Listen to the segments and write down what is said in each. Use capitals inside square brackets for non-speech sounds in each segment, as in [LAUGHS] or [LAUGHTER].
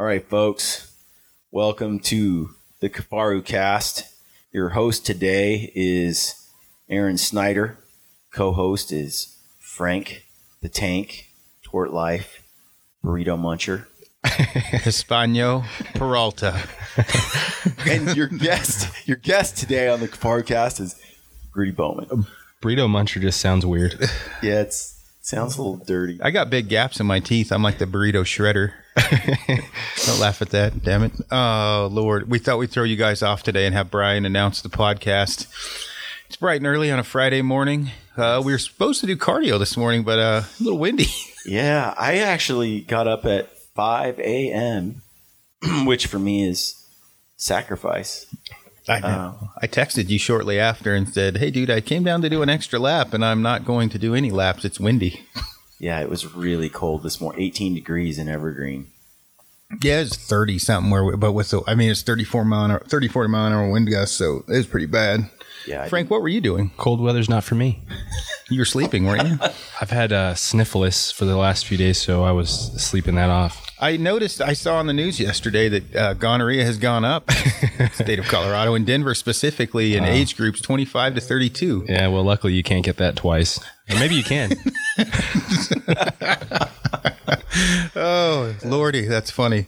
All right, folks. Welcome to the Kifaru cast. Your host today is Aaron Snyder. Co-host is Frank the Tank, Tort Life, Burrito Muncher. [LAUGHS] Hispano Peralta. [LAUGHS] And your guest, your guest today on the Kifaru cast is Rudy Bowman. Burrito Muncher just sounds weird. Yeah, it's sounds a little dirty. I got big gaps in my teeth. I'm like the burrito shredder. [LAUGHS] Don't laugh at that, damn it. Oh, Lord. We thought we'd throw you guys off today and have Brian announce the podcast. It's bright and early on a Friday morning. Uh, we were supposed to do cardio this morning, but uh, a little windy. [LAUGHS] Yeah, I actually got up at 5 a.m., [CLEARS THROAT] which for me is sacrifice. I know. Uh, I texted you shortly after and said, hey, dude, I came down to do an extra lap, and I'm not going to do any laps. It's windy. [LAUGHS] Yeah, it was really cold this morning. 18 degrees in Evergreen. Yeah, it's 30 something, where, but with the, I mean, it's 34 mile an hour, 30, 40 mile an hour wind gust, so it was pretty bad. Yeah, Frank, what were you doing? Cold weather's not for me. [LAUGHS] You were sleeping, weren't you? [LAUGHS] I've had uh, sniffles for the last few days, so I was sleeping that off. I noticed, I saw on the news yesterday that uh, gonorrhea has gone up. [LAUGHS] State of Colorado and Denver specifically in age groups 25 to 32. Yeah, well, luckily you can't get that twice. Or maybe you can. Oh, lordy, that's funny.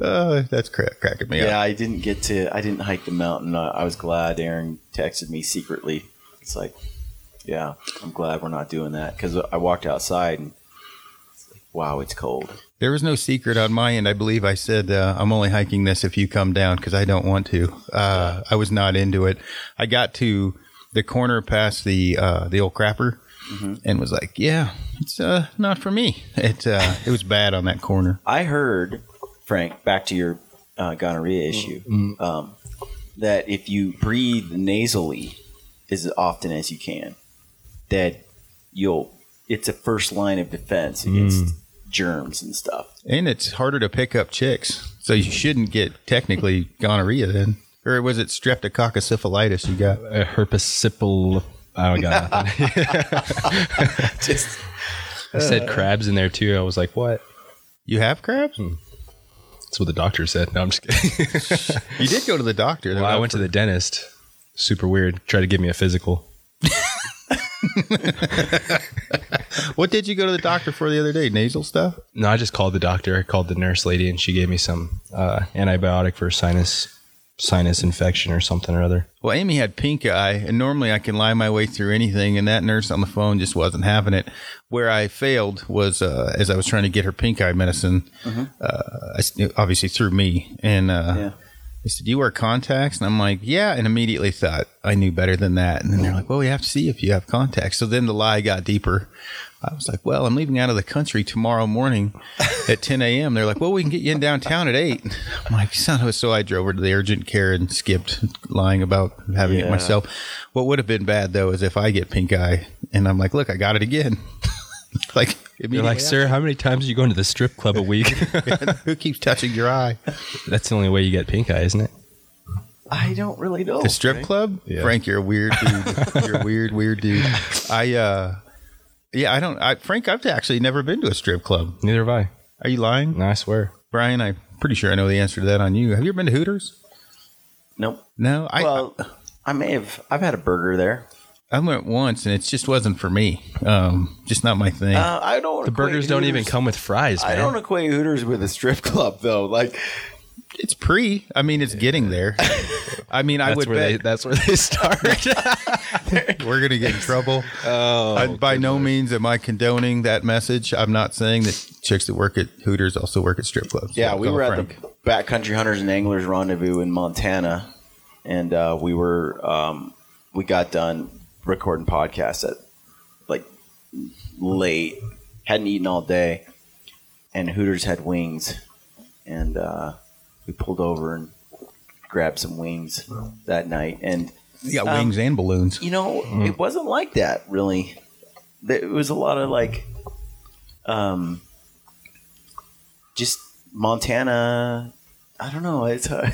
Uh, that's cra- cracking me Yeah, up. I didn't get to. I didn't hike the mountain. Uh, I was glad Aaron texted me secretly. It's like, yeah, I'm glad we're not doing that because I walked outside and, it's like, wow, it's cold. There was no secret on my end. I believe I said uh, I'm only hiking this if you come down because I don't want to. Uh, I was not into it. I got to the corner past the uh, the old crapper and was like, "Yeah, it's uh, not for me." It uh, it was bad on that corner. I heard, Frank, back to your uh, gonorrhea issue, mm-hmm. Mm-hmm. um, that if you breathe nasally as often as you can, that you'll. It's a first line of defense mm-hmm. against germs and stuff. And it's harder to pick up chicks, so you shouldn't get technically gonorrhea then. Or was it streptococcus syphilitis you got? Uh, a herpesipal. I don't got nothing. [LAUGHS] [LAUGHS] Just I said uh, crabs in there too. I was like, what? You have crabs? Hmm. That's what the doctor said. No, I'm just kidding. [LAUGHS] You did go to the doctor. well, I went to the dentist. Super weird. Tried to give me a physical. [LAUGHS] What did you go to the doctor for the other day? Nasal stuff? No, I just called the doctor. I called the nurse lady, and she gave me some uh, antibiotic for sinus sinus infection or something or other. Well, Amy had pink eye, and normally I can lie my way through anything, and that nurse on the phone just wasn't having it. Where I failed was uh, as I was trying to get her pink eye medicine, uh, obviously through me, and uh, Yeah. they said, "Do you wear contacts?" And I'm like, "Yeah," and immediately thought I knew better than that. And then they're like, "Well, we have to see if you have contacts." So then the lie got deeper. I was like, "Well, I'm leaving out of the country tomorrow morning [LAUGHS] at 10 a.m." They're like, "Well, we can get you in downtown at 8." [LAUGHS] I'm like, "Son of a-" So I drove over to the urgent care and skipped lying about having Yeah. it myself. What would have been bad though is if I get pink eye and I'm like, "Look, I got it again." [LAUGHS] like, You're like, sir, how many times are you going to the strip club a week? who keeps touching your eye? That's the only way you get pink eye, isn't it? I don't really know. The strip Frank. club? Yeah. Frank, you're a weird dude. you're a weird, weird dude. I uh yeah, I don't I Frank, I've actually never been to a strip club. Neither have I. Are you lying? No, I swear. Brian, I'm pretty sure I know the answer to that on you. Have you ever been to Hooters? Nope. No. I well, I may have. I've had a burger there. I went once and it just wasn't for me. Um just not my thing. Uh, I don't. The burgers don't even come with fries, man. I don't equate Hooters with a strip [LAUGHS] club though. Like, it's pre. I mean it's getting there. [LAUGHS] I mean I That's would where they. bet That's where they [LAUGHS] start. [LAUGHS] we're gonna get in trouble. [LAUGHS] oh, I, by no means am I condoning that message. I'm not saying that chicks that work at Hooters also work at strip clubs. yeah, we were at Frank. the Backcountry Hunters and Anglers Rendezvous in Montana, and uh, we were um, we got done recording podcasts at like late. Hadn't eaten all day, and Hooters had wings, and uh, we pulled over and grabbed some wings that night. And You got Um, wings and balloons. you know, it wasn't like that really. It was a lot of like, um, just Montana. I don't know. It's a,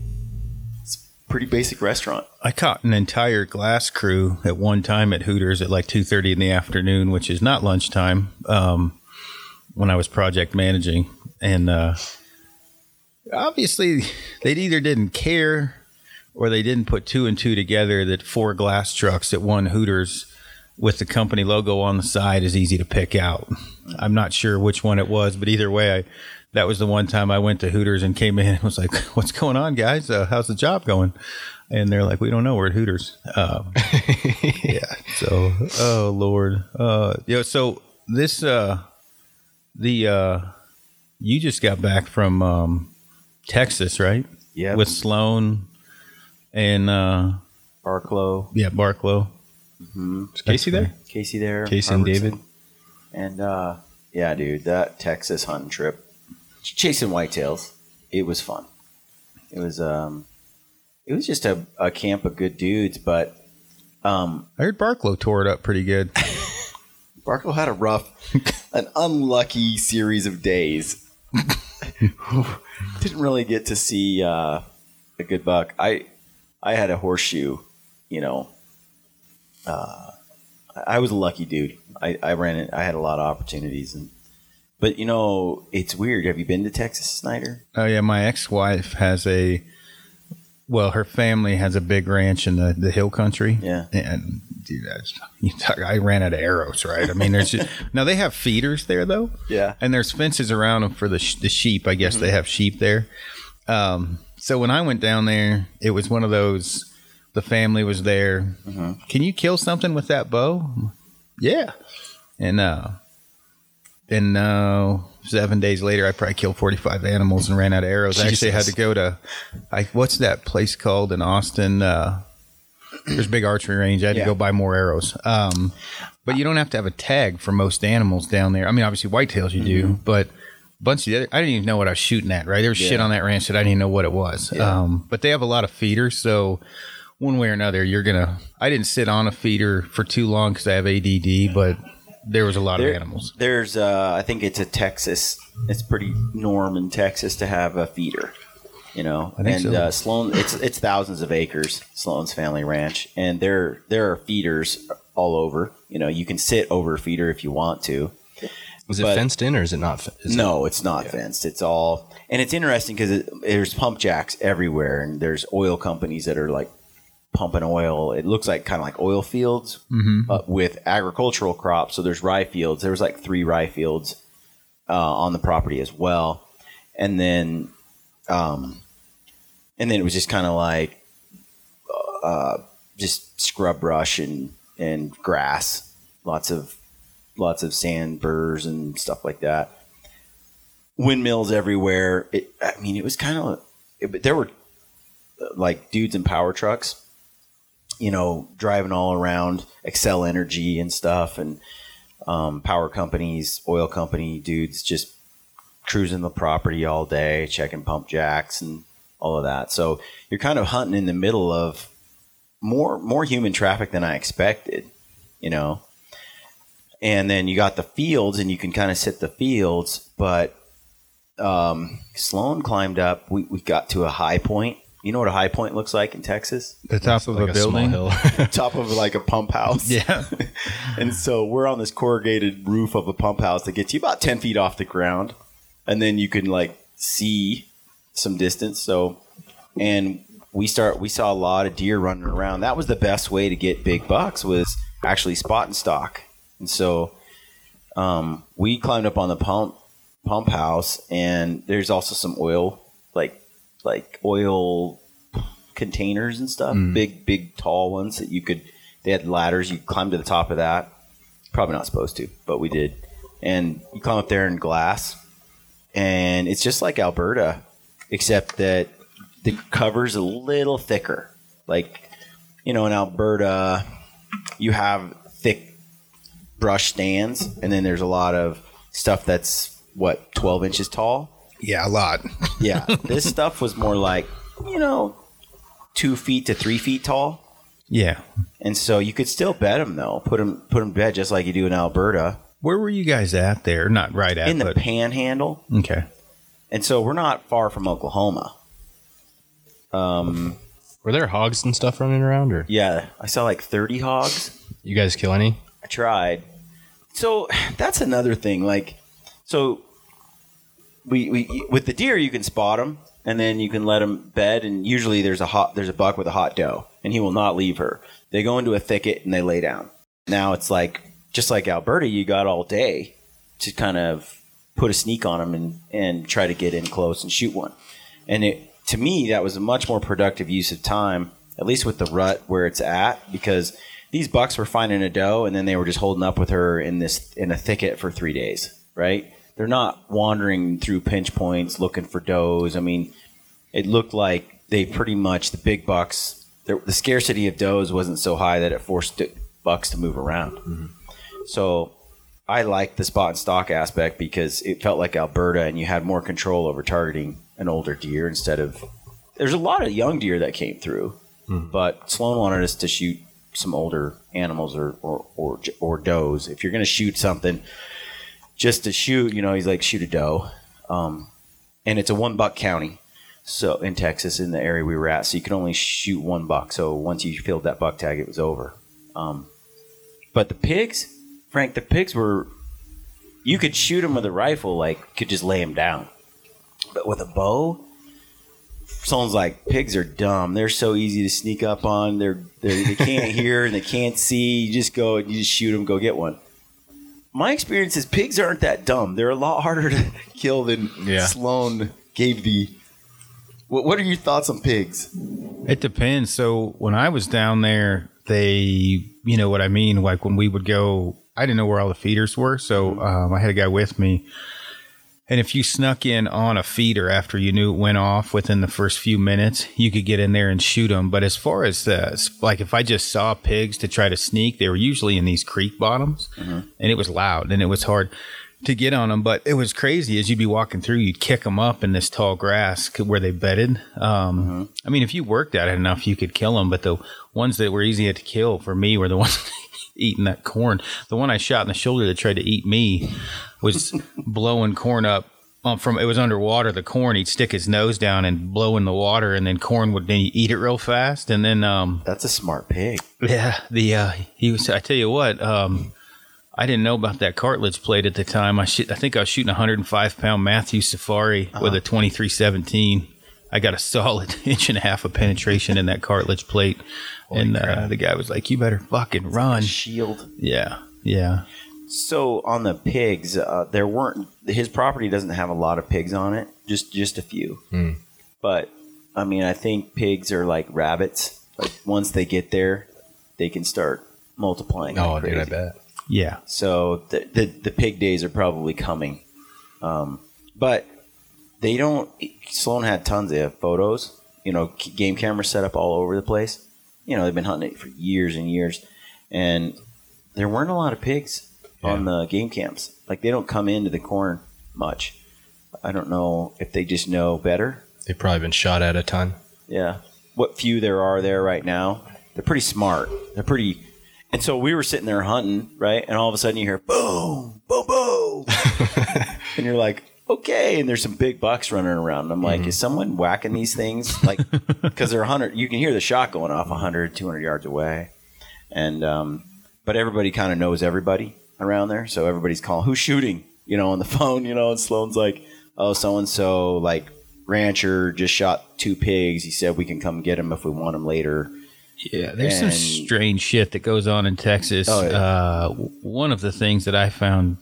[LAUGHS] it's a pretty basic restaurant. I caught an entire glass crew at one time at Hooters at like two thirty in the afternoon, which is not lunchtime. Um, when I was project managing, and uh, obviously they either didn't care or they didn't put two and two together that four glass trucks at one Hooters with the company logo on the side is easy to pick out. I'm not sure which one it was, but either way, I, that was the one time I went to Hooters and came in and was like, [LAUGHS] "What's going on, guys? Uh, how's the job going?" And they're like, "We don't know. We're at Hooters." Um, [LAUGHS] yeah. So, oh lord. Uh, yeah. So this, uh, the, uh, you just got back from um, Texas, right? Yeah. With Sloan and uh, Barclow, yeah, Barklow. Is Casey there? Casey there, Casey and David? and uh, yeah, dude, that Texas hunting trip, chasing whitetails, it was fun. It was um, it was just a, a camp of good dudes, but um, I heard Barklow tore it up pretty good. [LAUGHS] Barkle had a rough, [LAUGHS] an unlucky series of days. [LAUGHS] Didn't really get to see uh, a good buck. I I had a horseshoe, you know. Uh, I was a lucky dude. I, I ran it. I had a lot of opportunities, and but you know it's weird. Have you been to Texas, Snyder? Oh yeah, my ex-wife has a. Well, her family has a big ranch in the, the hill country. Yeah. and dude, [LAUGHS] talk, I ran out of arrows, right? I mean, there's just, [LAUGHS] now they have feeders there though. Yeah. and there's fences around them for the sh- the sheep. I guess they have sheep there. Um, so when I went down there, it was one of those. The family was there. Can you kill something with that bow? Yeah, and uh, and uh, seven days later, I probably killed forty five animals and ran out of arrows. I actually had to go to, I what's that place called in Austin? Uh, there's a big archery range. I had Yeah. to go buy more arrows. Um, but you don't have to have a tag for most animals down there. I mean, obviously whitetails you do, but a bunch of the other, I didn't even know what I was shooting at. Right, there was shit Mm-hmm. On that ranch that I didn't even know what it was. Um, but they have a lot of feeders, so one way or another, you're gonna. I didn't sit on a feeder for too long because I have ADD, but there was a lot There- of animals. There's, uh, I think it's a Texas. It's pretty norm in Texas to have a feeder. You know, and so. uh, Sloan, it's it's thousands of acres. Sloan's family ranch, and there there are feeders all over. You know, you can sit over a feeder if you want to. Is it But- fenced in or is it not? Is no, it's not fenced. It's all, and it's interesting because it, there's pump jacks everywhere, and there's oil companies that are like pumping oil. It looks like kind of like oil fields uh, with agricultural crops. So there's rye fields. There was like three rye fields uh, on the property as well, and then, um, and then it was just kind of like uh, just scrub brush and and grass, lots of lots of sand burrs and stuff like that windmills everywhere. It, I mean, it was kind of, it, there were like dudes in power trucks, you know, driving all around Xcel Energy and stuff, and um, power companies, oil company dudes just cruising the property all day, checking pump jacks and all of that. So you're kind of hunting in the middle of more more human traffic than I expected, you know. And then you got the fields, and you can kind of sit the fields, but um, Sloan climbed up. We, we got to a high point. You know what a high point looks like in Texas? The top of like a a small building. hill. [LAUGHS] Top of like a pump house. Yeah. [LAUGHS] and so we're on this corrugated roof of a pump house that gets you about 10 feet off the ground. And then you can like see some distance. So, and we start, we saw a lot of deer running around. That was the best way to get big bucks was actually spot and stock. And so, um, we climbed up on the pump, pump house and there's also some oil, like, like oil containers and stuff, big, big, tall ones that you could, they had ladders. You climb to the top of that. Probably not supposed to, but we did. And you climb up there in glass, and it's just like Alberta, except that the cover's a little thicker. Like, you know, in Alberta, you have brush stands, and then there's a lot of stuff that's what 12 inches tall. Yeah, a lot. [LAUGHS] Yeah, this stuff was more like, you know, two feet to three feet tall. Yeah. And so you could still bet them though. Put them put them to bed just like you do in Alberta Where were you guys at there? Not right at, in the but Panhandle. okay. And so we're not far from Oklahoma. Um, Were there hogs and stuff running around, or yeah, I saw like 30 hogs. you guys kill any? I tried. So [SIGHS] that's another thing. Like, so we, we with the deer you can spot them, and then you can let them bed. And usually there's a hot there's a buck with a hot doe, and he will not leave her. They go into a thicket and they lay down. Now it's like just like Alberta, you got all day to kind of put a sneak on them and and try to get in close and shoot one. And it to me that was a much more productive use of time, at least with the rut where it's at, because these bucks were finding a doe and then they were just holding up with her in this in a thicket for three days, right? They're not wandering through pinch points looking for does. I mean, it looked like they pretty much the big bucks. The, the scarcity of does wasn't so high that it forced bucks to move around. Mm-hmm. So I liked the spot and stock aspect because it felt like Alberta, and you had more control over targeting an older deer instead of. There's a lot of young deer that came through, mm-hmm. but Sloan wanted us to shoot some older animals or or or, or does. If you're going to shoot something, just to shoot, you know, he's like shoot a doe, um, and it's a one buck county. So in Texas, in the area we were at, so you could only shoot one buck. So once you filled that buck tag, it was over. Um, but the pigs, Frank, the pigs were you could shoot them with a rifle, like could just lay them down. But with a bow, someone's like pigs are dumb. They're so easy to sneak up on. They're, they're they can't [LAUGHS] hear and they can't see. You just go and you just shoot them. Go get one. My experience is pigs aren't that dumb. They're a lot harder to [LAUGHS] kill than Yeah. Sloan gave the. What, what are your thoughts on pigs? It depends. So when I was down there, they, you know what I mean? Like when we would go, I didn't know where all the feeders were. So um, I had a guy with me. And if you snuck in on a feeder after you knew it went off within the first few minutes, you could get in there and shoot them. But as far as uh, like if I just saw pigs to try to sneak, they were usually in these creek bottoms, and it was loud and it was hard to get on them. But it was crazy as you'd be walking through, you'd kick them up in this tall grass where they bedded. Um, I mean, if you worked at it enough, you could kill them. But the ones that were easy to kill for me were the [LAUGHS] ones eating that corn. The one I shot in the shoulder that tried to eat me was blowing corn up. Um, from it was underwater. The corn, he'd stick his nose down and blow in the water, and then corn would then eat it real fast. And then, um, That's a smart pig. yeah, the uh, he was. I tell you what, um, I didn't know about that cartilage plate at the time. I shoot, I think I was shooting a 105 pound Matthew Safari with a 2317. I got a solid [LAUGHS] inch and a half of penetration in that cartilage plate, and uh, the guy was like, "You better fucking run." Shield. Yeah, yeah. So on the pigs, uh, there weren't his property doesn't have a lot of pigs on it, just just a few. But I mean, I think pigs are like rabbits. Like once they get there, they can start multiplying. Oh, like dude, I bet. Yeah, So the, the the pig days are probably coming. Um, but they don't. Sloan had tons of photos. You know, game cameras set up all over the place. You know, they've been hunting it for years and years, and there weren't a lot of pigs on the game camps. Like they don't come into the corn much. I don't know if they just know better. They've probably been shot at a ton. Yeah. What few there are there right now, they're pretty smart. They're pretty. And so we were sitting there hunting, right? And all of a sudden you hear boom, boom, boom. [LAUGHS] and you're like, okay. And there's some big bucks running around. And I'm like, is someone whacking these things? Like, [LAUGHS] because they're 100, you can hear the shot going off 100, 200 yards away. And, um, but everybody kind of knows everybody around there. So everybody's calling, who's shooting? You know, on the [LAUGHS] phone, you know, and Sloan's like, oh, so and so, like, rancher just shot two pigs. He said we can come get him if we want him later. Yeah, there's some strange shit that goes on in Texas. Oh, yeah. uh, one of the things that I found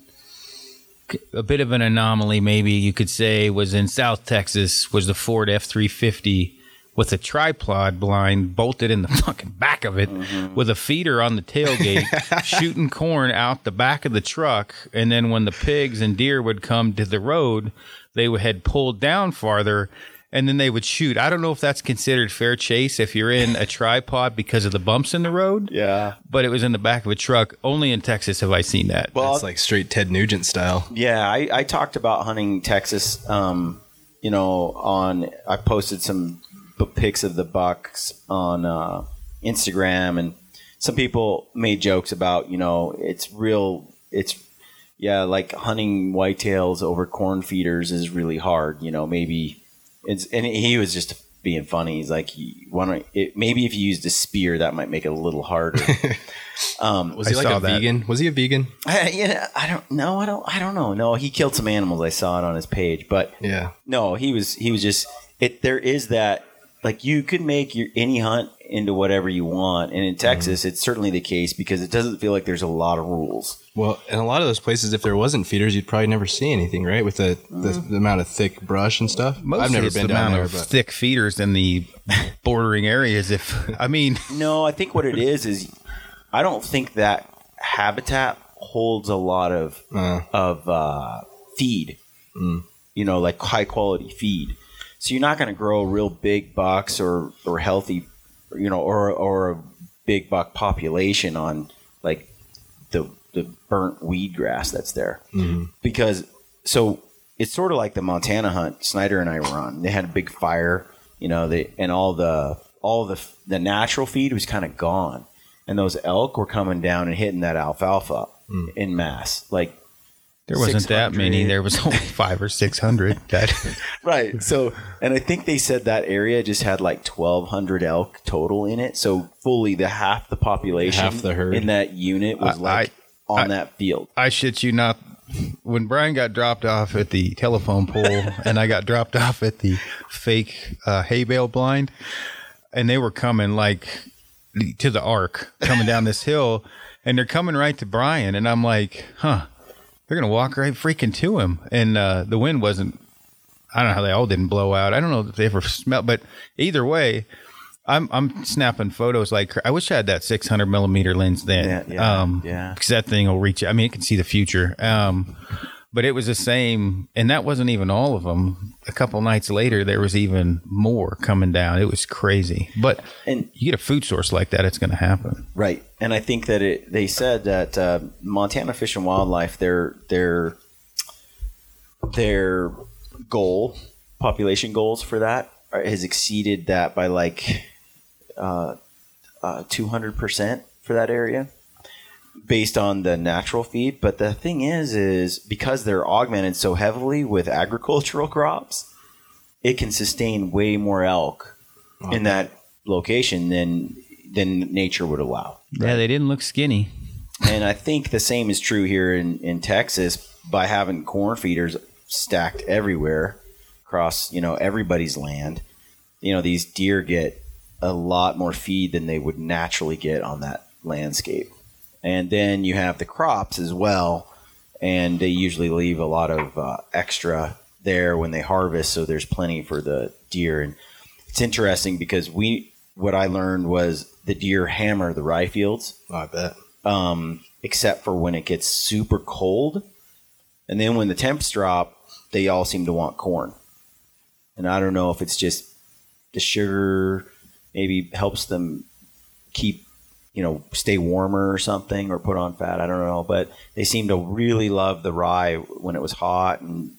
a bit of an anomaly, maybe you could say, was in South Texas was the Ford F350 with a tripod blind bolted in the [LAUGHS] fucking back of it with a feeder on the tailgate [LAUGHS] shooting corn out the back of the truck and then when the pigs and deer would come to the road they would had pulled down farther and then they would shoot i don't know if that's considered fair chase if you're in a tripod because of the bumps in the road Yeah. but it was in the back of a truck only in texas have i seen that Well, It's like straight Ted Nugent style. Yeah, I, I talked about hunting Texas. Um, you know, on I posted some b- pics of the bucks on uh, Instagram, and some people made jokes about you know it's real. It's yeah, like hunting whitetails over corn feeders is really hard. You know, maybe it's and he was just being funny. He's like, you wanna, it, maybe if you used a spear, that might make it a little harder. [LAUGHS] um, Was he I like saw a that. vegan? Was he a vegan? I, yeah, I don't know. I don't. I don't know. No, he killed some animals. I saw it on his page, but Yeah. no, he was. He was just. It. There is that. Like you could make your any hunt into whatever you want, and in Texas, it's certainly the case because it doesn't feel like there's a lot of rules. Well, in a lot of those places, if there wasn't feeders, you'd probably never see anything, right? With the, the, the amount of thick brush and stuff. Mostly I've never it's been the down amount there, of but thick feeders in the [LAUGHS] bordering areas. If I mean, No, I think what it [LAUGHS] is is, I don't think that habitat holds a lot of uh, of uh, feed. You know, like high quality feed. So you're not going to grow a real big bucks or or healthy, you know, or or a big buck population on like the the burnt weed grass that's there. Mm-hmm. Because so it's sort of like the Montana hunt Snyder and I were on. They had a big fire, you know, they and all the all the the natural feed was kind of gone, and those elk were coming down and hitting that alfalfa mm. in mass, like there wasn't that many. There was only five or six hundred. That [LAUGHS] right. So, and I think they said that area just had like twelve hundred elk total in it. So fully the half the population, Half the herd. in that unit was I- like I- on I- that field. I shit you not. When Brian got dropped off at the telephone pole, [LAUGHS] and I got dropped off at the fake uh, hay bale blind, and they were coming like to the arc, coming down this hill, and they're coming right to Brian, and I'm like, huh, they're gonna walk right freaking to him, and uh, the wind wasn't. I don't know how they all didn't blow out. I don't know if they ever [LAUGHS] smelled, but either way, I'm I'm snapping photos like I wish I had that 600 millimeter lens then. Yeah, yeah, um, yeah. because that thing will reach. I mean, it can see the future. Um, but it was the same, and that wasn't even all of them. A couple nights later, there was even more coming down. It was crazy. But And you get a food source like that, it's going to happen. Right, and I think that it. They said that uh, Montana Fish and Wildlife, their their their goal, population goals for that, are, has exceeded that by like uh, two hundred percent for that area, based on the natural feed. But the thing is, is because they're augmented so heavily with agricultural crops, it can sustain way more elk in that location than than nature would allow. Yeah, they didn't look skinny. And I think the same is true here in, in Texas by having corn feeders stacked everywhere across, you know, everybody's land. You know, these deer get a lot more feed than they would naturally get on that landscape. And then you have the crops as well, and they usually leave a lot of uh, extra there when they harvest, so there's plenty for the deer. And it's interesting because we, what I learned was the deer hammer the rye fields oh, I bet. um, except for when it gets super cold. And then when the temps drop, they all seem to want corn. And I don't know if it's just the sugar maybe helps them keep, you know, stay warmer or something or put on fat. I don't know. But they seemed to really love the rye when it was hot and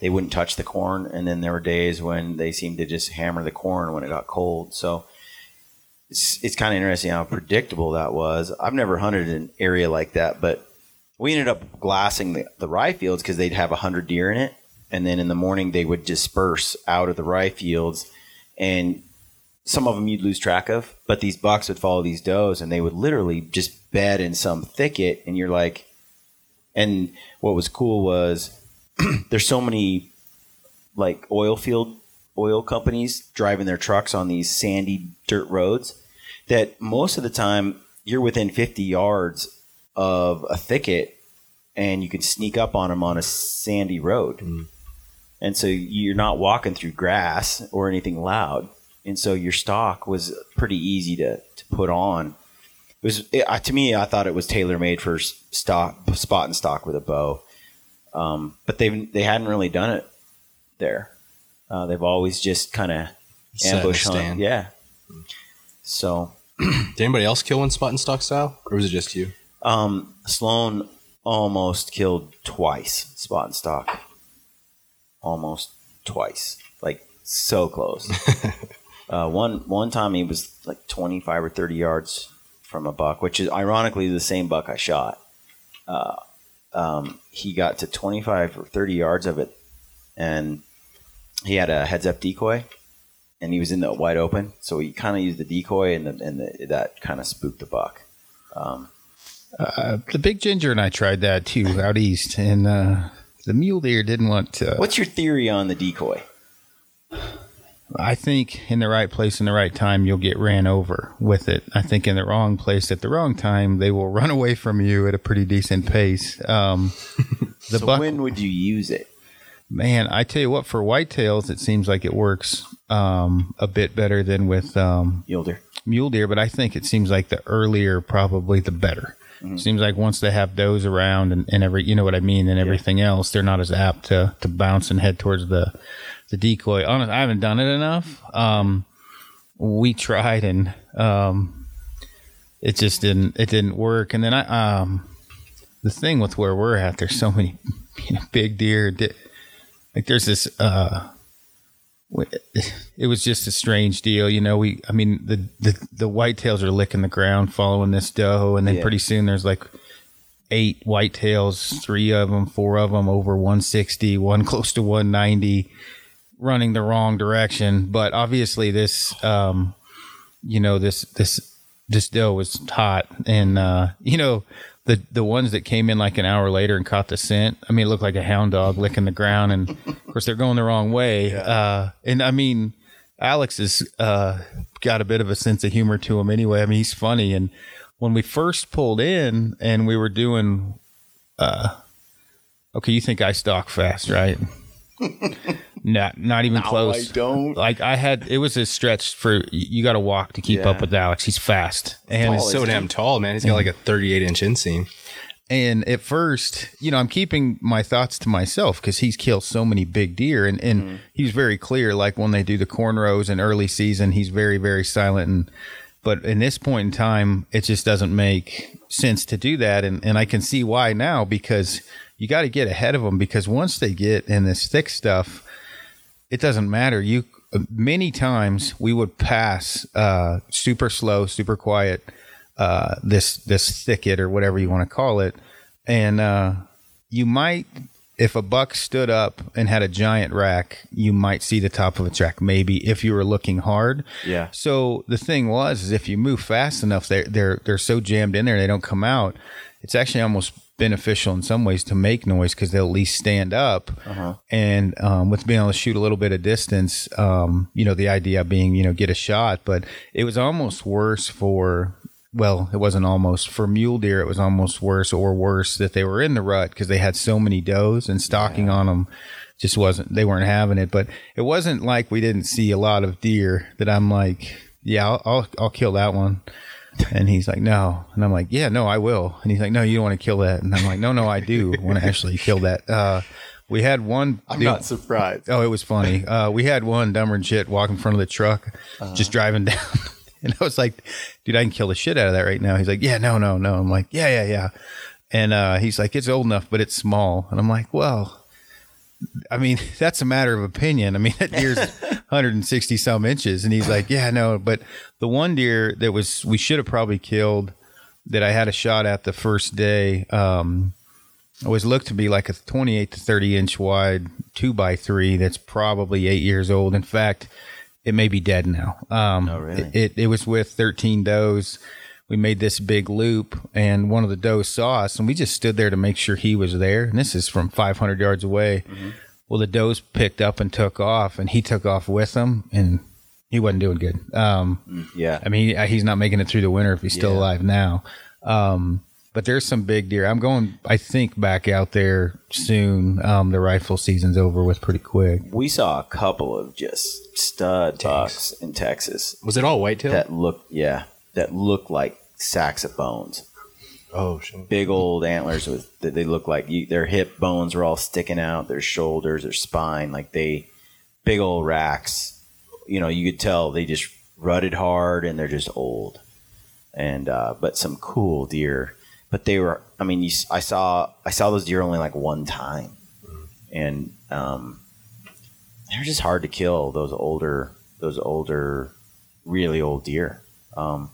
they wouldn't touch the corn. And then there were days when they seemed to just hammer the corn when it got cold. So it's, it's kind of interesting how predictable that was. I've never hunted an area like that, but we ended up glassing the, the rye fields because they'd have 100 deer in it. And then in the morning, they would disperse out of the rye fields. And some of them you'd lose track of, but these bucks would follow these does and they would literally just bed in some thicket. And you're like, and what was cool was [CLEARS THROAT] there's so many like oil field oil companies driving their trucks on these sandy dirt roads that most of the time you're within 50 yards of a thicket and you can sneak up on them on a sandy road. Mm. And so you're not walking through grass or anything loud. And so your stock was pretty easy to, to put on. It was it, to me. I thought it was tailor made for stock, spot and stock with a bow. Um, but they they hadn't really done it there. Uh, they've always just kind of ambush hunt. Yeah. So [CLEARS THROAT] Did anybody else kill one spot and stock style, or was it just you? um, Sloan almost killed twice spot and stock. Almost twice, like so close. [LAUGHS] uh, one one time he was like twenty five or thirty yards from a buck, which is ironically the same buck I shot. Uh, um, he got to twenty five or thirty yards of it, and he had a heads up decoy, and he was in the wide open, so he kind of used the decoy, and the, and the, that kind of spooked the buck. Um, Uh, the big ginger and I tried that too out east, and uh, the mule deer didn't want to. what's your theory on the decoy? I think in the right place in the right time, you'll get ran over with it. I think in the wrong place at the wrong time, they will [LAUGHS] run away from you at a pretty decent pace. Um, [LAUGHS] the so buck, when would you use it? man, I tell you what, for whitetails, it seems like it works um, a bit better than with um, Yielder. mule deer, but I think it seems like the earlier, probably the better. Seems like once they have does around and, and every, you know what I mean, and everything else, they're not as apt to, to bounce and head towards the, the decoy. Honest, I haven't done it enough. Um, we tried and, um, it just didn't, it didn't work. And then I, um, the thing with where we're at, there's so many you [LAUGHS] know, big deer. di- Like there's this, uh, it was just a strange deal, you know. We, I mean, the the the whitetails are licking the ground following this doe, and then Yeah. pretty soon there's like eight whitetails, three of them, four of them over 160, one [LAUGHS] close to 190, running the wrong direction. But obviously, this, um, you know, this this this doe was hot, and uh, you know. The, the ones that came in like an hour later and caught the scent. I mean, it looked like a hound dog licking the ground, and of course they're going the wrong way. Uh, and I mean, Alex has uh, got a bit of a sense of humor to him anyway. I mean, he's funny. And when we first pulled in and we were doing, uh, okay, you think I stalk fast, right? Not, not even close. don't. Like I had, it was a stretch for you. Got to walk to keep Yeah. up with Alex. He's fast, and He's so damn tall, man. He's got like a 38 inch inseam. and at first, you know, I'm keeping my thoughts to myself because he's killed so many big deer, and and he's very clear. Like when they do the cornrows in early season, he's very very silent. And but in this point in time, it just doesn't make sense to do that, and and I can see why now because you got to get ahead of them because once they get in this thick stuff, it doesn't matter. You many times we would pass uh, super slow, super quiet uh, this this thicket or whatever you want to call it, and uh, you might, if a buck stood up and had a giant rack, you might see the top of its rack. Maybe if you were looking hard. Yeah. So the thing was, is if you move fast enough, they're they're they're so jammed in there they don't come out. It's actually almost beneficial in some ways to make noise because they'll at least stand up. And um, with being able to shoot a little bit of distance, um, you know, the idea being you know get a shot, but it was almost worse for. Well, it wasn't almost for mule deer. It was almost worse or worse that they were in the rut because they had so many does and stalking on them just wasn't they weren't having it but it wasn't like we didn't see a lot of deer that i'm like yeah i'll i'll, I'll kill that one and he's like no and i'm like yeah no i will and he's like no you don't want to kill that and i'm like no no i do [LAUGHS] want to actually kill that uh we had one I'm dude- not surprised. Oh, it was funny. Uh, we had one dumber and shit walk in front of the truck, just driving [LAUGHS] down. And I was like, dude, I can kill the shit out of that right now. He's like, yeah, no, no, no. I'm like, yeah, yeah, yeah. And uh, he's like, it's old enough, but it's small. And I'm like, well, I mean, [LAUGHS] that's a matter of opinion. I mean, that deer's [LAUGHS] 160 some inches. And he's like, yeah, no. But the one deer that was, we should have probably killed that I had a shot at the first day, um, was looked to be like a 28 to 30 inch wide two by three that's probably eight years old. In fact, it may be dead now. Um, Oh, really? It, it, it was with 13 does. We made this big loop, and one of the does saw us, and we just stood there to make sure he was there. And this is from 500 yards away. Mm-hmm. Well, the does picked up and took off, and he took off with them, and he wasn't doing good. Um, Yeah. I mean, he- he's not making it through the winter if he's still Yeah. alive now. Um, but there's some big deer. I'm going, I think, back out there soon. Um, the rifle season's over with pretty quick. we saw a couple of just stud bucks in Texas Was it all whitetail? that looked, yeah, that look like sacks of bones. oh, shit. Big old antlers with that they look like you, their hip bones were all sticking out, their shoulders, their spine, like they big old racks. You know, you could tell they just rutted hard and they're just old. And uh, but some cool deer, but they were. I mean, you, I saw I saw those deer only like one time, and um, they're just hard to kill. Those older, those older, really old deer. Um,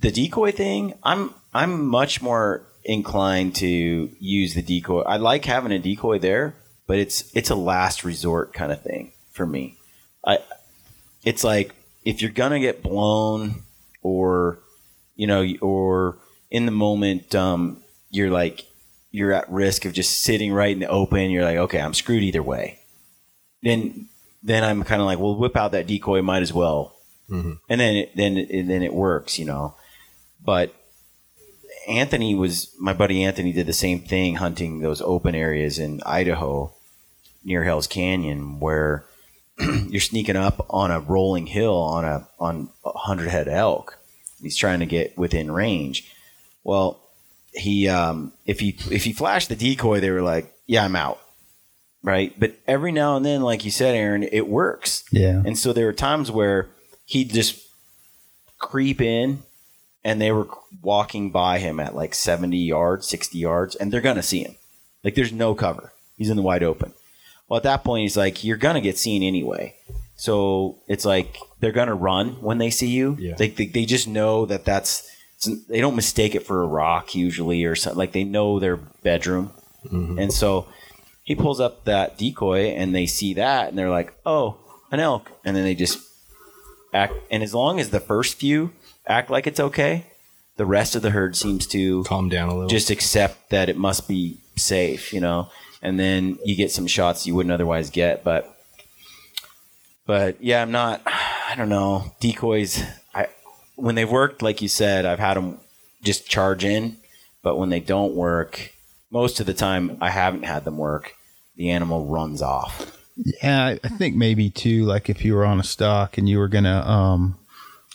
the decoy thing, I'm I'm much more inclined to use the decoy. I like having a decoy there, but it's it's a last resort kind of thing for me. I it's like if you're gonna get blown or you know or in the moment um, you're like you're at risk of just sitting right in the open you're like okay i'm screwed either way then then i'm kind of like well whip out that decoy might as well and then it, then it, and then it works you know but anthony was my buddy anthony did the same thing hunting those open areas in idaho near hell's canyon where [CLEARS THROAT] you're sneaking up on a rolling hill on a on a hundred head elk. He's trying to get within range. Well, he um, if he if he flashed the decoy, they were like, "Yeah, I'm out." Right, but every now and then, like you said, Aaron, it works. Yeah. And so there were times where he'd just creep in, and they were walking by him at like seventy yards, sixty yards, and they're gonna see him. Like there's no cover. He's in the wide open. Well, at that point, he's like, you're gonna get seen anyway. So it's like they're gonna run when they see you. Yeah. They, they they just know that that's they don't mistake it for a rock usually or something. Like they know their bedroom, mm-hmm. and so he pulls up that decoy and they see that and they're like, oh, an elk, and then they just act. And as long as the first few act like it's okay, the rest of the herd seems to Calm down a little. just accept that it must be safe, you know. And then you get some shots you wouldn't otherwise get, but but yeah, I'm not. I don't know decoys. I when they've worked, like you said, I've had them just charge in, but when they don't work, most of the time I haven't had them work. The animal runs off. Yeah, I- I think maybe too. Like if you were on a stock and you were gonna, um,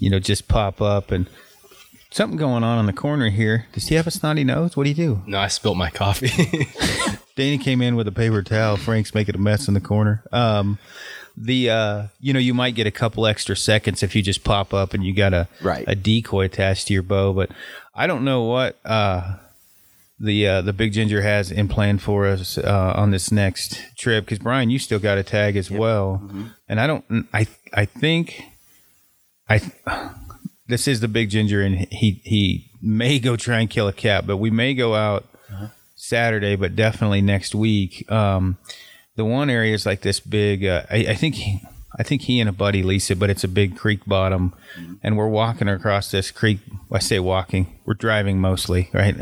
you know, just pop up and something going on in the corner here. Does he have a snotty nose? What do you do? no, I spilt my coffee. [LAUGHS] Danny came in with a paper towel. Frank's making a mess in the corner. Um, the uh, you know, you might get a couple extra seconds if you just pop up and you got a Right. a decoy attached to your bow. But I don't know what uh, the uh, the big ginger has in plan for us uh, on this next trip because Brian, you still got a tag as well, and I don't. I I think I. This is the big ginger, and he he may go try and kill a cat, but we may go out Saturday, but definitely next week. Um, the one area is like this big. Uh, I, I think he, I think he and a buddy lease it, but it's a big creek bottom, and we're walking across this creek. I say walking. We're driving mostly, right?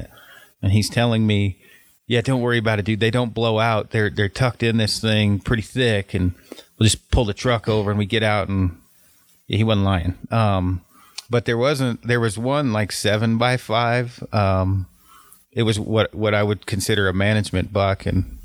And he's telling me, "Yeah, don't worry about it, dude. They don't blow out. They're they're tucked in this thing pretty thick, and we'll just pull the truck over and we get out." And he wasn't lying. Um, but there wasn't. There was one like seven by five. Um, it was what what I would consider a management buck, and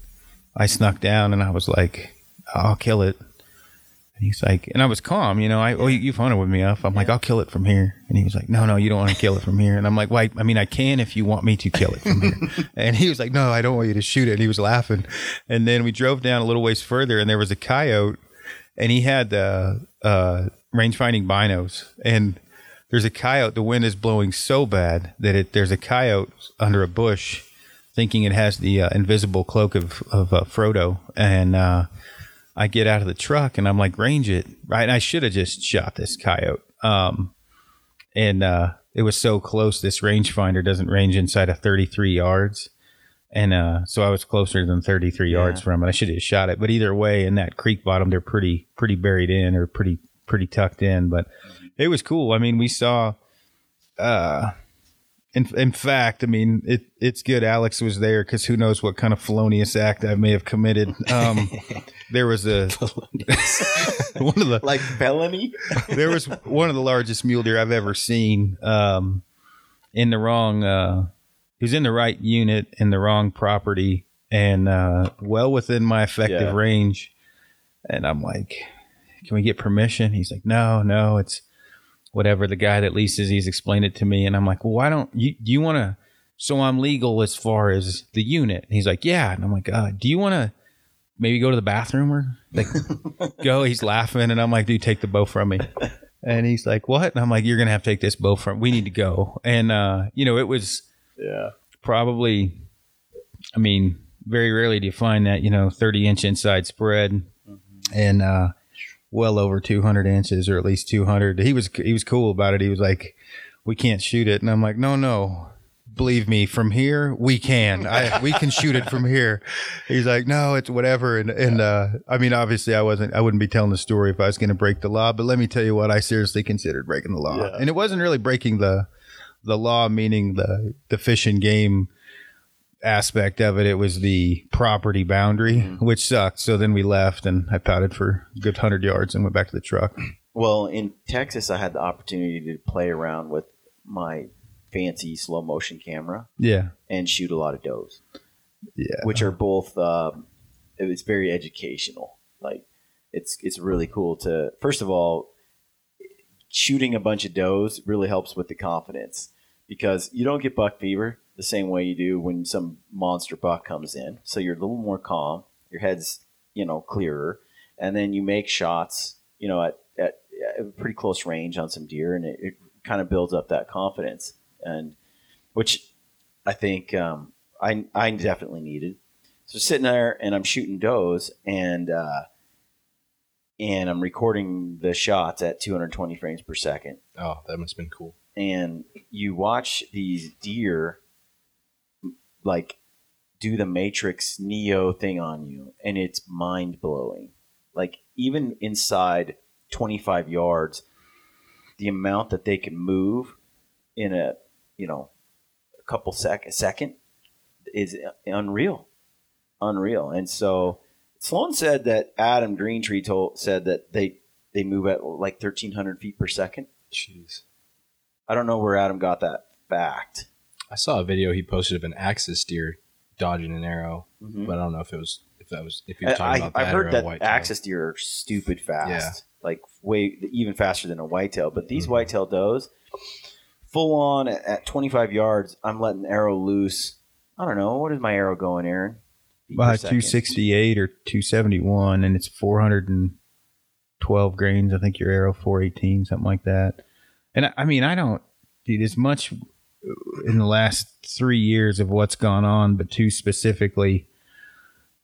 I snuck down and I was like, "I'll kill it." And he's like, and I was calm, you know. I oh, you- you've hunted with me enough. I'm like, I'll kill it from here. And he was like, No, no, you don't want to kill it from here. And I'm like, Why? I mean, I can if you want me to kill it from here. [LAUGHS] and he was like, No, I don't want you to shoot it. And he was laughing. And then we drove down a little ways further, and there was a coyote, and he had uh, uh, range finding binos, and there's a coyote. The wind is blowing so bad that it there's a coyote under a bush, thinking it has the uh, invisible cloak of of uh, Frodo, and uh, I get out of the truck and I'm like, range it, right? And I should have just shot this coyote, um, and uh, it was so close. This rangefinder doesn't range inside of 33 yards. And uh, so I was closer than 33 yards from it. I should have shot it, but either way, in that creek bottom, they're pretty pretty buried in or pretty pretty tucked in. But it was cool. I mean, we saw. Uh, in in fact, I mean, it it's good. Alex was there because who knows what kind of felonious act I may have committed. Um, [LAUGHS] there was a [LAUGHS] one of the Like felony? there was one of the largest mule deer I've ever seen. Um, in the wrong, uh, he was in the right unit in the wrong property and uh, well within my effective Yeah. range. And I'm like, "Can we get permission?" He's like, "No, no, it's whatever." The guy that leases, he's explained it to me, and I'm like, "Well, why don't you? Do you want to?" So I'm legal as far as the unit. And he's like, "Yeah," and I'm like, uh, "Do you want to?" Maybe go to the bathroom or like [LAUGHS] go. He's laughing, and I'm like, dude, take the bow from me. And he's like, what? And I'm like, you're gonna have to take this bow from. We need to go. And uh, you know, it was Yeah. probably, I mean, very rarely do you find that you know 30 inch inside spread, and uh, well over 200 inches or at least 200. He was he was cool about it. He was like, we can't shoot it, and I'm like, no, no. believe me, from here we can. I we can shoot it from here. He's like, no, it's whatever. And and uh, I mean, obviously, I wasn't. I wouldn't be telling the story if I was going to break the law. But let me tell you what, I seriously considered breaking the law, Yeah. and it wasn't really breaking the the law, meaning the the fish and game aspect of it. It was the property boundary, which sucked. So then we left, and I pouted for a good hundred yards and went back to the truck. Well, in Texas, I had the opportunity to play around with my fancy slow motion camera Yeah, and shoot a lot of does, yeah. which are both. Um, it was very educational. Like it's it's really cool to first of all, shooting a bunch of does really helps with the confidence because you don't get buck fever the same way you do when some monster buck comes in. So you're a little more calm. Your head's you know clearer, and then you make shots. You know at at, at a pretty close range on some deer, and it, it kind of builds up that confidence, and which I think um, I I definitely needed. So sitting there and I'm shooting does and uh, and I'm recording the shots at 220 frames per second. Oh, that must have been cool. And you watch these deer like do the Matrix Neo thing on you, and it's mind blowing. Like even inside 25 yards, the amount that they can move in a you know a couple sec a second is unreal, unreal. And so Sloan said that Adam Greentree told said that they they move at like 1,300 feet per second. Jeez. I don't know where Adam got that fact. I saw a video he posted of an axis deer dodging an arrow, Mhm. but I don't know if it was if that was if he was I, talking about that have or heard a that white axis deer are stupid fast, Yeah. like way even faster than a whitetail. But these Mhm. whitetail does, full on at, at 25 yards, I'm letting the arrow loose. I don't know what is my arrow going, Aaron? Feet per 268 or 271, and it's 412 grains. I think your arrow 418, something like that. And I, I mean, I don't, dude, as much in the last three years of what's gone on, but two specifically.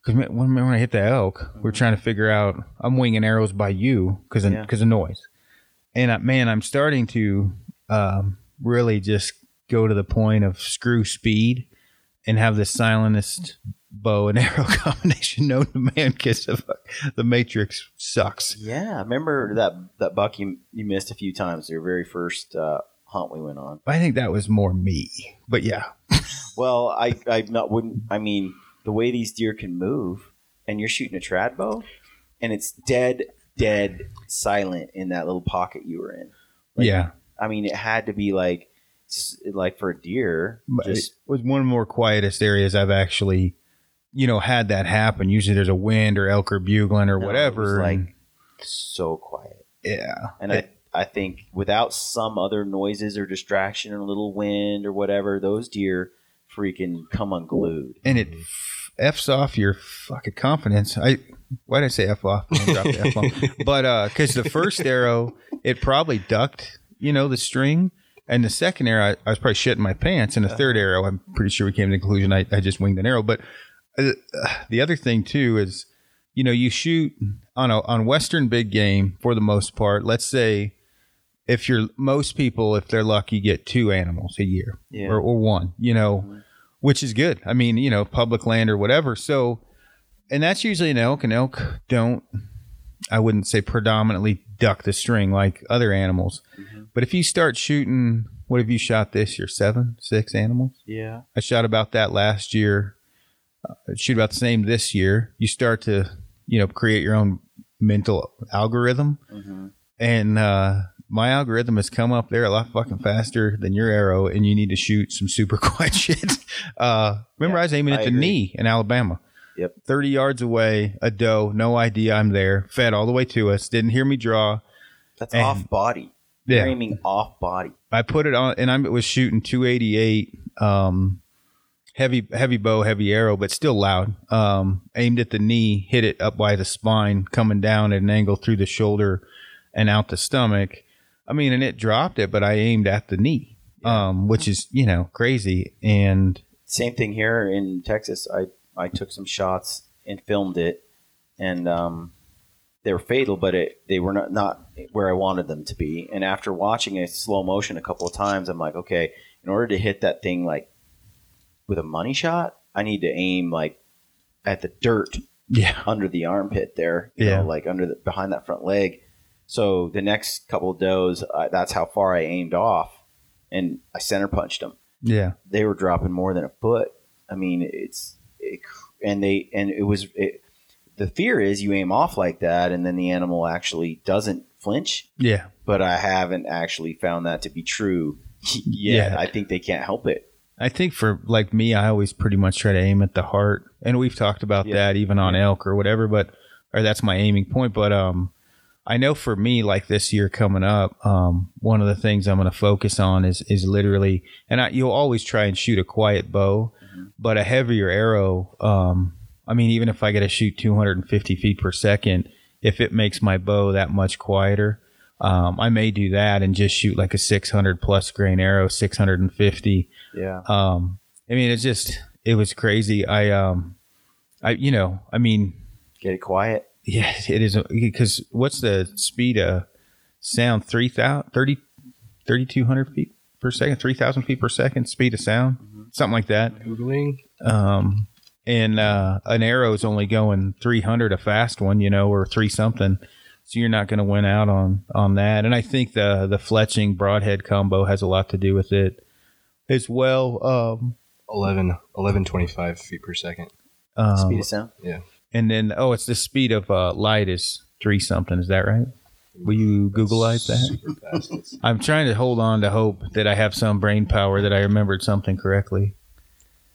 Because when, when I hit the elk, we're trying to figure out. I'm winging arrows by you because Yeah. because of noise, and I, man, I'm starting to um, really just go to the point of screw speed and have the silentest bow and [LAUGHS] arrow combination known to man because the Matrix sucks. Yeah, I remember that that buck you you missed a few times. Your very first uh, hunt we went on. I think that was more me, but yeah, [LAUGHS] Well, I I not wouldn't. I mean, the way these deer can move, and you're shooting a trad bow, and it's dead, dead silent in that little pocket you were in. Like, yeah. I mean, it had to be like, like for a deer, But just it was one of the more quietest areas I've actually, you know, had that happen. Usually there's a wind or elk or bugling or No, it whatever. like so quiet. yeah, And I, I think without some other noises or distraction or a little wind or whatever, those deer freaking come unglued. and it f- f's off your fucking confidence. I why did I say f off? F bomb. [LAUGHS] But uh, because the first arrow, it probably ducked, you know, the string. And the second arrow, I, I was probably shitting my pants. And the third arrow, I'm pretty sure we came to the conclusion I, I just winged an arrow. But uh, the other thing too is, you know, you shoot on a on Western big game for the most part. Let's say if you're most people, if they're lucky, get two animals a year Yeah. or, or one, you know, which is good. I mean, you know, public land or whatever. So, and that's usually an elk. And elk don't, I wouldn't say predominantly duck the string like other animals. Mhm. But if you start shooting, what have you shot this year? Seven, six animals? Yeah. I shot about that last year. Uh, shoot about the same this year. You start to, you know, create your own mental algorithm, hmm and uh, my algorithm has come up there a lot fucking faster than your arrow, and you need to shoot some super [LAUGHS] quiet shit. Uh, remember, Yeah, I was aiming at I the agree. knee in Alabama. Yep. 30 yards away, a doe, no idea I'm there, fed all the way to us, didn't hear me draw. That's And- off body. Yeah. Aiming off body. I put it on, and I was shooting 288, um, heavy, heavy bow, heavy arrow, but still loud. Um, aimed at the knee, hit it up by the spine, coming down at an angle through the shoulder and out the stomach. I mean, and it dropped it, but I aimed at the knee, um, which is you know crazy. And Same thing here in Texas. I I took some shots and filmed it, and um, they were fatal, but it they were not not where I wanted them to be. And after watching it slow motion a couple of times, I'm like, okay, in order to hit that thing like with a money shot, I need to aim like at the dirt Yeah. under the armpit there, you Yeah. know, like under the behind that front leg. So the next couple of does, uh, that's how far I aimed off, and I center punched them. Yeah. They were dropping more than a foot. I mean, it's it, and they and it was it, the fear is you aim off like that, and then the animal actually doesn't flinch. Yeah. But I haven't actually found that to be true [LAUGHS] yet. Yeah. I think they can't help it. I think for like me, I always pretty much try to aim at the heart, and we've talked about Yeah. that even on elk or whatever. But or that's my aiming point. But um, I know for me, like this year coming up, um, one of the things I'm going to focus on is is literally, and I, you'll always try and shoot a quiet bow, but a heavier arrow. Um, I mean, even if I get to shoot 250 feet per second, if it makes my bow that much quieter. Um, I may do that and just shoot like a 600 plus grain arrow, 650 Yeah. um i mean it's just it was crazy i um i you know i mean Get it quiet. Yeah it is because what's the speed of sound 3000 30 3200 feet per second 3000 feet per second speed of sound something like that Googling. um and uh an arrow is only going 300 a fast one you know or three something so you're not going to win out on on that and i think the the fletching broadhead combo has a lot to do with it as well um 11, 1125 feet per second. um, Speed of sound. Yeah. And then oh it's the speed of uh light is three something is that right will you googleize that Super fast. It's- i'm trying to hold on to hope that i have some brain power that i remembered something correctly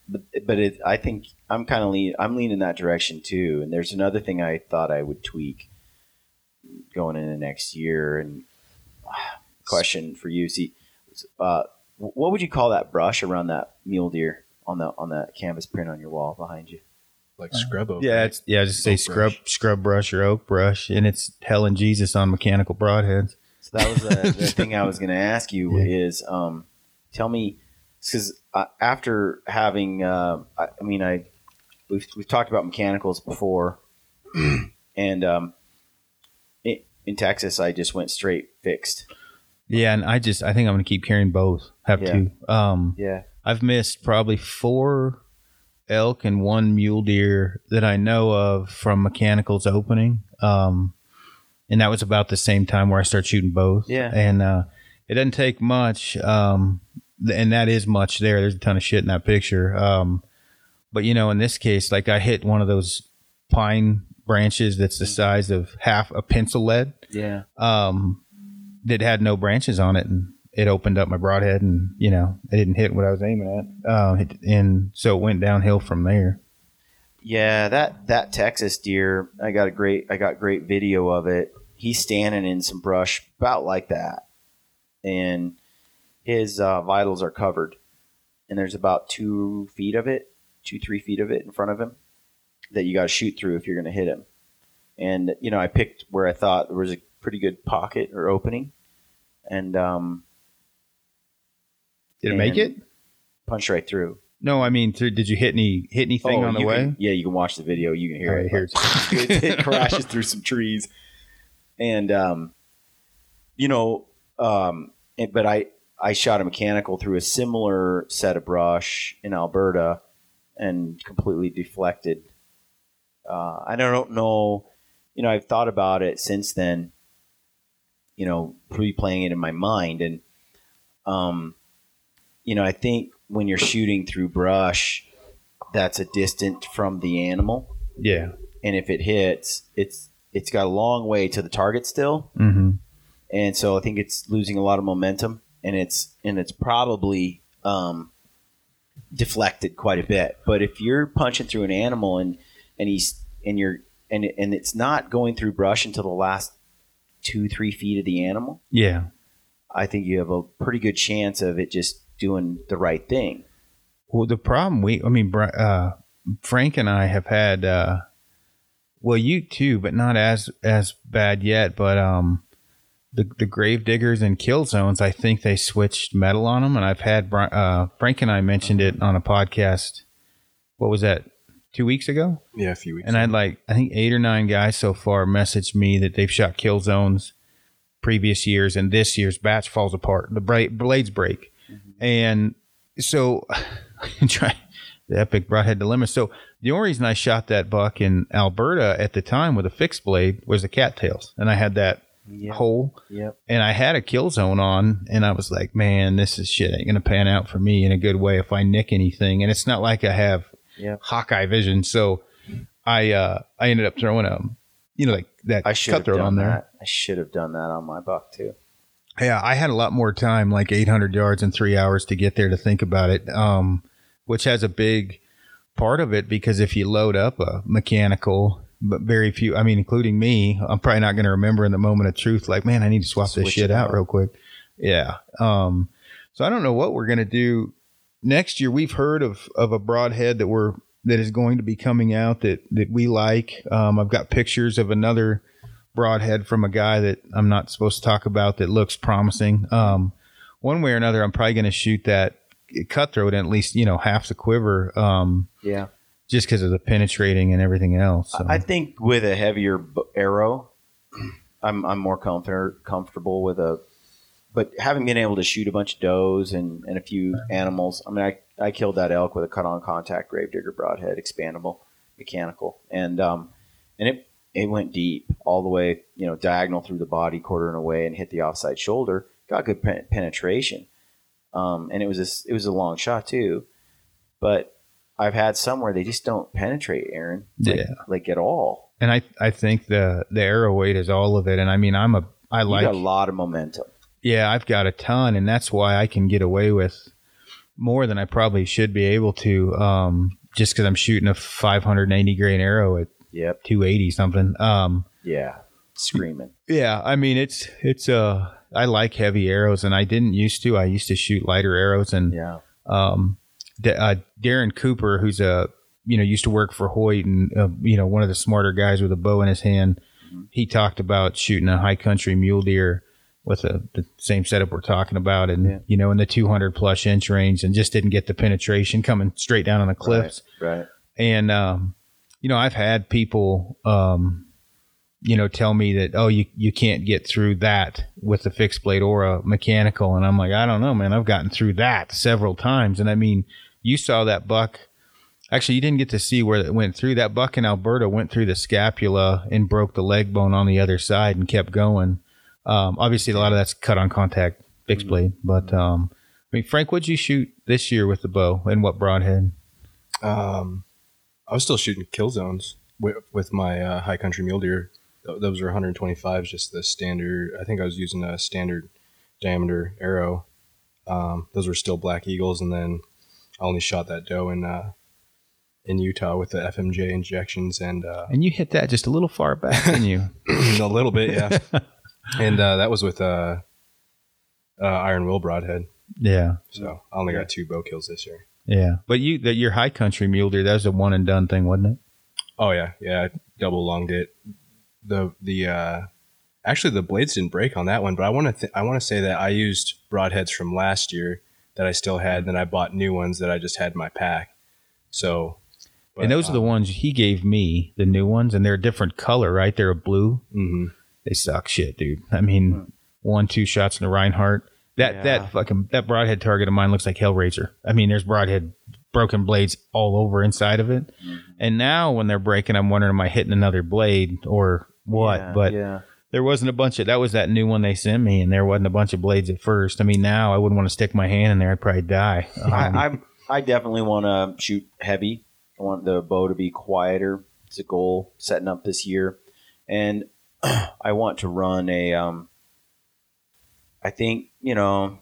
but but it, I think I'm kind of lean. I'm leaning that direction too. And there's another thing I thought I would tweak going into next year. And [SIGHS] question for you, see, uh, what would you call that brush around that mule deer on the on that canvas print on your wall behind you? Like scrub oak. yeah right? it's yeah just say Oak scrub brush. scrub brush or oak brush and it's hell and jesus on mechanical broadheads So that was the, [LAUGHS] the thing I was going to ask you Yeah. is um, tell me because uh, after having uh, I, I mean I we've we've talked about mechanicals before, [CLEARS THROAT] and um, in, in Texas I just went straight fixed. yeah and i just i think i'm gonna keep carrying both have Yeah. to um Yeah, I've missed probably four elk and one mule deer that I know of from Mechanical's opening. Um, and that was about the same time where I started shooting both. Yeah. And uh, it doesn't take much. Um, and that is much there. There's a ton of shit in that picture. Um, but, you know, in this case, like I hit one of those pine branches that's the size of half a pencil lead yeah, um, that had no branches on it, and it opened up my broadhead, and you know, it didn't hit what I was aiming at, uh, and so it went downhill from there. yeah. That that Texas deer, I got a great I got great video of it. He's standing in some brush about like that, and his uh, vitals are covered, and there's about two feet of it, two three feet of it in front of him that you got to shoot through if you're going to hit him. And you know, I picked where I thought there was a pretty good pocket or opening, and um, Did it make it? Punched right through. No, I mean, th- did you hit any hit anything Oh, on the you way? can- yeah, you can watch the video. You can hear All right, it. here it, [LAUGHS] it crashes through some trees, and um, you know, um, it- but I I shot a mechanical through a similar set of brush in Alberta, and completely deflected. Uh, I don't know. You know, I've thought about it since then. You know, replaying it in my mind, and um, you know, I think when you're shooting through brush, that's a distance from the animal, Yeah. and if it hits, it's it's got a long way to the target still, Mm-hmm. and so I think it's losing a lot of momentum, and it's and it's probably um, deflected quite a bit. But if you're punching through an animal and and he's and you're and and it's not going through brush until the last two three feet of the animal, Yeah. I think you have a pretty good chance of it just doing the right thing. Well, the problem we, I mean, uh, Frank and I have had, uh, well, you too, but not as as bad yet. But um, the the grave diggers and kill zones, I think they switched metal on them, and I've had uh, Frank and I mentioned it on a podcast. What was that? Two weeks ago, Yeah, a few weeks. and I had like I think eight or nine guys so far messaged me that they've shot kill zones previous years, and this year's batch falls apart. The bra- blades break, and so [SIGHS] try the epic broadhead dilemma. So the only reason I shot that buck in Alberta at the time with a fixed blade was the cattails, and I had that Yep. hole, Yep. and I had a kill zone on, and I was like, man, this is shit ain't gonna pan out for me in a good way if I nick anything, and it's not like I have Yep. Hawkeye vision, so I uh I ended up throwing a, you know, like that I should cutthroat on there. that. I should have done that on my buck too. Yeah, I had a lot more time, like 800 yards in three hours to get there to think about it, um, which has a big part of it because if you load up a mechanical, but very few, I mean, including me, I'm probably not going to remember in the moment of truth, like, man, I need to swap this shit out out. real quick. Yeah. Um, so I don't know what we're going to do next year. We've heard of, of a broadhead that we're, that is going to be coming out that, that we like. Um, I've got pictures of another broadhead from a guy that I'm not supposed to talk about that looks promising. Um, one way or another, I'm probably going to shoot that cutthroat in at least you know half the quiver, um, Yeah. just because of the penetrating and everything else. So. I think with a heavier arrow, I'm I'm more comfort, comfortable with a. But having been able to shoot a bunch of does and, and a few animals, I mean, I, I killed that elk with a cut on contact gravedigger broadhead, expandable, mechanical, and um, and it it went deep all the way, you know, diagonal through the body, quartering away, and hit the offside shoulder. Got good pen- penetration, um, and it was a, it was a long shot too, but I've had some where they just don't penetrate, Aaron. Like, Yeah. like at all. and I I think the the arrow weight is all of it. And I mean, I'm a I You like got a lot of momentum. yeah, I've got a ton, and that's why I can get away with more than I probably should be able to. Um, just because I'm shooting a 580 grain arrow at Yep. 280 something. Um, Yeah. Screaming. Yeah, I mean it's it's uh I like heavy arrows and I didn't used to. I used to shoot lighter arrows and Yeah. um D- uh, Darren Cooper who's a you know used to work for Hoyt and uh, you know one of the smarter guys with a bow in his hand. He talked about shooting a high country mule deer with a, the same setup we're talking about and Yeah. you know in the 200 plus inch range and just didn't get the penetration coming straight down on the cliffs Right. and um, you know i've had people um, you know tell me that oh you, you can't get through that with a fixed blade or a mechanical. And i'm like i don't know man. I've gotten through that several times. And i mean you saw that buck. Actually you didn't get to see where it went through. That buck in alberta went through the scapula and broke the leg bone on the other side and kept going. Um, obviously a lot of that's cut on contact fixed blade. But um, i mean frank what'd you shoot this year with the bow and what broadhead? Um, I was still shooting kill zones with, with my uh, high country mule deer. Those were 125s, just the standard. I think I was using a standard diameter arrow. Um, those were still black eagles, and then I only shot that doe in uh, in Utah with the FMJ injections and uh, And you hit that just a little far back, didn't you? [LAUGHS] a little bit, yeah. [LAUGHS] and uh, that was with uh, uh, Iron Will broadhead. yeah, So I only got two bow kills this year. Yeah. But you, that your high country mule deer, that was a one and done thing, wasn't it? Oh yeah, yeah, I double longed it. The the uh actually the blades didn't break on that one, but I want to th- I want to say that I used broadheads from last year that I still had, and then I bought new ones that I just had in my pack. So, but, and those are the um, ones he gave me, the new ones, and they're a different color, right? They're a blue. mhm. They suck shit, dude. I mean, one, two shots in the Rinehart. That Yeah. that fucking that broadhead target of mine looks like Hellraiser. I mean, there's broadhead broken blades all over inside of it. And now when they're breaking, I'm wondering, am I hitting another blade or what? Yeah, but yeah. there wasn't a bunch of that was that new one they sent me, and there wasn't a bunch of blades at first. I mean, now I wouldn't want to stick my hand in there; I'd probably die. [LAUGHS] Um, I, I I definitely want to shoot heavy. I want the bow to be quieter. It's a goal setting up this year, and [CLEARS THROAT] I want to run a. Um, I think you know.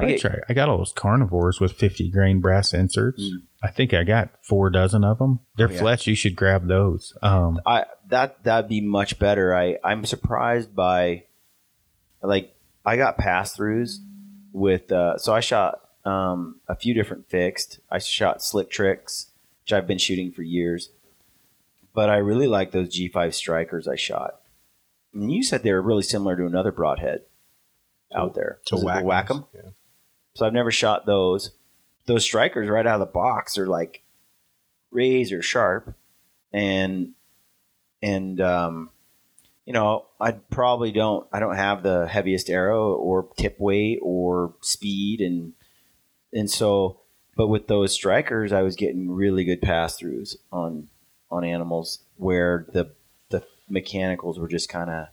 Okay. try. I got all those carnivores with 50 grain brass inserts. Mm. I think I got four dozen of them. They're Oh, yeah. Fletch. You should grab those. Um, I that that'd be much better. I I'm surprised by, like I got pass throughs with. Uh, so I shot um, a few different fixed. I shot slick tricks, which I've been shooting for years. But I really like those G5 strikers I shot. And you said they were really similar to another broadhead out there. to it the whack them. Yeah. So I've never shot those. Those strikers right out of the box are like razor sharp, and and um, you know I probably don't I don't have the heaviest arrow or tip weight or speed and and so But with those strikers, I was getting really good pass throughs on on animals where the the mechanicals were just kind of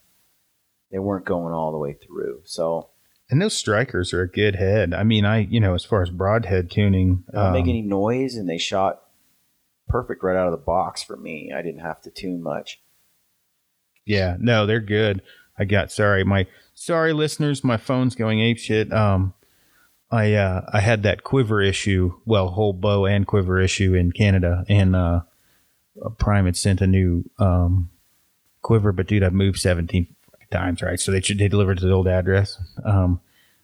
they weren't going all the way through. So And those strikers are a good head. I mean, I you know, as far as broadhead tuning, they didn't um, make any noise, and they shot perfect right out of the box for me. I didn't have to tune much. Yeah, no, they're good. I got sorry, my sorry listeners, my phone's going ape shit. Um, I uh, I had that quiver issue, well, whole bow and quiver issue in Canada, and uh, Prime had sent a new um quiver, but dude, I've moved seventeen times, right? So they should they delivered to the old address. Um,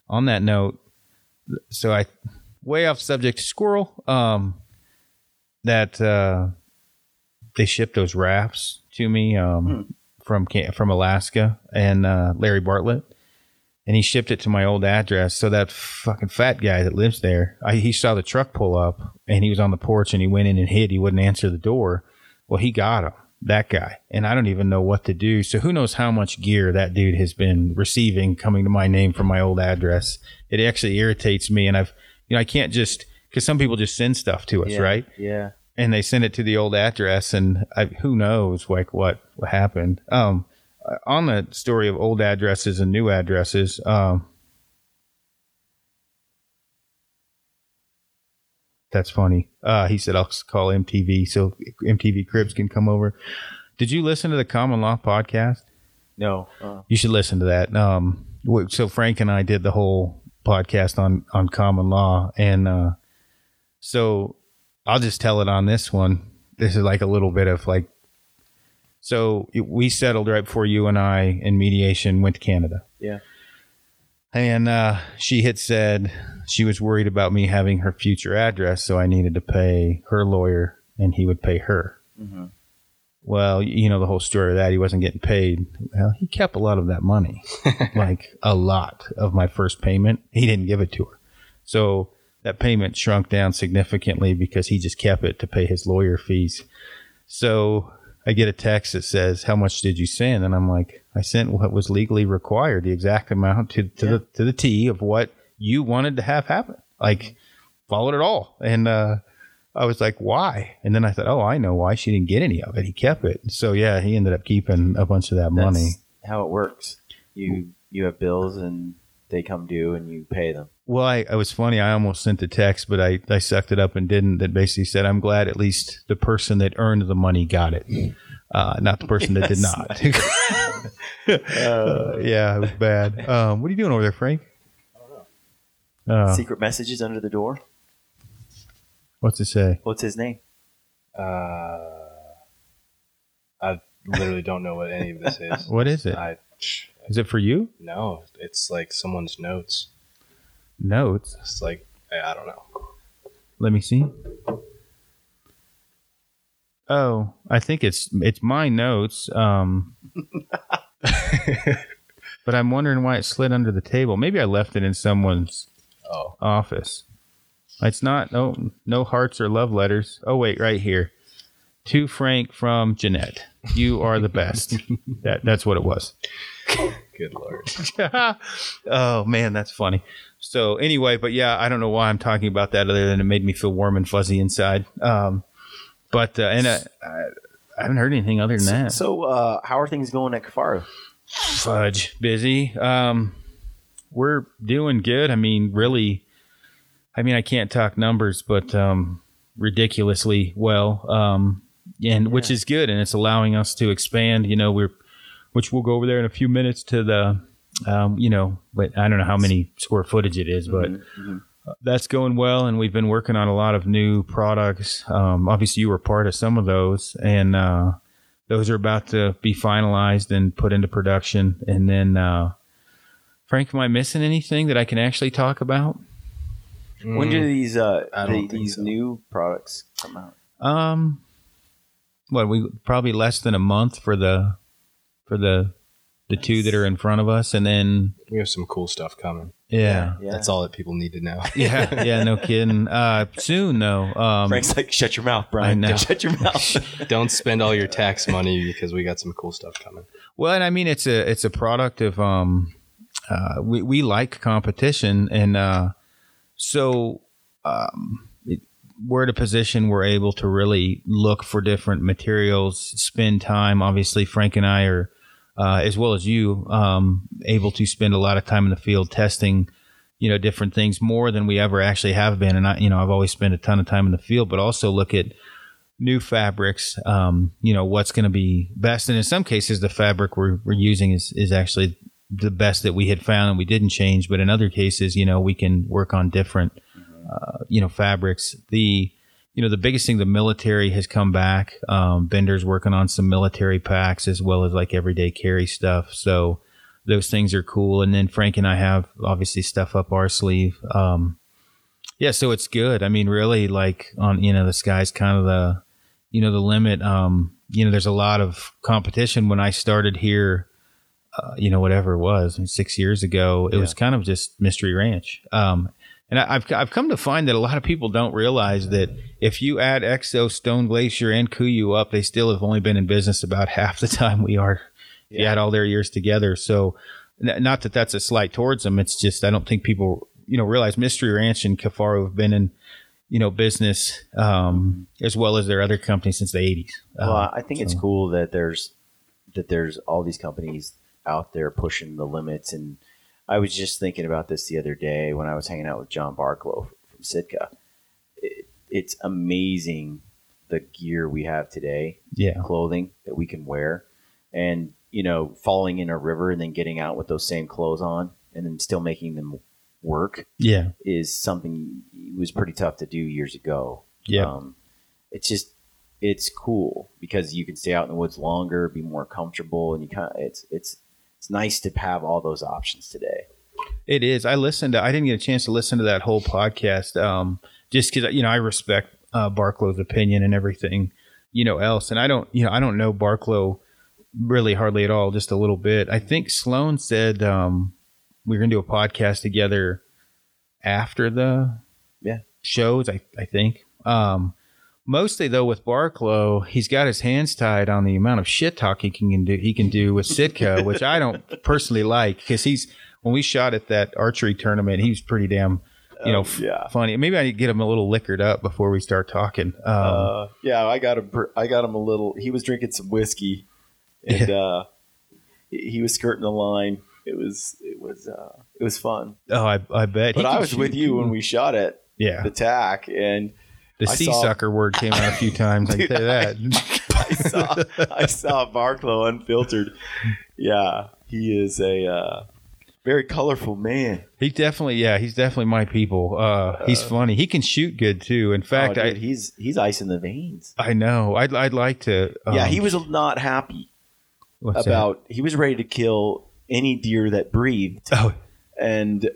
on that note, so I way off subject, squirrel. Um, that uh, they shipped those rafts to me. Um from from Alaska and uh, Larry Bartlett, and he shipped it to my old address. So that fucking fat guy that lives there, I, he saw the truck pull up, and he was on the porch, and he went in and hid. He wouldn't answer the door. Well, he got him, that guy, and I don't even know what to do. So who knows how much gear that dude has been receiving coming to my name from my old address? It actually irritates me, and I've you know I can't just because some people just send stuff to us, Yeah, right? Yeah. and they send it to the old address and I, who knows like what, what happened um on the story of old addresses and new addresses um that's funny uh he said i'll call mtv so mtv cribs can come over did you listen to the common law podcast No. Uh, you should listen to that. Um, so Frank and I did the whole podcast on on common law, and uh, so I'll just tell it on this one. This is like a little bit of like, so we settled right before you and I in mediation went to Canada, yeah. And uh, she had said she was worried about me having her future address, so I needed to pay her lawyer, and he would pay her. hmm Well, you know the whole story of that. He wasn't getting paid. Well, he kept a lot of that money, [LAUGHS] like a lot of my first payment. He didn't give it to her. So that payment shrunk down significantly because he just kept it to pay his lawyer fees. So I get a text that says, "How much did you send?" And I'm like, "I sent what was legally required, the exact amount to, to the to the T of what you wanted to have happen. Like followed it all." And uh, I was like, "Why?" And then I thought, "Oh, I know why. She didn't get any of it. He kept it." So yeah, he ended up keeping a bunch of that That's money. how it works. You you have bills and they come due and you pay them. Well, I, it was funny. I almost sent the text, but I, I sucked it up and didn't. That basically said, I'm glad at least the person that earned the money got it, uh, not the person that did not. [LAUGHS] Uh, yeah, it was bad. Um, what are you doing over there, Frank? Uh, Secret messages under the door. what's it say? What's his name? Uh, I literally don't know what any of this is. [LAUGHS] What is it? I Is it for you? no, it's like someone's notes. Notes. It's like I don't know. Let me see. Oh, I think it's it's my notes. Um, [LAUGHS] but I'm wondering why it slid under the table. Maybe I left it in someone's Oh, office. It's not no no hearts or love letters. Oh wait, right here. To Frank from Jeanette. You are the best. [LAUGHS] that that's what it was. good lord. [LAUGHS] oh man, that's funny. So anyway, but yeah, I don't know why I'm talking about that other than it made me feel warm and fuzzy inside. Um, but uh, and uh, I, I haven't heard anything other than that. So, uh, how are things going at Kifaru? Fudge, busy. Um, we're doing good. I mean, really. I mean, I can't talk numbers, but um, ridiculously well. Um, and which is good, and it's allowing us to expand. You know, we're which we'll go over there in a few minutes to the, um, you know, but I don't know how many square footage it is, but Mhm. that's going well, and we've been working on a lot of new products. Um, obviously, you were part of some of those, and uh, those are about to be finalized and put into production. And then, uh, Frank, am I missing anything that I can actually talk about? When do these uh, the- these so. new products come out? Um, what we probably less than a month for the for the the two that are in front of us, and then we have some cool stuff coming. yeah, yeah. That's all that people need to know. yeah, [LAUGHS] yeah, no kidding. Uh, soon though. Um, Frank's like, shut your mouth, Brian. I know. [LAUGHS] Shut your mouth. [LAUGHS] don't spend all your tax money because we got some cool stuff coming. Well, and I mean it's a it's a product of um uh we we like competition and uh so um it, we're at a position we're able to really look for different materials, spend time. Obviously, Frank and I are, uh, as well as you, um, able to spend a lot of time in the field testing, you know, different things more than we ever actually have been. And I, you know, I've always spent a ton of time in the field, but also look at new fabrics. Um, you know, what's going to be best, and in some cases, the fabric we're we're using is is actually the best that we had found and we didn't change. But in other cases, you know, we can work on different uh, you know fabrics. The you know the biggest thing the military has come back. Um, Bender's working on some military packs as well as like everyday carry stuff. So those things are cool. And then Frank and I have obviously stuff up our sleeve. Um, yeah, so it's good. I mean, really, like on you know the sky's kind of the you know the limit. Um, you know, there's a lot of competition. When I started here, uh, you know, whatever it was, six years ago, it Yeah. was kind of just Mystery Ranch. Um, and I, I've I've come to find that a lot of people don't realize that if you add Exo, Stone Glacier, and Kuiu up, they still have only been in business about [LAUGHS] half the time we are. If you add all their years together, so n- not that that's a slight towards them. It's just I don't think people you know realize Mystery Ranch and Kifaru have been in you know business um, as well as their other companies since the eighties. Well, I think it's cool that there's that there's all these companies out there pushing the limits. And I was just thinking about this the other day when I was hanging out with John Barklow from Sitka. It, it's amazing the gear we have today, yeah, clothing that we can wear, and you know, falling in a river and then getting out with those same clothes on, and then still making them work yeah, is something it was pretty tough to do years ago. yeah. Um, it's just it's cool because you can stay out in the woods longer, be more comfortable, and you kind of it's it's it's nice to have all those options today. It is. I listened to. I didn't get a chance to listen to that whole podcast, um, just because you know I respect uh, Barklow's opinion and everything, you know. Else, and I don't, you know, I don't know Barklow really hardly at all, just a little bit. I think Sloan said um, we are going to do a podcast together after the Yeah. shows. I I think. Um, mostly though with Barklow, he's got his hands tied on the amount of shit talk he can do. He can do with Sitka, [LAUGHS] which I don't personally like because he's when we shot at that archery tournament, he was pretty damn, you know, f- yeah. funny. Maybe I need to get him a little liquored up before we start talking. Um, Uh, yeah, I got him. I got him a little. He was drinking some whiskey, and uh, he was skirting the line. It was it was uh, it was fun. oh, I, I bet. But I was with you when we shot it. yeah, the tack, and the I sea saw- sucker word came out a few times. I can tell you that. [LAUGHS] I saw I saw Barklow unfiltered. Yeah, he is a uh, very colorful man. He definitely, yeah, he's definitely my people. Uh, he's funny. He can shoot good too. In fact, Oh, I he's he's ice in the veins. I know. I'd I'd like to. Um, yeah, he was not happy what's that? about. He was ready to kill any deer that breathed, Oh, and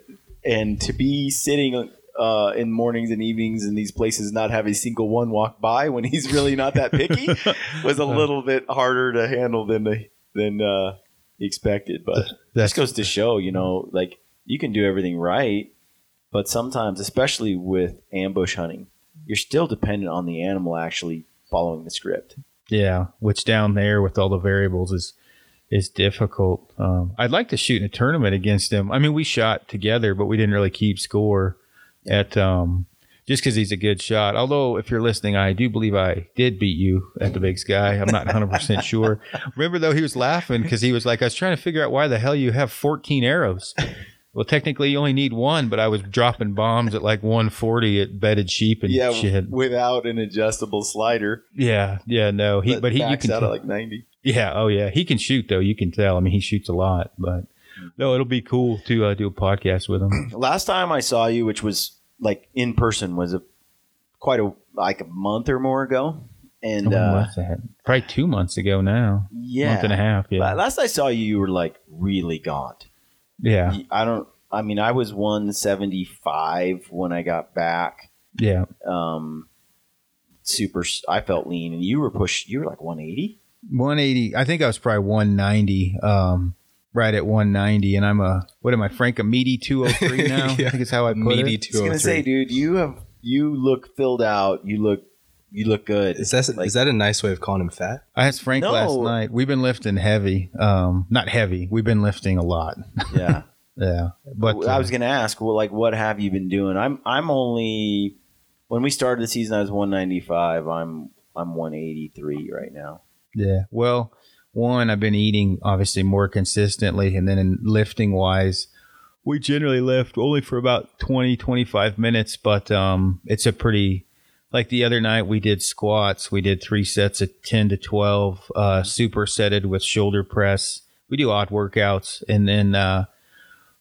and to be sitting uh, in mornings and evenings in these places, not have a single one walk by when he's really not that picky, [LAUGHS] was a little bit harder to handle than the, than uh, expected. But that's this goes to show, you know, like you can do everything right, but sometimes, especially with ambush hunting, you're still dependent on the animal actually following the script. Yeah, which down there with all the variables is is difficult. Um, I'd like to shoot in a tournament against him. I mean, we shot together, but we didn't really keep score at um, just because he's a good shot. Although, if you're listening, I do believe I did beat you at the Big Sky. I'm not 100 percent [LAUGHS] sure. Remember though, he was laughing because he was like, I was trying to figure out why the hell you have 14 arrows. Well, technically, you only need one, but I was dropping bombs at like 140 at bedded sheep and shit. without an adjustable slider. Yeah, yeah, no, he, but he, you can out at like ninety. yeah, oh yeah, he can shoot though. You can tell. I mean, he shoots a lot, but no, it'll be cool to uh, do a podcast with him. [CLEARS THROAT] Last time I saw you, which was like in person, was a quite a like a month or more ago, and When uh, that? Probably two months ago now, yeah, month and a half. Yeah, Last I saw you, you were like really gaunt. yeah, I don't. I mean, I was one seventy five when I got back. yeah. Um, super. s- I felt lean, and you were pushed. You were like one eighty. One eighty. I think I was probably one ninety. Um, right at one ninety, and I'm a what am I, Frank? A meaty two hundred three [LAUGHS] now. I think is how I put Meaty it. I was gonna say, dude, you have you look filled out. You look you look good. Is that Like- is that a nice way of calling him fat? I asked Frank No. last night. We've been lifting heavy. Um, not heavy. We've been lifting a lot. [LAUGHS] yeah. [LAUGHS] Yeah, but I uh, was gonna ask, well, like, what have you been doing? I'm I'm only When we started the season, I was 195. I'm I'm 183 right now. Yeah. Well, one, I've been eating obviously more consistently, and then in lifting wise, we generally lift only for about 20, 25 minutes, but um, it's a pretty like the other night we did squats. We did three sets of 10 to 12, uh, supersetted with shoulder press. We do odd workouts. And then, uh,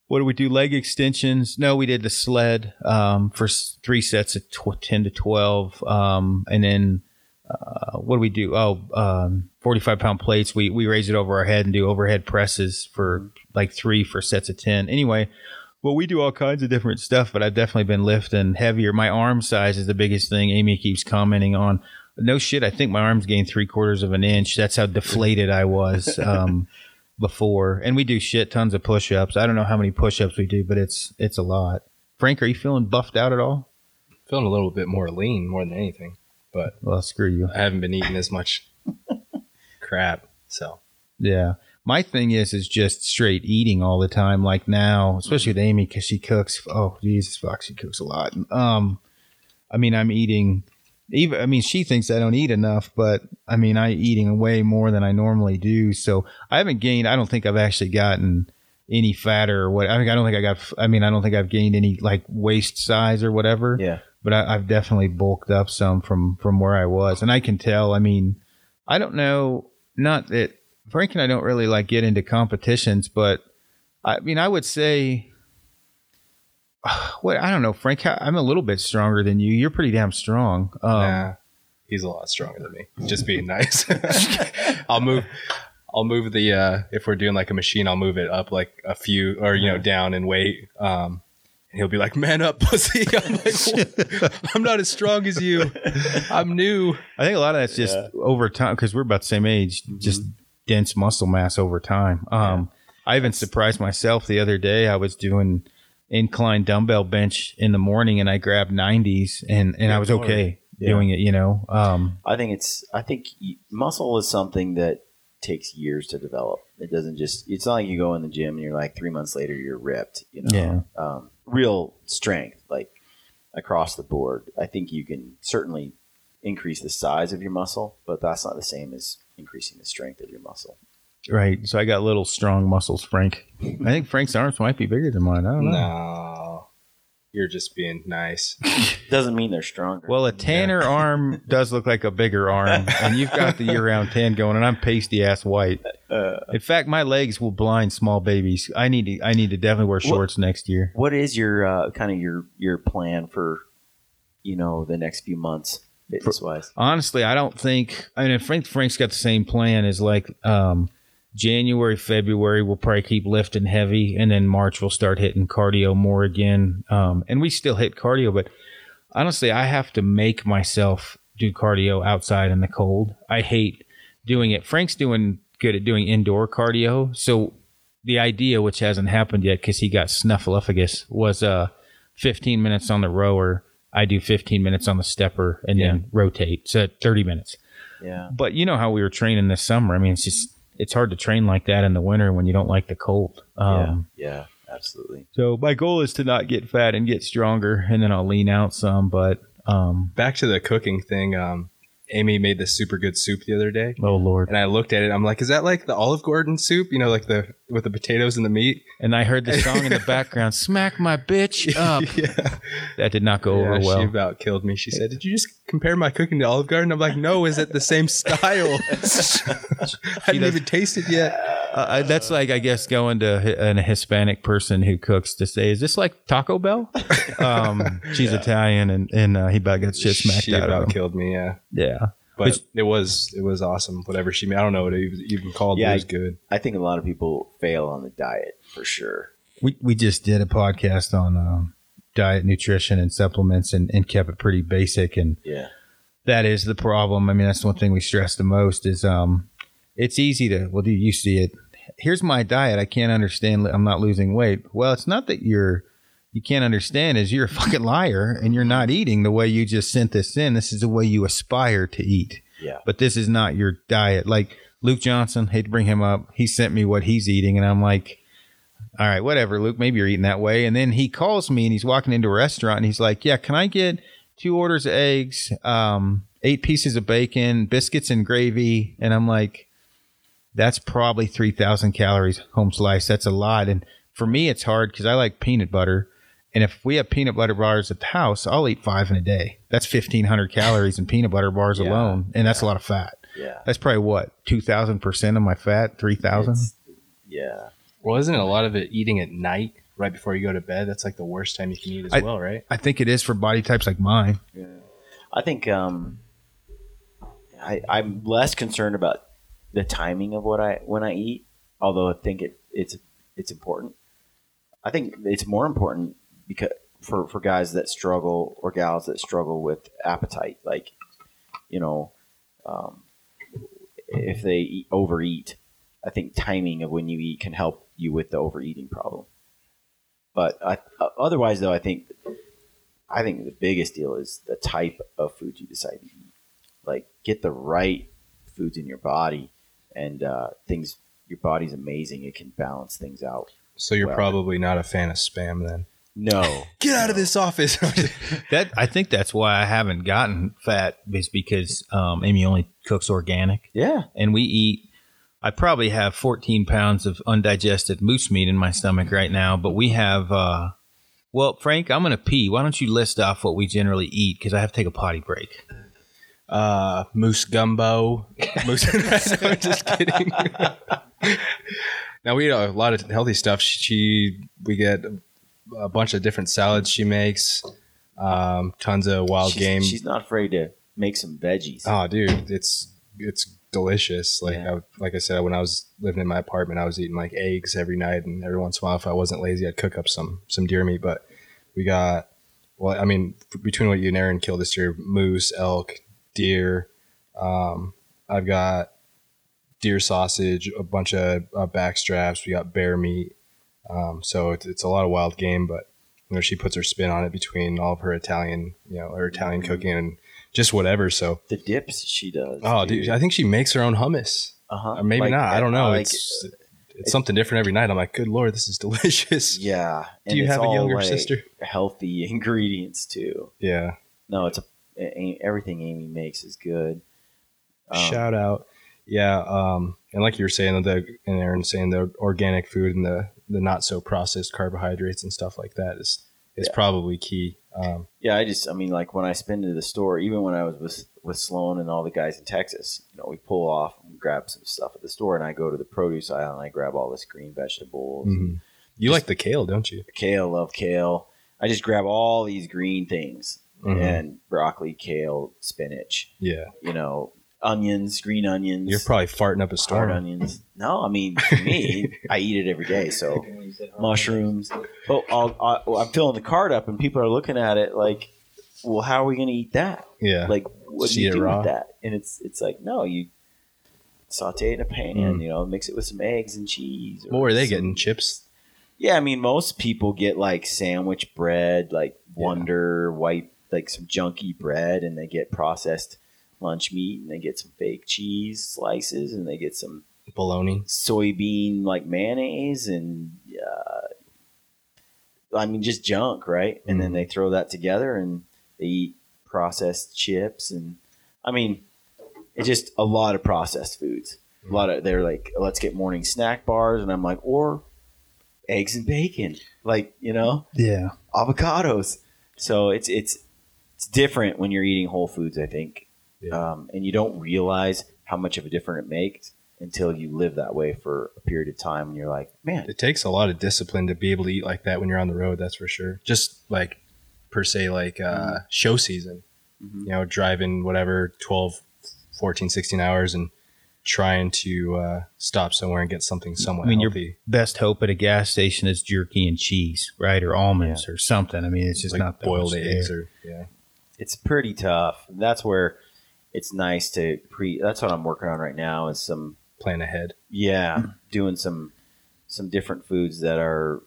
what do we do? Leg extensions. No, we did the sled, um, for three sets of tw- 10 to 12. Um, and then, uh, what do we do? Oh, um, 45 pound plates. We, we raise it over our head and do overhead presses for like three for sets of 10. Anyway, well, we do all kinds of different stuff, but I've definitely been lifting heavier. My arm size is the biggest thing. Amy keeps commenting on. No shit, I think my arms gained three quarters of an inch. That's how deflated I was [LAUGHS] um, before. And we do shit tons of push ups. I don't know how many push ups we do, but it's it's a lot. Frank, are you feeling buffed out at all? Feeling a little bit more lean more than anything, but Well, screw you. I haven't been eating as much [LAUGHS] crap. So Yeah. My thing is is just straight eating all the time. Like now, especially with Amy because she cooks. Oh Jesus fuck, she cooks a lot. Um, I mean, I'm eating. Even I mean, she thinks I don't eat enough, but I mean, I eating way more than I normally do. So I haven't gained. I don't think I've actually gotten any fatter or what. I mean, I don't think I got. I mean, I don't think I've gained any like waist size or whatever Yeah. but I, I've definitely bulked up some from from where I was, and I can tell. I mean, I don't know. Not that Frank and I don't really like get into competitions, but I mean, I would say, [SIGHS] what I don't know, Frank. I'm a little bit stronger than you. You're pretty damn strong. Um, nah, he's a lot stronger than me. Just being nice. [LAUGHS] I'll move. I'll move the uh, if we're doing like a machine, I'll move it up like a few or you know down in weight. Um, and he'll be like, "Man up, [LAUGHS] pussy." I'm like, "I'm not as strong as you. I'm new." I think a lot of that's just over time because we're about the same age, just dense muscle mass over time. Um, I even surprised myself the other day. I was doing incline dumbbell bench in the morning and I grabbed 90s and, and I was Lord. okay Yeah. doing it, you know. Um, I think it's. I think muscle is something that takes years to develop. It doesn't just. It's not like you go in the gym and you're like three months later you're ripped. You know, um, real strength like across the board. I think you can certainly increase the size of your muscle, but that's not the same as increasing the strength of your muscle. right. So I got little strong muscles, Frank. I think Frank's arms might be bigger than mine. I don't know. No, you're just being nice. [LAUGHS] Doesn't mean they're stronger. Well, a tanner arm does look like a bigger arm, and you've got the year-round tan going, and I'm pasty ass white. Uh, In fact, my legs will blind small babies. I need to. I need to definitely wear shorts next year. what is your uh, kind of your your plan for you know the next few months fitness wise? Honestly, I don't think. I mean, Frank Frank's got the same plan as like um, January, February. We'll probably keep lifting heavy, and then March we'll start hitting cardio more again. Um, and we still hit cardio, but honestly, I have to make myself do cardio outside in the cold. I hate doing it. Frank's doing good at doing indoor cardio, so the idea, which hasn't happened yet because he got snuffleupagus, was uh 15 minutes on the rower. I do 15 minutes on the stepper and then rotate. So 30 minutes. Yeah. But you know how we were training this summer. I mean, it's just it's hard to train like that in the winter when you don't like the cold. Um, yeah. Yeah. Absolutely. So my goal is to not get fat and get stronger, and then I'll lean out some. But um, Back to the cooking thing. Um, Amy made this super good soup the other day. oh lord! And I looked at it. I'm like, is that like the Olive Garden soup? You know, like the with the potatoes and the meat. And I heard the song in the [LAUGHS] background, "Smack my bitch [LAUGHS] up." yeah, That did not go Yeah, over She well. about killed me. She said, "Did you just compare my cooking to Olive Garden?" I'm like, "No, is it the same style?" [LAUGHS] I does- even taste it yet. Uh, that's like I guess going to an- a Hispanic person who cooks to say, "Is this like Taco Bell?" [LAUGHS] Um, she's Italian, and and uh, he about got shit smacked she out about of him. killed me. Yeah, Yeah, but Which- it was it was awesome. Whatever she made, I don't know what it was even called. Yeah, it was good. I think a lot of people fail on the diet for sure. we we just did a podcast on um, diet, nutrition, and supplements, and, and kept it pretty basic. And Yeah. that is the problem. I mean, that's one thing we stress the most is um, it's easy to well, do you see it? Here's my diet. I can't understand. I'm not losing weight. Well, it's not that you're you can't understand. Is you're a fucking liar and you're not eating the way you just sent this in. This is the way you aspire to eat. Yeah. But this is not your diet. Like Luke Johnson, hate to bring him up. He sent me what he's eating, and I'm like, all right, whatever, Luke. Maybe you're eating that way. And then he calls me and he's walking into a restaurant and he's like, yeah, can I get two orders of eggs, um, eight pieces of bacon, biscuits and gravy, and I'm like, that's probably three thousand calories home slice. That's a lot, and for me, it's hard because I like peanut butter. And if we have peanut butter bars at the house, I'll eat five in a day. That's fifteen hundred calories in peanut butter bars [LAUGHS] Yeah. alone, and that's a lot of fat. Yeah. That's probably what two thousand percent of my fat, three thousand. Yeah. Well, isn't a lot of it eating at night, right before you go to bed? That's like the worst time you can eat as I- well, right? I think it is for body types like mine. Yeah, I think um, I, I'm less concerned about the timing of what I when I eat, although I think it, it's it's important. I think it's more important because for, for guys that struggle or gals that struggle with appetite, like you know, um, if they eat, overeat, I think timing of when you eat can help you with the overeating problem. But I, uh, otherwise, though, I think I think the biggest deal is the type of food you decide to eat. Like, get the right foods in your body, and uh, things. Your body's amazing; it can balance things out. So you're Well- probably not a fan of spam then. No, [LAUGHS] Get out of this office. [LAUGHS] That I think that's why I haven't gotten fat is because um, Amy only cooks organic, yeah, and we eat. I probably have 14 pounds of undigested moose meat in my stomach right now, but we have. Uh, well, Frank, I'm gonna pee. Why don't you list off what we generally eat? Because I have to take a potty break. Uh, moose gumbo. [LAUGHS] Moose. [LAUGHS] I'm just kidding. now we eat a lot of healthy stuff. She we get a bunch of different salads she makes. Um, tons of wild she's, game. She's not afraid to make some veggies. Oh, dude, it's it's delicious. Like Yeah. I, like I said, when I was living in my apartment, I was eating like eggs every night, and every once in a while, if I wasn't lazy, I'd cook up some some deer meat. But we got well, I mean, between what you and Aaron killed this year, moose, elk, deer. Um, I've got deer sausage, a bunch of uh, back straps. We got bear meat. Um, so it's, it's a lot of wild game, but you know she puts her spin on it between all of her Italian, you know, her Italian cooking and just whatever. So The dips she does. Oh, dude, I think she makes her own hummus. uh-huh. Or maybe Like, not. I don't know. like- it's it's something different every night. I'm like, good lord, this is [LAUGHS] delicious. yeah. Do you it's have a younger like, sister? Healthy [LAUGHS] ingredients too. Yeah. No, it's a- everything Amy makes is good. Um, Shout out. Yeah. Um, and like you were saying, the and Aaron saying the organic food and the the not so processed carbohydrates and stuff like that is is Yeah. probably key. Um, Yeah, I just, I mean, like when I spin to the store, even when I was with with Sloan and all the guys in Texas, you know, we pull off and grab some stuff at the store, and I go to the produce aisle and I grab all this green vegetables, mhm. You Just- like the kale, don't you? kale, love kale. I just grab all these green things Mhm. and broccoli, kale, spinach, Yeah. you know, onions, green onions. You're probably farting up a hard storm. onions. No, I mean, for me, [LAUGHS] I eat it every day. So mushrooms. But I'll, I'll, I'm filling the cart up, and people are looking at it like, "Well, how are we going to eat that? Yeah. Like, what do you do raw? with that?" And it's it's like, no, you saute it in a pan. Mm. You know, mix it with some eggs and cheese. or what were they some- getting? Chips? Yeah, I mean, most people get like sandwich bread, like Wonder white, like some junky bread, and they get processed lunch meat, and they get some fake cheese slices, and they get some Bologna. soybean like mayonnaise and uh, I mean just junk, right? And then Mhm. they throw that together and they eat processed chips and I mean it's just a lot of processed foods. A lot of they're like let's get morning snack bars and I'm like or eggs and bacon, like you know Yeah. avocados. So it's it's it's different when you're eating whole foods, I think, Yeah. um, and you don't realize how much of a difference it makes until you live that way for a period of time, and you're like, man, it takes a lot of discipline to be able to eat like that when you're on the road that's for sure. Just like per se like uh show season. Mhm. you know driving whatever 12 14 16 hours and trying to uh stop somewhere and get something somewhat I mean, you're- healthy. Best hope at a gas station is jerky and cheese, right, or almonds or something. I mean, it's just like not boiled eggs there. or yeah it's pretty tough. That's where it's nice to pre. That's what I'm working on right now is some plan ahead yeah, doing some some different foods that are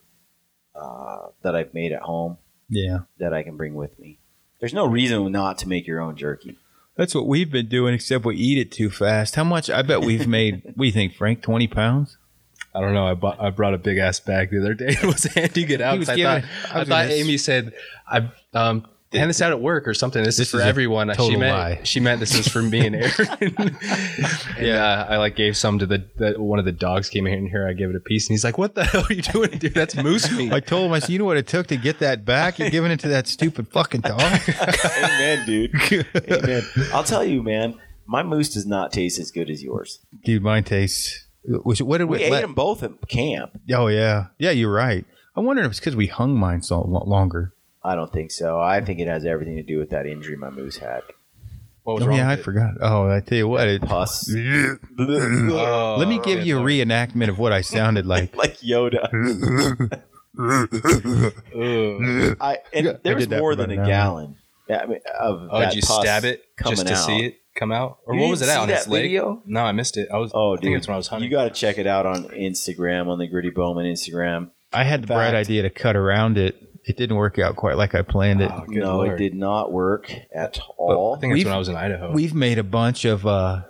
uh, that I've made at home Yeah. that I can bring with me. There's no reason not to make your own jerky. That's what we've been doing, except we eat it too fast. How much? I bet we've made. [LAUGHS] what do you think, Frank? Twenty pounds? I don't know. I bought I brought a big ass bag the other day. [LAUGHS] It was handing it out. He was 'cause I giving- thought, I I thought Amy said, "I um, hand this out at work or something. This, This is for is a everyone. She meant lie. she meant this was for me and Aaron. [LAUGHS] yeah, uh, I like gave some to the, the one of the dogs came in here. I gave it a piece, and he's like, "What the [LAUGHS] hell are you doing, dude? That's moose meat." I told him, I said, you know what it took to get that back? You're giving it to that stupid fucking dog. [LAUGHS] Amen, dude. Amen. I'll tell you, man. My moose does not taste as good as yours. Dude, mine tastes. Which, what did we, We ate let- them both at camp. Oh yeah, yeah. You're right. I wonder if it's because we hung mine so longer. I don't think so. I think it has everything to do with that injury my moose had. What was Oh wrong yeah, I it? forgot. Oh, I tell you what. It, Pus. Oh, [LAUGHS] let me give yeah, you a reenactment of what I sounded like. [LAUGHS] like Yoda. [LAUGHS] Ugh. I and Yeah, I there was more than a about an hour. gallon. Yeah, I mean, of Oh, that did you pus stab it just to out. see it come out, or You what was it didn't on his that leg? video? No, I missed it. I was. Oh, I dude, it's when I was hunting. you got to check it out on Instagram on the Gritty Bowmen Instagram. I had the bright idea to cut around it. It didn't work out quite like I planned it. Oh, no, lord. it did not work at all. I think it's We've- when I was in Idaho. We've made a bunch of uh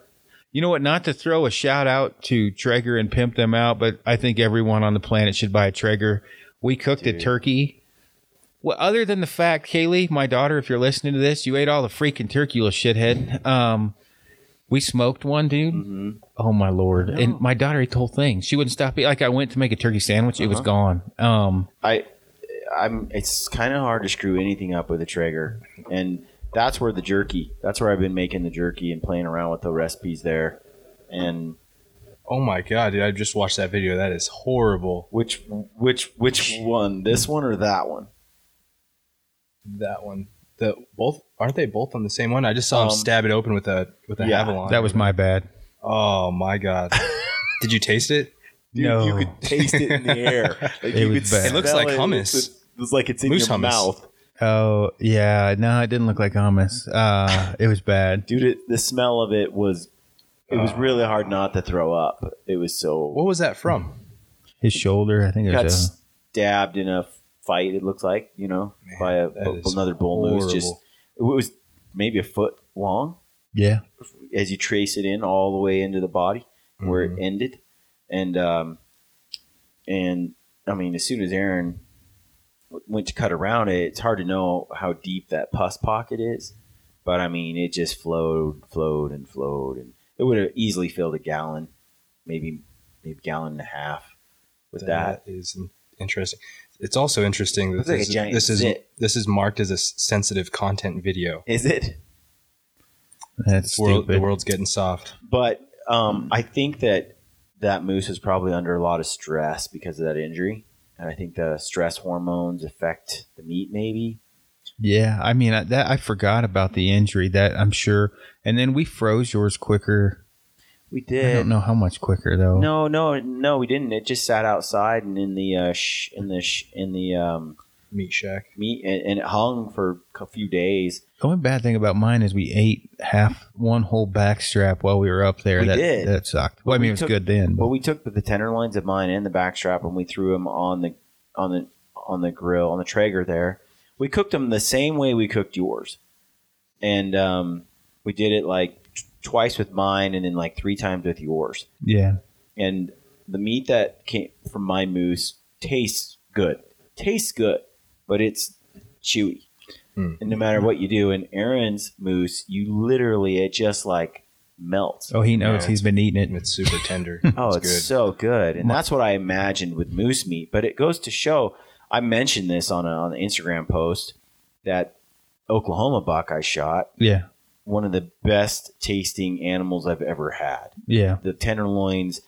you know what, not to throw a shout out to Traeger and pimp them out, but I think everyone on the planet should buy a Traeger. We cooked a turkey. Well, other than the fact, Kaylee, my daughter, if you're listening to this, you ate all the freaking turkey, you little shithead. Um, we smoked one, dude. hmm Oh my lord! And my daughter ate the whole thing. She wouldn't stop. eating. Like I went to make a turkey sandwich, it was Uh-huh. gone. Um, I, I'm. It's kind of hard to screw anything up with a Traeger, and that's where the jerky. That's where I've been making the jerky and playing around with the recipes there. And oh my god, dude! I just watched that video. That is horrible. which which which one? This one or that one? That one. The both aren't they both on the same one? I just saw him Um, stab it open with a with a yeah, Havalon. that was my bad. Oh my god! [LAUGHS] Did you taste it? Dude, No. you could taste it in the air. [LAUGHS] Like It you was could bad. It looks like hummus. It's, it's like it's in Moose your hummus. mouth, Oh yeah, no, it didn't look like hummus. Uh, it was bad. dude. It, the smell of it was. It was really hard not to throw up. It was so. What was that from? His shoulder, I think it got was. A, stabbed in a fight. It looks like you know Man, by a, that is another bull moose. Just it was maybe a foot long yeah, as you trace it in all the way into the body where Mhm. it ended, and um, and I mean as soon as Aaron w- went to cut around it, it's hard to know how deep that pus pocket is, but I mean it just flowed, flowed, and flowed, and it would have easily filled a gallon, maybe maybe gallon and a half with that. that is interesting. It's also interesting that Looks like a this, is zit. this is marked as a sensitive content video. Is it? that's World, stupid. the world's getting soft. But um, I think that that moose is probably under a lot of stress because of that injury, and I think the stress hormones affect the meat. Maybe Yeah, I mean I, that I forgot about the injury. That I'm sure. And then we froze yours quicker. we did. I don't know how much quicker though. No, no, no, we didn't. It just sat outside and in the uh, sh- in the sh- in the um, Meat shack. meat, and, and it hung for a few days. The only bad thing about mine is we ate half one whole back strap while we were up there. We that did. that sucked. Well, Well, I mean we it was took- good then. Well, But we took the tenderloins of mine and the backstrap, and we threw them on the on the on the grill on the Traeger there. We cooked them the same way we cooked yours, and um, we did it like t- twice with mine, and then like three times with yours. yeah, And the meat that came from my moose tastes good, tastes good, but it's chewy. Hmm. And no matter what you do, in Aaron's moose, you literally it just like melts. Oh, he knows. Yeah. He's been eating it And it's super tender. [LAUGHS] Oh, it's good. so good, and that's what I imagined with moose meat. But it goes to show. I mentioned this on a, on the Instagram post that Oklahoma buck I shot, Yeah, one of the best tasting animals I've ever had. yeah. The tenderloins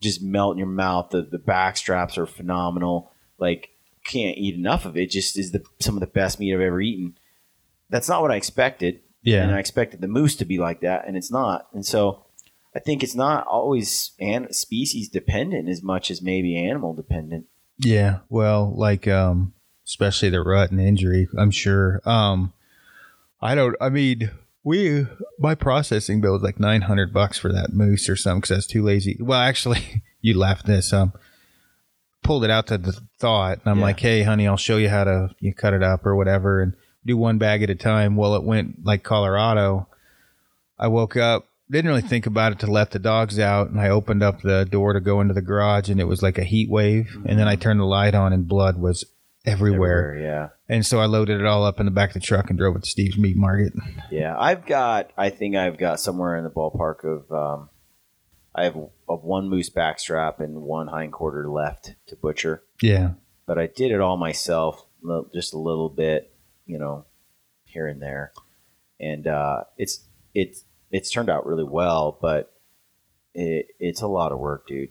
just melt in your mouth. The the back straps are phenomenal. Like can't eat enough of it. Just is the some of the best meat I've ever eaten. That's not what I expected Yeah. and I expected the moose to be like that, and it's not. And so I think it's not always an- species dependent as much as maybe animal dependent. Yeah, well, like um especially the rut and injury, I'm sure. Um I don't I mean, we my processing bill was like 900 bucks for that moose or something cuz that's too lazy. Well, actually, [LAUGHS] you laughed at this um pulled it out to the thought and I'm Yeah. like, "Hey, honey, I'll show you how to you cut it up or whatever and do one bag at a time." Well, it went like Colorado. I woke up didn't really think about it to let the dogs out and I opened up the door to go into the garage and it was like a heat wave and then I turned the light on and blood was everywhere. Yeah. And so I loaded it all up in the back of the truck and drove it to Steve's Meat Market. Yeah, I've got. I think I've got somewhere in the ballpark of. Um, I have of one moose backstrap and one hind quarter left to butcher, Yeah. but I did it all myself, just a little bit, you know, here and there, and uh, it's it's it's turned out really well, but it, it's a lot of work, dude.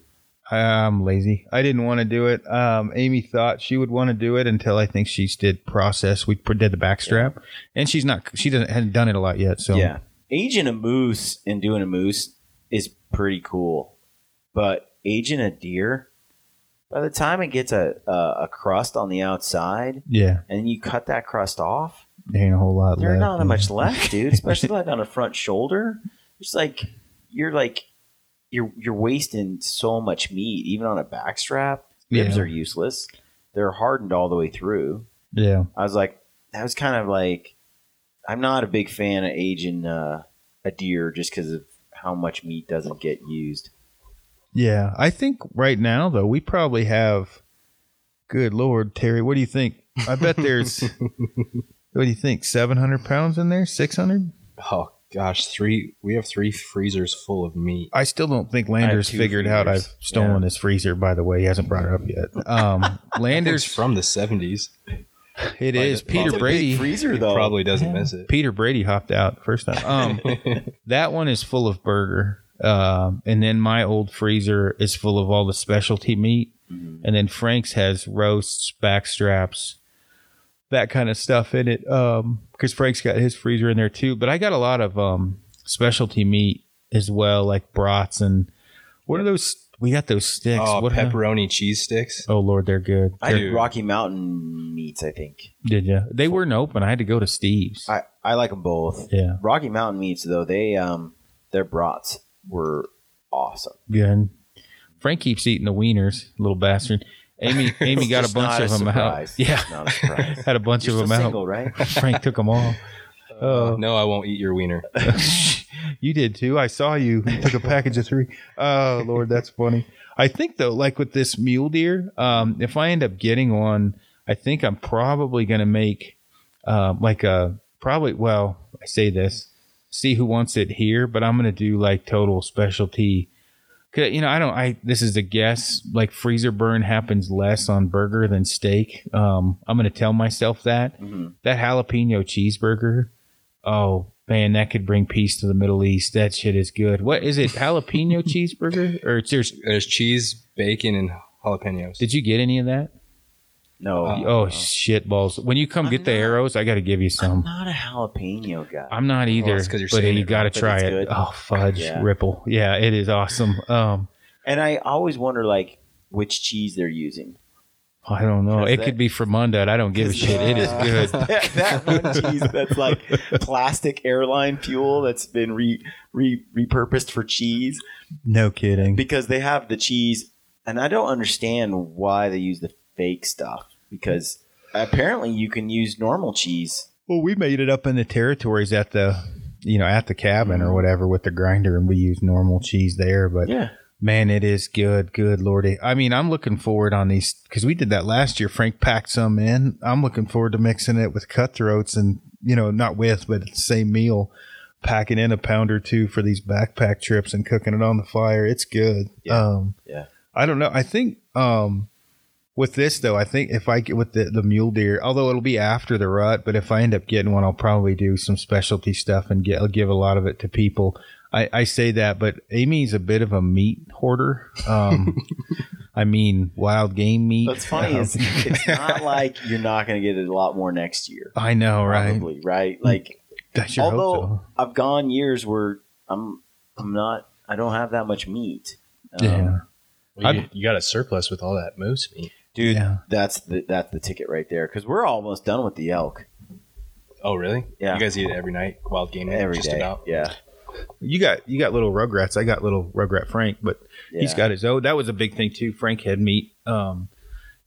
I'm lazy. I didn't want to do it. Um, Amy thought she would want to do it until I think she did process. We did the backstrap, and she's not. She doesn't hadn't done it a lot yet. So Yeah, aging a moose and doing a moose is pretty cool, but aging a deer, by the time it gets a a, a crust on the outside yeah, and you cut that crust off, there ain't a whole lot there's not much left, dude. Especially [LAUGHS] like on a front shoulder, it's like you're like you're you're wasting so much meat, even on a backstrap. Ribs Yeah. are useless. They're hardened all the way through. Yeah, I was like, that was kind of like, I'm not a big fan of aging uh, a deer just because of how much meat doesn't get used. yeah. I think right now though we probably have. Good lord, Terry, what do you think? I bet there's. [LAUGHS] what do you think? Seven hundred pounds in there? Six hundred? Oh gosh, three. We have three freezers full of meat. I still don't think Landers figured out I've stolen Yeah. his freezer. By the way, he hasn't brought it up yet. Um, [LAUGHS] Landers, from the seventies. [SIGHS] it Like, is it's Peter a big Brady. freezer He probably doesn't miss it. Peter Brady hopped out first time. [LAUGHS] Um, that one is full of burger, um, and then my old freezer is full of all the specialty meat, and then Frank's has roasts, backstraps, that kind of stuff in it. Um, because Frank's got his freezer in there too. But I got a lot of um specialty meat as well, like brats and what are those? We got those sticks. Oh, what are they? pepperoni cheese sticks. Oh Lord, they're good. I They're- did Rocky Mountain meats, I think. did you? They weren't open. I had to go to Steve's. I, I like them both. yeah, Rocky Mountain meats, though, they um their brats were awesome. good. Frank keeps eating the wieners, little bastard. Amy, [LAUGHS] Amy got a Just bunch not of them surprise. out. Yeah, Not a surprise. [LAUGHS] had a bunch You're of still them single, out. right? [LAUGHS] Frank took them all. Oh. no, I won't eat your wiener. You did too. I saw you. You took a package of three. Oh Lord, that's funny. I think though, like with this mule deer, um, if I end up getting one, I think I'm probably gonna make uh, like a probably. Well, I say this, see who wants it here, but I'm gonna do like total specialty. You know, I don't. I this is a guess. Like freezer burn happens less on burger than steak. Um, I'm gonna tell myself that Mhm. that jalapeno cheeseburger. Oh man, that could bring peace to the Middle East. That shit is good. What is it? Jalapeno [LAUGHS] cheeseburger or it's there's? There's cheese, bacon, and jalapenos. Did you get any of that? No. Uh, oh shit balls! When you come I'm get the arrows, I got to give you some. I'm not a jalapeno guy. I'm not either, it's 'cause you're but you got to try it. good. Oh fudge Yeah. ripple! Yeah, it is awesome. Um, and I always wonder, like, which cheese they're using. I don't know. Because It that- could be from Mundut. I don't give a shit. It is good. that, [LAUGHS] that one cheese that's like plastic airline fuel that's been re, re repurposed for cheese No kidding. because they have the cheese, and I don't understand why they use the fake stuff because apparently you can use normal cheese. Well, we made it up in the territories at the, you know, at the cabin or whatever with the grinder, and we use normal cheese there. But Yeah, man, it is good, good lordy. I mean, I'm looking forward on these because we did that last year. Frank packed some in. I'm looking forward to mixing it with cutthroats and you know, not with, but the same meal. Packing in a pound or two for these backpack trips and cooking it on the fire. It's good. Yeah. Um, Yeah. I don't know. I think um, with this though, I think if I get with the, the mule deer, although it'll be after the rut, but if I end up getting one, I'll probably do some specialty stuff and get I'll give a lot of it to people. I, I say that, but Amy's a bit of a meat hoarder. Um, [LAUGHS] I mean, wild game meat. What's funny Um, is it's [LAUGHS] not like you're not going to get it a lot more next year. I know, right? Probably, right? Like, I sure hope although so. I've gone years where I'm, I'm not, I don't have that much meat. Um, Yeah, Well, you, you got a surplus with all that moose meat. dude, Yeah. that's the that's the ticket right there because we're almost done with the elk Oh, really? Yeah. You guys eat it every night? Wild game every day. just about. Yeah, you got you got little rugrats. I got little rugrat Frank, but he's got his own. That was a big thing too. Frank had meat um,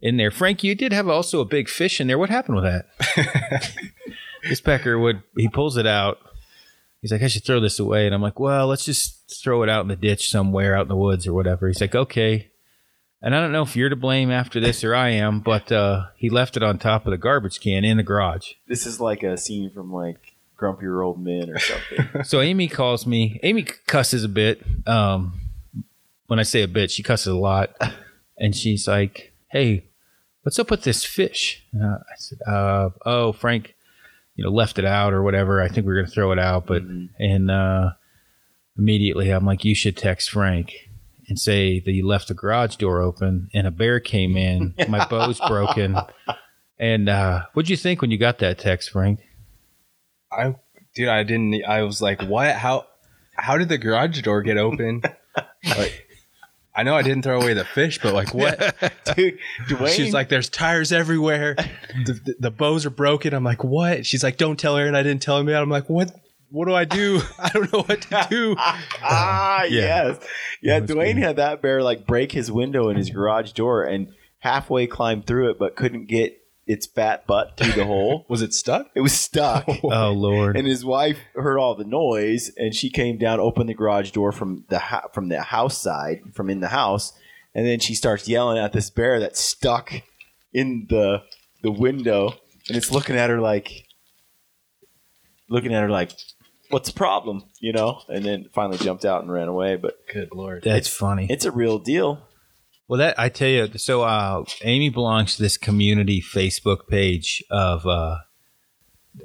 in there. Frank, you did have also a big fish in there. What happened with that? [LAUGHS] this pecker would he pulls it out. He's like, I should throw this away, and I'm like, well, let's just throw it out in the ditch somewhere, out in the woods or whatever. He's like, okay. And I don't know if you're to blame after this or I am, but uh, he left it on top of the garbage can in the garage. This is like a scene from like Grumpier Old Men or something. [LAUGHS] So Amy calls me. Amy cusses a bit. Um, when I say a bit, she cusses a lot, and she's like, "Hey, what's up with this fish?" Uh, I said, uh, "Oh, Frank, you know, left it out or whatever. I think we are gonna throw it out, but Mhm. and uh, immediately I'm like, you should text Frank." And say that you left the garage door open and a bear came in. My bow's broken. [LAUGHS] And uh, what'd you think when you got that text, Frank? I, dude, I didn't. I was like, what? How? How did the garage door get open? [LAUGHS] like, I know I didn't throw away the fish, but like, what? [LAUGHS] Dude, Dwayne. She's like, there's tires everywhere. The, the, the bows are broken. I'm like, what? She's like, don't tell Aaron I didn't tell him yet. I'm like, what? What do I do? [LAUGHS] I don't know what to do. ah, yes. Yeah, That was Dwayne had that bear like break his window in his garage door and halfway climb through it, but couldn't get its fat butt through the hole. [LAUGHS] Was it stuck? It was stuck. [LAUGHS] Oh, oh Lord! And his wife heard all the noise, and she came down, opened the garage door from the ho- from the house side, from in the house, and then she starts yelling at this bear that's stuck in the the window, and it's looking at her like, looking at her like, "What's the problem?" You know, and then finally jumped out and ran away. But Good lord. That's funny. it's a real deal. Well, that I tell you, so uh, Amy belongs to this community Facebook page of uh,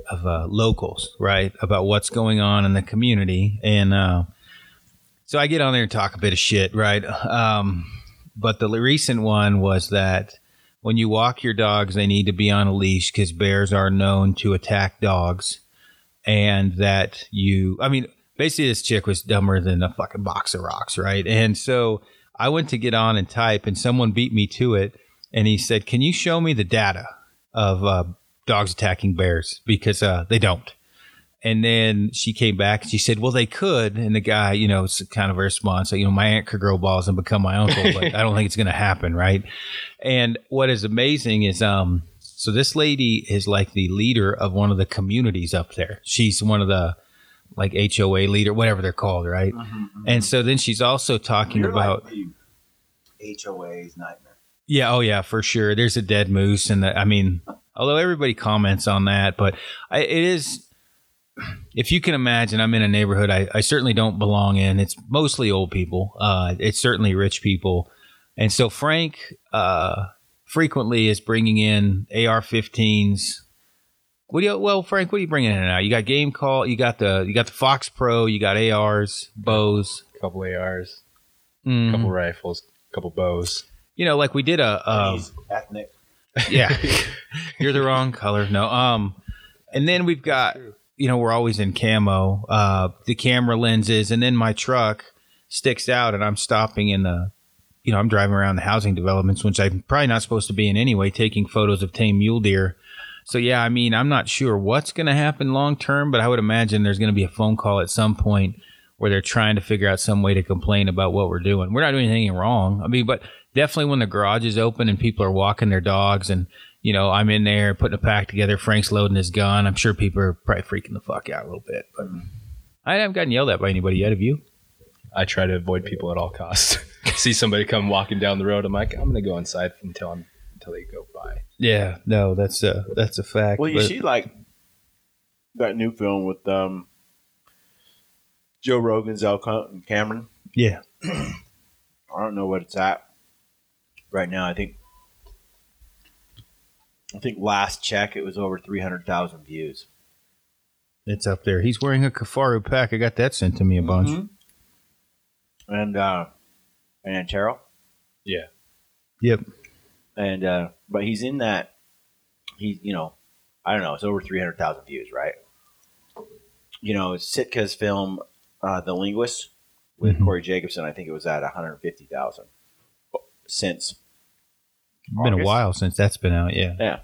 of uh, locals, right? About what's going on in the community, and uh, so I get on there and talk a bit of shit, right? Um, but the recent one was that when you walk your dogs, they need to be on a leash because bears are known to attack dogs, and that you, I mean, basically, this chick was dumber than a fucking box of rocks, right? And so I went to get on and type, and someone beat me to it. And he said, "Can you show me the data of uh, dogs attacking bears? Because uh, they don't." And then she came back and she said, "Well, they could." And the guy, you know, it's kind of a response. You know, my aunt could grow balls and become my uncle, but I don't think it's going to happen, right? And what is amazing is, um, so this lady is like the leader of one of the communities up there. She's one of the like HOA leader, whatever they're called, right? And so then she's also talking about HOA's nightmare. yeah, oh yeah, for sure. There's a dead moose, and I mean, although everybody comments on that, but I, it is. If you can imagine, I'm in a neighborhood I, I certainly don't belong in. It's mostly old people. Uh, it's certainly rich people, and so Frank uh, frequently is bringing in AR-15s. What do you? Well, Frank, what are you bringing in now? You got game call. You got the you got the Fox Pro. You got ARs, bows. a couple ARs, Mm. couple rifles, a couple bows. You know, like we did a. Um, ethnic. [LAUGHS] Yeah. You're the wrong color. No. Um and then we've got you know, we're always in camo, uh the camera lenses and then my truck sticks out and I'm stopping in the you know, I'm driving around the housing developments, which I'm probably not supposed to be in anyway, taking photos of tame mule deer. So yeah, I mean, I'm not sure what's going to happen long term, but I would imagine there's going to be a phone call at some point where they're trying to figure out some way to complain about what we're doing. We're not doing anything wrong. I mean, but definitely when the garage is open and people are walking their dogs and you know, I'm in there putting a pack together, Frank's loading his gun. I'm sure people are probably freaking the fuck out a little bit, but I haven't gotten yelled at by anybody yet. Have you? I try to avoid people at all costs. [LAUGHS] See somebody come walking down the road, I'm like, I'm gonna go inside until I'm until they go by. Yeah, no, that's a that's a fact. Well, you but- see, like that new film with um, Joe Rogan's Elk Hunt and Cameron. yeah, [CLEARS THROAT] I don't know what it's at right now. I think I think last check it was over three hundred thousand views. it's up there. He's wearing a Kifaru pack. I got that sent to me a bunch. Mhm. And uh, and Terrell Yeah. Yep. And uh, but he's in that. He you know I don't know. It's over three hundred thousand views, right? You know, Sitka's film, uh, The Linguist, with Mhm. Corey Jacobsen. I think it was at one hundred fifty thousand since. It's Been a while since that's been out. Yeah. Yeah.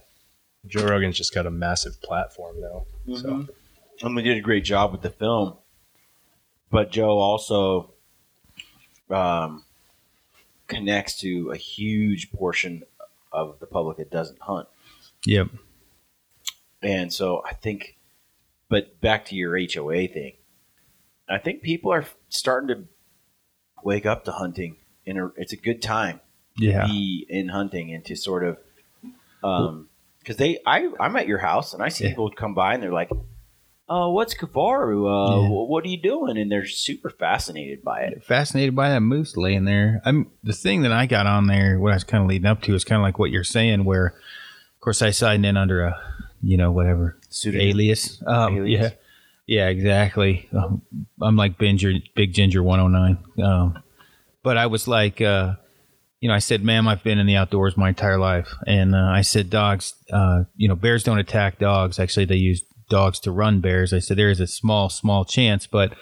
Joe Rogan's just got a massive platform though. So and we did a great job with the film. But Joe also um, connects to a huge portion of the public that doesn't hunt, Yep. and so I think. But back to your HOA thing, I think people are starting to wake up to hunting, and it's a good time. Yeah. be in hunting and to sort of um because they I I'm at your house and I see Yeah. people come by and they're like, "Oh, what's Kifaru? Uh, Yeah. What are you doing?" And they're super fascinated by it. fascinated by that moose laying there. I'm the thing that I got on there. What I was kind of leading up to is kind of like what you're saying, where, of course, I signed in under a, you know, whatever Pseudonym. alias. Um, Alias. Yeah, yeah, exactly. Um, I'm like Ginger, Big Ginger 109. Um, but I was like, uh, you know, I said, ma'am, I've been in the outdoors my entire life. And uh, I said, dogs, uh, you know, bears don't attack dogs. Actually, they use dogs to run bears. I said, there is a small, small chance, but,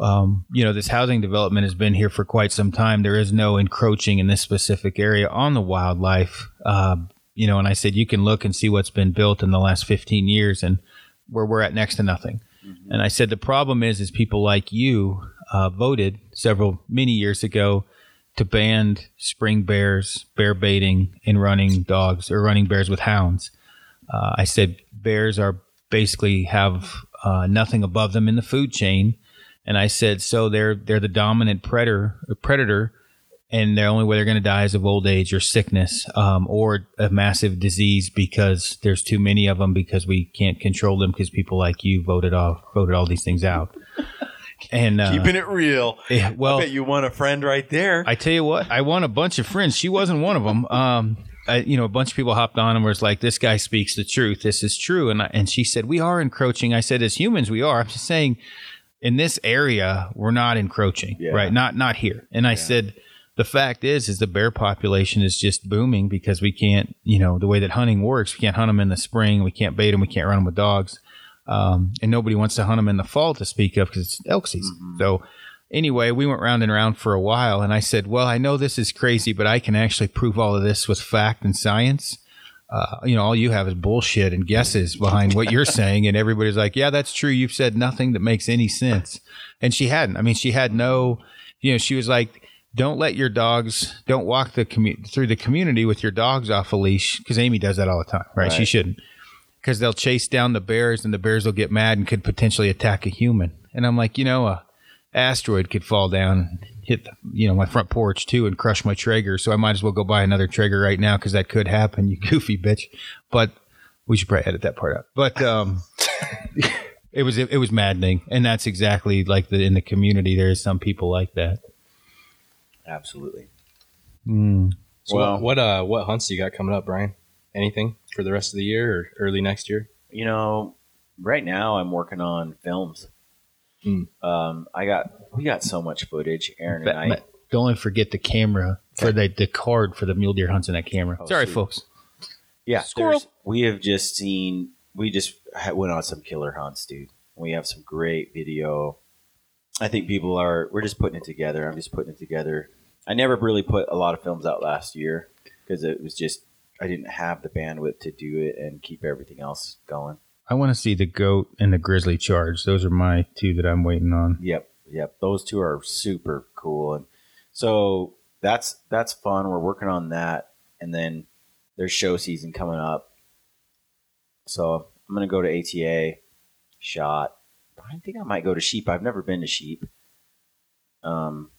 um, you know, this housing development has been here for quite some time. There is no encroaching in this specific area on the wildlife. Uh, you know, and I said, you can look and see what's been built in the last 15 years and where we're at next to nothing. And I said, the problem is, is people like you uh, voted several many years ago to ban spring bears, bear baiting, and running dogs or running bears with hounds. Uh, I said bears are basically have uh, nothing above them in the food chain, and I said so they're they're the dominant predator predator, and the only way they're going to die is of old age or sickness um, or a massive disease because there's too many of them because we can't control them because people like you voted off voted all these things out. [LAUGHS] And uh, Keeping it real. yeah, well, I bet you want a friend right there. I tell you what, I want a bunch of friends. She wasn't one of them. Um, I, you know, a bunch of people hopped on and was like, "This guy speaks the truth. This is true." And I, and she said, "We are encroaching." I said, "As humans, we are." I'm just saying, in this area, we're not encroaching, Yeah. right? Not not here. And I said, the fact is, is the bear population is just booming because we can't, you know, the way that hunting works, we can't hunt them in the spring, we can't bait them, we can't run them with dogs, um, and nobody wants to hunt them in the fall to speak of because it's elk season. So anyway, we went round and round for a while, and I said, "Well, I know this is crazy, but I can actually prove all of this with fact and science." Uh, you know, all you have is bullshit and guesses behind what you're [LAUGHS] saying, and everybody's like, "Yeah, that's true. You've said nothing that makes any sense." And she hadn't. I mean, she had no. You know, she was like, "Don't let your dogs. Don't walk the commu- through the community with your dogs off a leash," because Amy does that all the time, right? She shouldn't because they'll chase down the bears and the bears will get mad and could potentially attack a human. And I'm like, you know, a asteroid could fall down hit, you know, my front porch too and crush my Traeger. So I might as well go buy another Traeger right now because that could happen. You [LAUGHS] goofy bitch. But we should probably edit that part out. But um, [LAUGHS] it was it, was maddening, and that's exactly like the in the community. There is some people like that. Absolutely. Mm. So Well- what, what uh what hunts you got coming up, Brian? Anything for the rest of the year or early next year? You know, right now I'm working on films. Hmm. Um, I got we got so much footage, Aaron and I. But- but don't forget the camera for the, the card for the mule deer hunts in that camera. Oh, Sorry, sweet. folks. Yeah, Squirrel. We have just seen. We just went on some killer hunts, dude. We have some great video. I think people are. We're just putting it together. I'm just putting it together. I never really put a lot of films out last year because it was just I didn't have the bandwidth to do it and keep everything else going. I want to see the goat and the grizzly charge. Those are my two that I'm waiting on. Yep, yep. Those two are super cool, and so that's that's fun. We're working on that, and then there's show season coming up. So I'm gonna go to ATA, shot. I think I might go to sheep. I've never been to sheep. Um,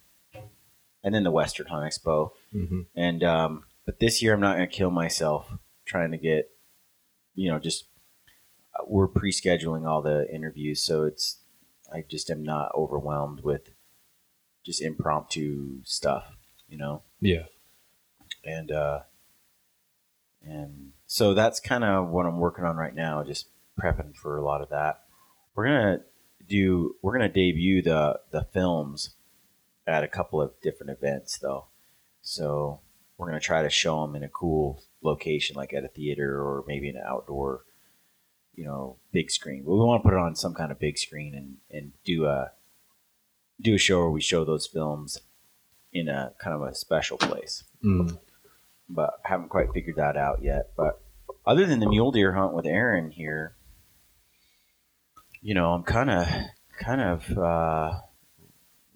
and then the Western Hunt Expo, Mm-hmm. and um, but this year I'm not gonna kill myself trying to get, you know, just we're pre-scheduling all the interviews, so it's I just am not overwhelmed with just impromptu stuff, you know, Yeah. and uh, and so that's kind of what I'm working on right now, just prepping for a lot of that. We're gonna do we're gonna debut the the films at a couple of different events though, so we're gonna try to show them in a cool location, like at a theater or maybe an outdoor, you know, big screen. But we want to put it on some kind of big screen and and do a do a show where we show those films in a kind of a special place Mm. but I haven't quite figured that out yet. But other than the mule deer hunt with Aaron here, you know, I'm kind of kind of uh,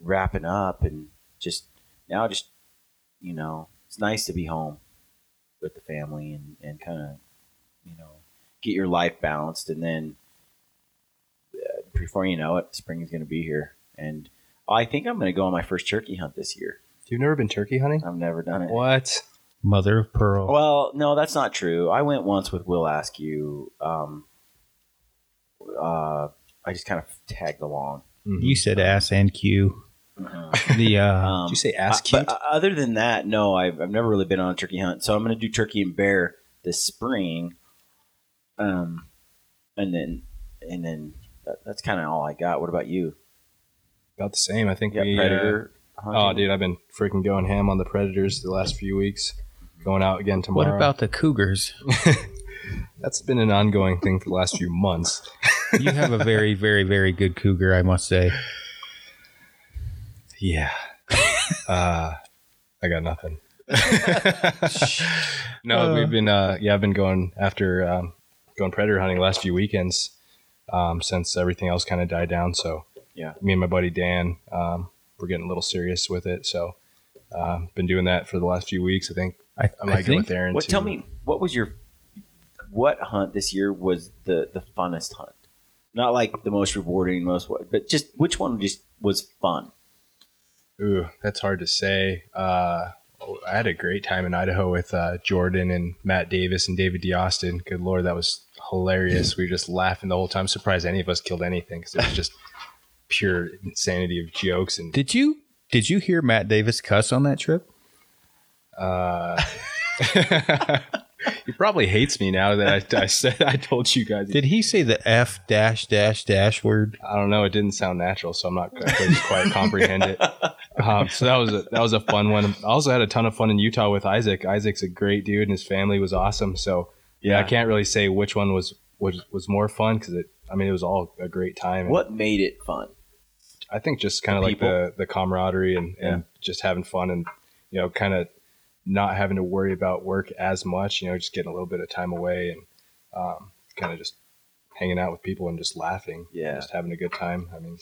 wrapping up and just now just you know, it's nice to be home with the family and and kind of you know get your life balanced and then uh, before you know it, spring is going to be here and I think I'm going to go on my first turkey hunt this year. You've never been turkey hunting? I've never done it. What? Mother of pearl. Well, no, that's not true. I went once with Will Askew. Um, uh, I just kind of tagged along. Mhm. you said ass and Q. The uh, Um, Did you say ass cute? but uh, other than that, no, I've, I've never really been on a turkey hunt. So I'm going to do turkey and bear this spring. Um, and then, and then that, that's kind of all I got. What about you? About the same. I think You got we. uh, predator? oh, dude, I've been freaking going ham on the predators the last few weeks. Going out again tomorrow. what about the cougars? [LAUGHS] That's been an ongoing thing for the last few months. You have a very, very, very good cougar, I must say. [LAUGHS] Yeah. uh, I got nothing. [LAUGHS] no, Uh. we've been uh, yeah, I've been going after um, going predator hunting last few weekends um, since everything else kind of died down. So Yeah. me and my buddy Dan, um, we're getting a little serious with it. So um, been doing that for the last few weeks. I think I, I might I go think with Aaron. What? to- Tell me, what was your what hunt this year was the the funnest hunt? Not like the most rewarding, most but just which one just was fun? Ooh, that's hard to say. Uh, I had a great time in Idaho with uh, Jordan and Matt Davis and David DeAustin. Good lord, that was hilarious. We were just laughing the whole time. Surprised any of us killed anything because it was just pure insanity of jokes and Did you did you hear Matt Davis cuss on that trip? uh, [LAUGHS] he probably hates me now that I, I said I told you guys. Did he say the F dash dash dash word? I don't know. It didn't sound natural, so I'm not quite comprehend it. Um, so that was a, that was a fun one. I also had a ton of fun in Utah with Isaac. Isaac's a great dude, and his family was awesome. So yeah, I can't really say which one was was, was more fun because it. I mean, it was all a great time. And What made it fun? I think just kind of like people? the the camaraderie and, and just having fun and you know kind of not having to worry about work as much. You know, just getting a little bit of time away and um, kind of just hanging out with people and just laughing. Yeah. just having a good time. I mean,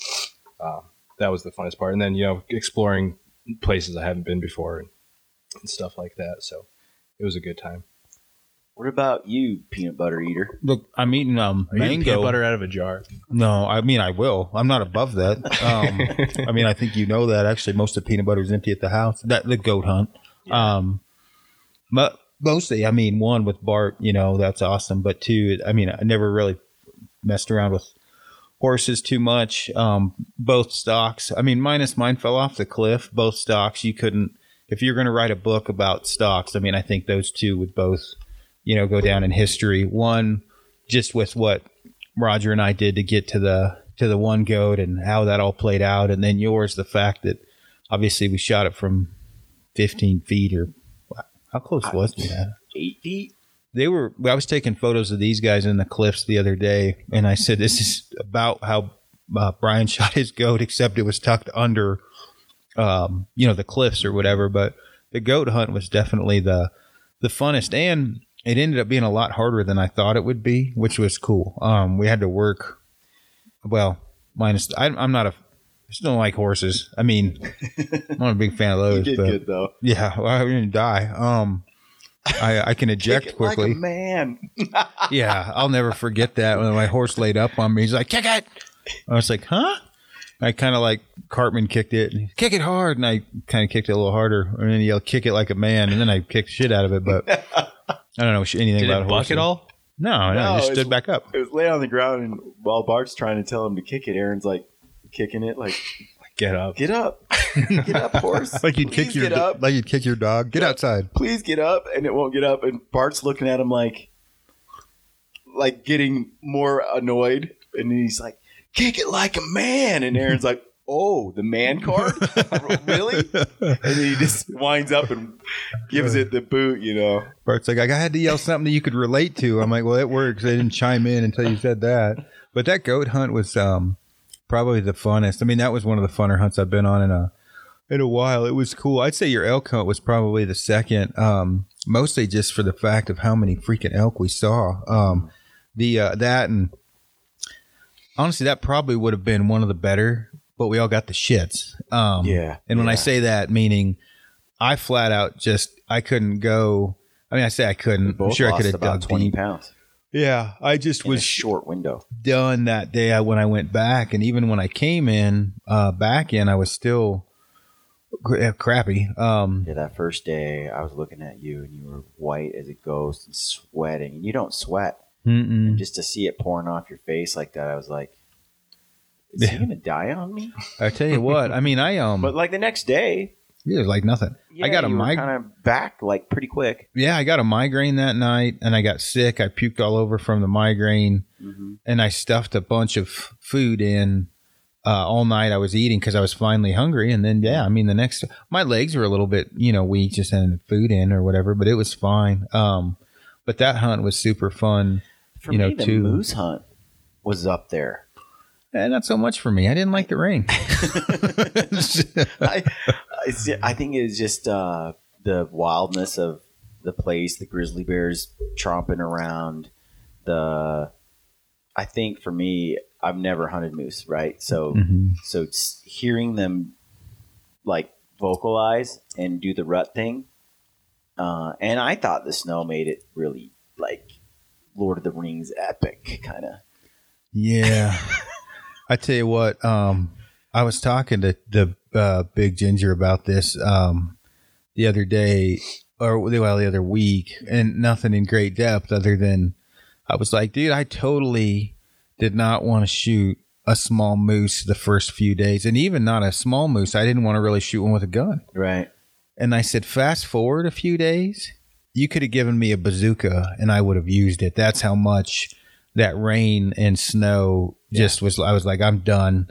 um, that was the funnest part. And then you know exploring places I haven't been before and, and stuff like that. So it was a good time. What about you, peanut butter eater? Look, I'm eating um mango. Butter out of a jar. No, I mean I will. I'm not above that. Um, [LAUGHS] I mean I think you know that. Actually, most of the peanut butter is empty at the house. That the goat hunt. Um, but mostly, I mean, one with Bart, you know, that's awesome. But two, I mean, I never really messed around with horses too much. Um, both stocks. I mean, minus mine fell off the cliff. Both stocks, you couldn't. If you're going to write a book about stocks, I mean, I think those two would both, you know, go down in history. One, just with what Roger and I did to get to the to the one goat and how that all played out, and then yours, the fact that obviously we shot it from 15 feet or how close was it? Yeah. Eight feet? They were. I was taking photos of these guys in the cliffs the other day, and I said this is about how uh, Brian [LAUGHS] shot his goat, except it was tucked under, um, you know, the cliffs or whatever. But the goat hunt was definitely the the funnest, and it ended up being a lot harder than I thought it would be, which was cool. Um, we had to work. Well, minus I'm, I'm not a. I still don't like horses. I mean, I'm not a big fan of [LAUGHS] those. you did but though. yeah, well, I didn't die. Um, I I can [LAUGHS] eject quickly. like a man. [LAUGHS] yeah, I'll never forget that when my horse laid up on me. He's like, "Kick it!" I was like, "Huh?" I kind of like Cartman kicked it, kick it hard, and I kind of kicked it a little harder, and then he yelled, "Kick it like a man!" And then I kicked shit out of it, but I don't know anything Did about it buck horses. at all? No, no, No, it just it's- stood back up. It was laying on the ground, and while Bart's trying to tell him to kick it, Aaron's like kicking it, like, Get up. get up. Get up, horse. [LAUGHS] Like you'd Please kick your get up. like you'd kick your dog. Get Yeah. outside. Please get up. And it won't get up. And Bart's looking at him like, like getting more annoyed. And he's like, kick it like a man. And Aaron's like, oh, the man card? [LAUGHS] really? And then he just winds up and gives it the boot, you know. Bart's like, I had to yell something that you could relate to. I'm like, well, it works. I didn't chime in until you said that. But that goat hunt was um, probably the funnest. I mean, that was one of the funner hunts I've been on in a in a while. It was cool. I'd say your elk hunt was probably the second, um, mostly just for the fact of how many freaking elk we saw. Um, the uh, that and honestly, that probably would have been one of the better. But we all got the shits. Um, Yeah, And when I say that, meaning I flat out just I couldn't go. I mean, I say I couldn't. I'm sure I could have done 20 deep. pounds Yeah, I just in was short window. done that day I- when I went back, and even when I came in uh, back in, I was still cra- crappy. Um, Yeah, that first day, I was looking at you, and you were white as a ghost and sweating. And you don't sweat, and just to see it pouring off your face like that, I was like, "Is he gonna die on me?" I tell you what, I mean, I [LAUGHS] um, But like the next day, yeah, like nothing. I got a migraine. kind of back like pretty quick. Yeah, I got a migraine that night, and I got sick. I puked all over from the migraine, Mm-hmm. and I stuffed a bunch of food in uh, all night. I was eating because I was finally hungry, and then yeah, I mean the next, my legs were a little bit, you know, weak, just having food in or whatever, but it was fine. Um, but that hunt was super fun. For You me, know, the too- moose hunt was up there. Eh, not so much for me. I didn't like the rain. [LAUGHS] I, I, think it's just uh, the wildness of the place, the grizzly bears tromping around. The, I think for me, I've never hunted moose, right? So, Mhm. so hearing them like vocalize and do the rut thing, uh, and I thought the snow made it really like Lord of the Rings epic kind of. Yeah. [LAUGHS] I tell you what, um, I was talking to the uh, big ginger about this um, the other day, or well, the other week, and nothing in great depth other than I was like, dude, I totally did not want to shoot a small moose the first few days, and even not a small moose. I didn't want to really shoot one with a gun. Right. And I said, fast forward a few days, you could have given me a bazooka and I would have used it. That's how much that rain and snow just was. I was like, I'm done.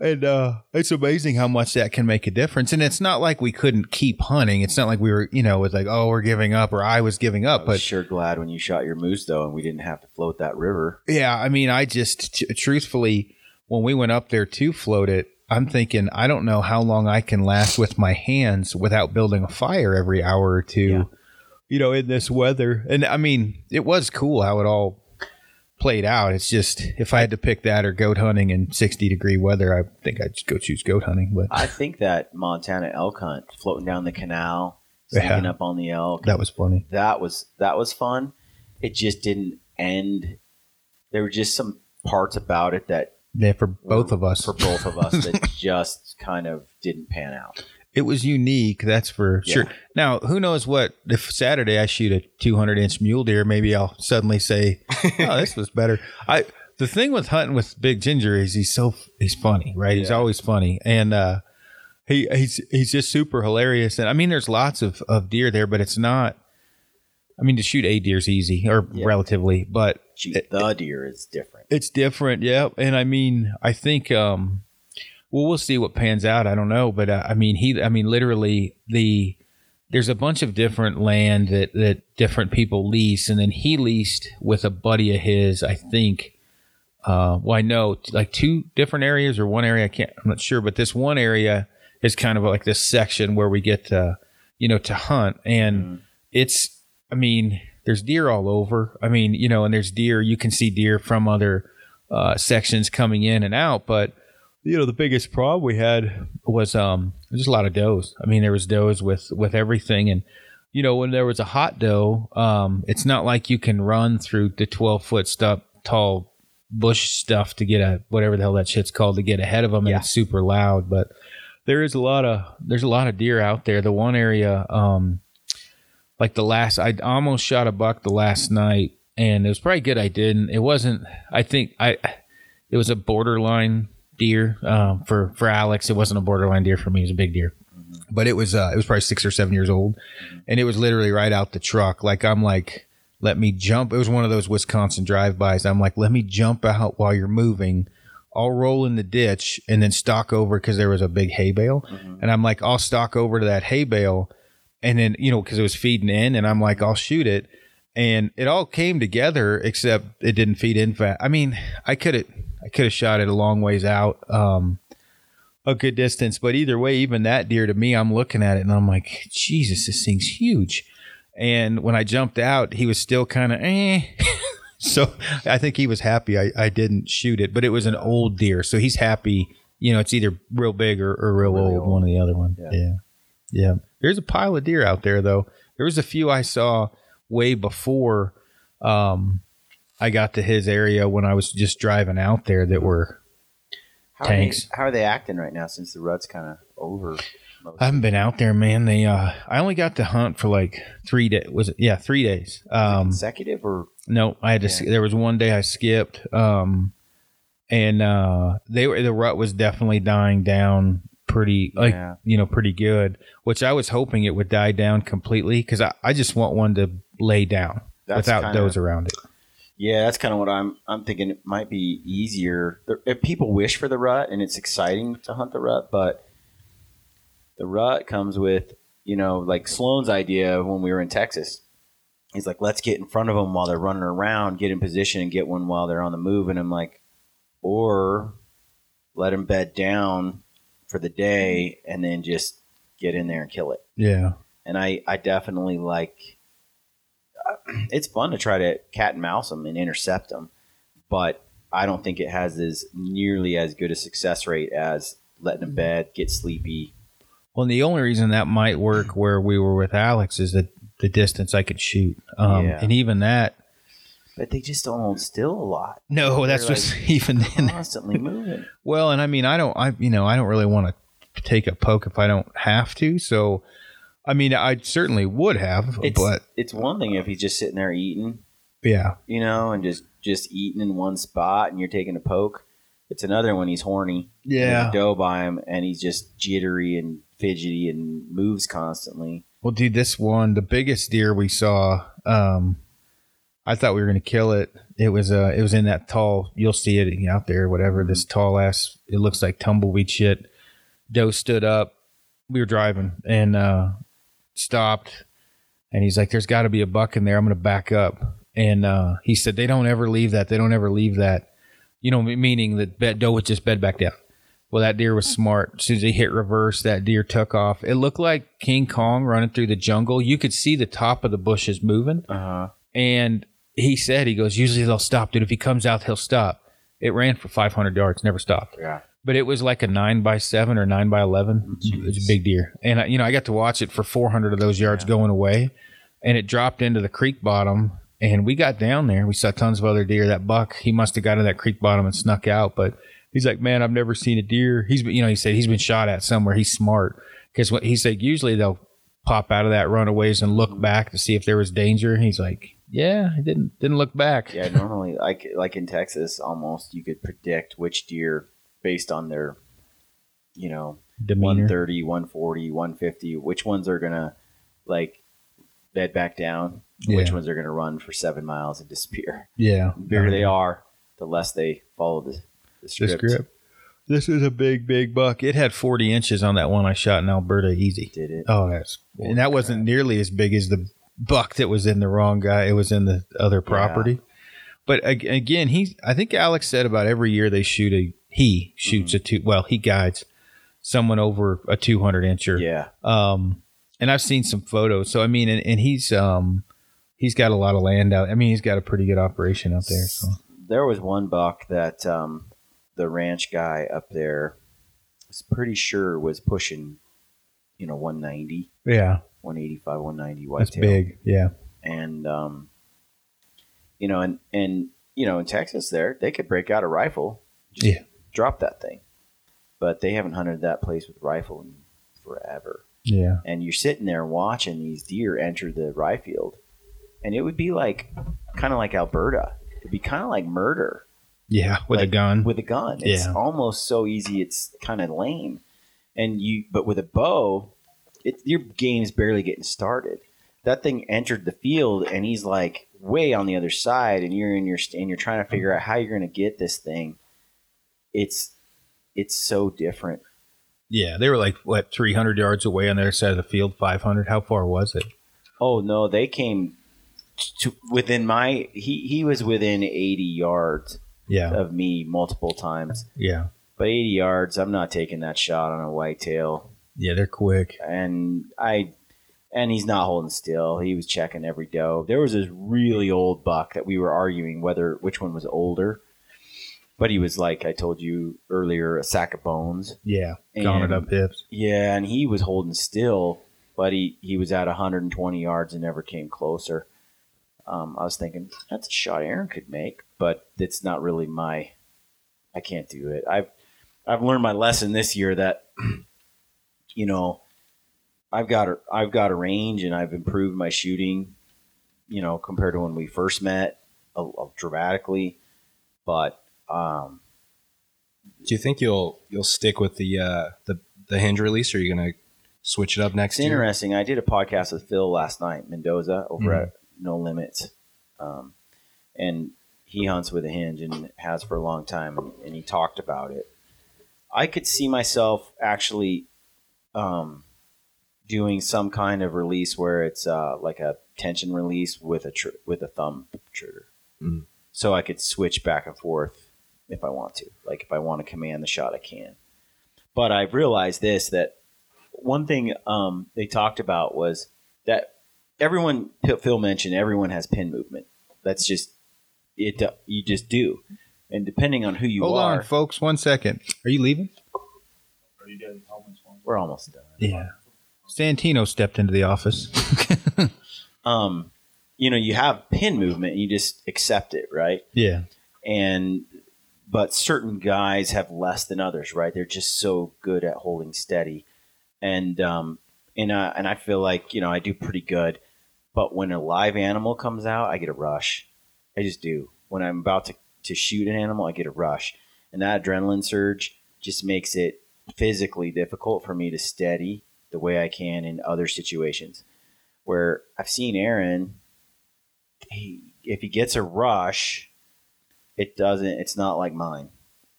And uh, it's amazing how much that can make a difference. And it's not like we couldn't keep hunting. It's not like we were, you know, it's like, oh, we're giving up or I was giving I up. was But sure glad when you shot your moose though, and we didn't have to float that river. yeah, I mean, I just t- truthfully, when we went up there to float it, I'm thinking, I don't know how long I can last with my hands without building a fire every hour or two, Yeah. you know, in this weather. And I mean, it was cool how it all played out. It's just, if I had to pick that or goat hunting in 60 degree weather, I think I'd go choose goat hunting. But I think that Montana elk hunt, floating down the canal, sneaking Yeah. up on the elk, that was funny. that was that was fun. It just didn't end. There were just some parts about it that Yeah, for both of us. for both of us, that [LAUGHS] just kind of didn't pan out. It was unique that's for Yeah. sure now who knows what if saturday i shoot a 200 inch mule deer maybe i'll suddenly say [LAUGHS] oh this was better i the thing with hunting with big ginger is he's so he's funny right he's always funny and uh he he's he's just super hilarious and i mean there's lots of of deer there but it's not i mean to shoot a deer is easy or Yeah. relatively but Shoot, It- the deer is different. it's different, yeah. And I mean, I think, um, well, we'll see what pans out. I don't know, but uh, I mean, he, I mean, literally, the there's a bunch of different land that that different people lease, and then he leased with a buddy of his. I think. Uh, well, I know t- like two different areas or one area. I can't. I'm not sure, but this one area is kind of like this section where we get to, you know, to hunt, and it's. I mean, there's deer all over. I mean, you know, and there's deer. You can see deer from other uh, sections coming in and out, but you know, the biggest problem we had was um, just a lot of does. I mean, there was does with with everything, and you know, when there was a hot doe, um, it's not like you can run through the 12 foot stuff, tall bush stuff to get a whatever the hell that shit's called to get ahead of them, and Yeah. it's super loud. But there is a lot of there's a lot of deer out there. The one area, um, like the last, I almost shot a buck the last night, and it was probably good I didn't. It wasn't. I think I. It was a borderline deer um, for for Alex. It wasn't a borderline deer for me. It was a big deer, but it was uh, it was probably six or seven years old, and it was literally right out the truck. Like I'm like, let me jump. It was one of those Wisconsin drive-bys. I'm like, let me jump out while you're moving. I'll roll in the ditch and then stalk over because there was a big hay bale, and I'm like, I'll stalk over to that hay bale, and then you know because it was feeding in, and I'm like, I'll shoot it. And it all came together, except it didn't feed in fast. I mean, I could have, I could have shot it a long ways out, um, a good distance. But either way, even that deer to me, I'm looking at it and I'm like, Jesus, this thing's huge. And when I jumped out, he was still kind of eh. [LAUGHS] so I think he was happy I, I didn't shoot it, but it was an old deer, so he's happy. You know, it's either real big or, or real Really old, old. one or the other one. Yeah. yeah, yeah. There's a pile of deer out there though. There was a few I saw way before um, I got to his area when I was just driving out there that were How Tanks. Are they, how are they acting right now since the rut's kind of over? I haven't been out there, man. They uh I only got to hunt for like three days. Was it yeah, three days. Um consecutive or no, I had to Yeah. there was one day I skipped. Um and uh they were the rut was definitely dying down pretty like Yeah. you know, pretty good. Which I was hoping it would die down completely because I, I just want one to lay down That's without kinda- those around it. Yeah, that's kind of what I'm. I'm thinking. It might be easier. If people wish for the rut, and it's exciting to hunt the rut, but the rut comes with, you know, like Sloan's idea when we were in Texas. He's like, let's get in front of them while they're running around, get in position, and get one while they're on the move. And I'm like, or let them bed down for the day, and then just get in there and kill it Yeah. and I, I definitely like [CLEARS THROAT] it's fun to try to cat and mouse them and intercept them but i don't think it has as nearly as good a success rate as letting them bed get sleepy Well, and the only reason that might work where we were with Alex is that the distance I could shoot. Um, Yeah. And even that, but they just don't hold still a lot no, that's They're, just [LAUGHS] even then. constantly moving Well, and I mean, I don't, I, you know, I don't really want to take a poke if I don't have to. So, I mean, I certainly would have, it's, but it's one thing if he's just sitting there eating yeah, you know and just just eating in one spot and you're taking a poke it's another when he's horny yeah. doe by him and he's just jittery and fidgety and moves constantly Well, dude, this one, the biggest deer we saw, um, I thought we were gonna kill it. It was, uh, it was in that tall. You'll see it out there, whatever. This tall ass. It looks like tumbleweed shit. Doe stood up. We were driving and uh, stopped, and he's like, "There's got to be a buck in there. I'm gonna back up." And uh, he said, "They don't ever leave that. They don't ever leave that." You know, meaning that Doe would just bed back down. Well, that deer was smart. As soon as he hit reverse, that deer took off. It looked like King Kong running through the jungle. You could see the top of the bushes moving. uh-huh And he said, he goes, usually they'll stop, dude. If he comes out, he'll stop. It ran for 500 yards, never stopped. yeah But it was like a 9 by 7 or 9 by 11. Mm-hmm. It was a big deer. And, I- you know, I got to watch it for 400 of those yards going away. And it dropped into the creek bottom. And we got down there. We saw tons of other deer. That buck, he must have got in that creek bottom and snuck out. But he's like, man, I've never seen a deer. He's been, you know, he said he's been shot at somewhere. He's smart. Because what he said, usually they'll pop out of that runaways and look back to see if there was danger. He's like, yeah, he didn't didn't look back. yeah normally like like in texas almost you could predict which deer based on their you know Demeanor. 130 140 150 which ones are gonna like bed back down which ones are gonna run for seven miles and disappear Yeah. the bigger they are the less they follow the, the The script. script. This is a big, big buck. It had 40 inches on that one I shot in Alberta easy. did it Oh, that's and that wasn't nearly as big as the buck that was in the wrong guy. It was in the other property. But again, he I think Alex said about every year they shoot a he shoots a two. Well, he guides someone over a 200 incher. yeah Um, and I've seen some photos. So I mean, and, and he's um he's got a lot of land out. I mean, he's got a pretty good operation out there. So there was one buck that um, the ranch guy up there was pretty sure was pushing, you know, 190, yeah, 185, 190 whitetail. that's big. Yeah. And, um, you know, and, and, you know, in Texas there, they could break out a rifle, just Yeah. Drop that thing. But they haven't hunted that place with rifle in forever. Yeah. And you're sitting there watching these deer enter the rye field. And it would be like, kind of like Alberta. It'd be kind of like murder Yeah. With Like, a gun. with a gun. It's Yeah. almost so easy. It's kind of lame. And you, but with a bow, it, your game's barely getting started. That thing entered the field, and he's like way on the other side, and you're in your and you're trying to figure out how you're going to get this thing. It's it's so different. Yeah, they were like what 300 yards away on the other side of the field. 500. How far was it? Oh no, they came to within my. He he was within 80 yards Yeah, of me multiple times. yeah, But 80 yards, I'm not taking that shot on a whitetail. yeah. They're quick. and I and he's not holding still. He was checking every doe. There was this really old buck that we were arguing whether which one was older. But he was like I told you earlier, a sack of bones. Yeah, gone up hips. Yeah, and he was holding still, but he, he was at 120 yards and never came closer. Um, I was thinking that's a shot Aaron could make, but it's not really my. I can't do it. I've I've learned my lesson this year that, [CLEARS THROAT] you know, I've got a, I've got a range and I've improved my shooting, you know, compared to when we first met, a, a dramatically. But um, Do you think you'll you'll stick with the uh, the the hinge release, or are you gonna switch it up next it's year? interesting. I did a podcast with Phil last night, Mendoza, over Mhm. at No Limits, um, and he hunts with a hinge and has for a long time, and, and he talked about it. I could see myself actually um, doing some kind of release where it's uh, like a tension release with a tr- with a thumb trigger, Mhm. so I could switch back and forth if I want to. Like if I want to command the shot, I can. But I've realized this that one thing um, they talked about was that everyone Phil mentioned everyone has pin movement. That's just it. uh, You just do, and depending on who you Hold are, on, folks. One second. Are you leaving? Are you guys we're almost done. Yeah. Santino stepped into the office. [LAUGHS] Um, you know, you have pin movement, you just accept it, right? yeah. and but certain guys have less than others, right? They're just so good at holding steady, and um, and uh, and I feel like you know I do pretty good, but when a live animal comes out, I get a rush. I just do. When I'm about to to shoot an animal, I get a rush, and that adrenaline surge just makes it physically difficult for me to steady the way I can in other situations. Where I've seen Aaron, he, if he gets a rush, it doesn't. It's not like mine.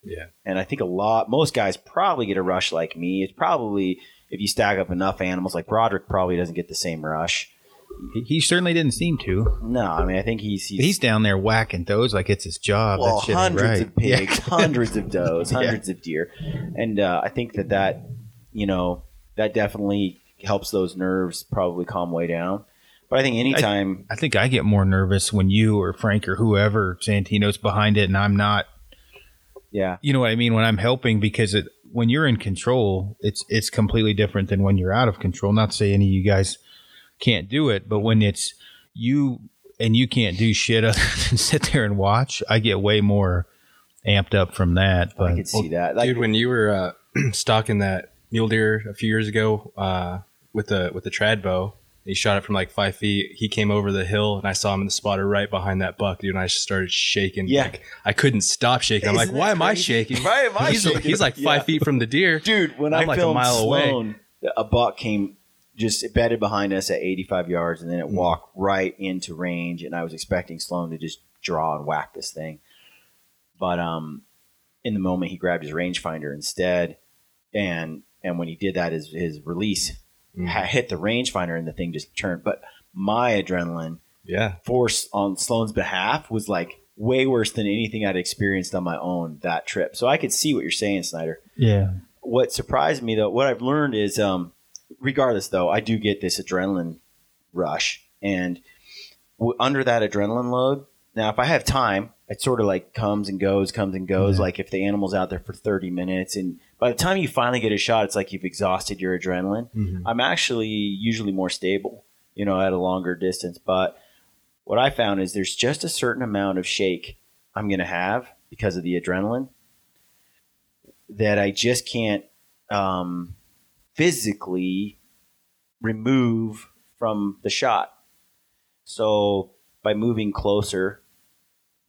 Yeah. And I think a lot, most guys probably get a rush like me. It's probably if you stack up enough animals, like Broderick probably doesn't get the same rush. He, certainly didn't seem to. No, I mean I think he's he's, He's down there whacking those like it's his job. well, that shit ain't hundreds right. of pigs, Yeah. [LAUGHS] hundreds of does, [LAUGHS] Yeah. hundreds of deer, and uh, I think that that you know that definitely helps those nerves probably calm way down. But I think anytime, I think I get more nervous when you or Frank or whoever Santino's behind it and I'm not. yeah, You know what I mean? When I'm helping, because it, when you're in control, it's it's completely different than when you're out of control. Not to say any of you guys can't do it, but when it's you and you can't do shit [LAUGHS] other than sit there and watch, I get way more amped up from that. But I But could see that. Like, Dude, when you were uh, [CLEARS THROAT] stalking that mule deer a few years ago uh, with the with the trad bow, he shot it from like five feet. He came over the hill, and I saw him in the spotter right behind that buck, dude. And I just started shaking. Yeah. like, I couldn't stop shaking. I'm like, Isn't that why am I shaking? Why am I he's, shaking? he's like five Yeah. feet from the deer. dude, when I'm I like a mile away. A buck came just bedded behind us at 85 yards, and then it Mm. walked right into range, and I was expecting Sloan to just draw and whack this thing, but um, in the moment he grabbed his rangefinder instead, and and when he did that, his his release Mm. hit the rangefinder, and the thing just turned. But my adrenaline Yeah, force on Sloan's behalf was like way worse than anything I'd experienced on my own that trip. So I could see what you're saying, Snyder yeah, what surprised me though, what I've learned is, um, regardless though, I do get this adrenaline rush, and w- under that adrenaline load, now if I have time, it sort of like comes and goes, comes and goes. Yeah. Like if the animal's out there for thirty minutes, and by the time you finally get a shot, it's like you've exhausted your adrenaline. Mhm. I'm actually usually more stable, you know, at a longer distance. But what I found is there's just a certain amount of shake I'm going to have because of the adrenaline that I just can't um, physically remove from the shot. So by moving closer,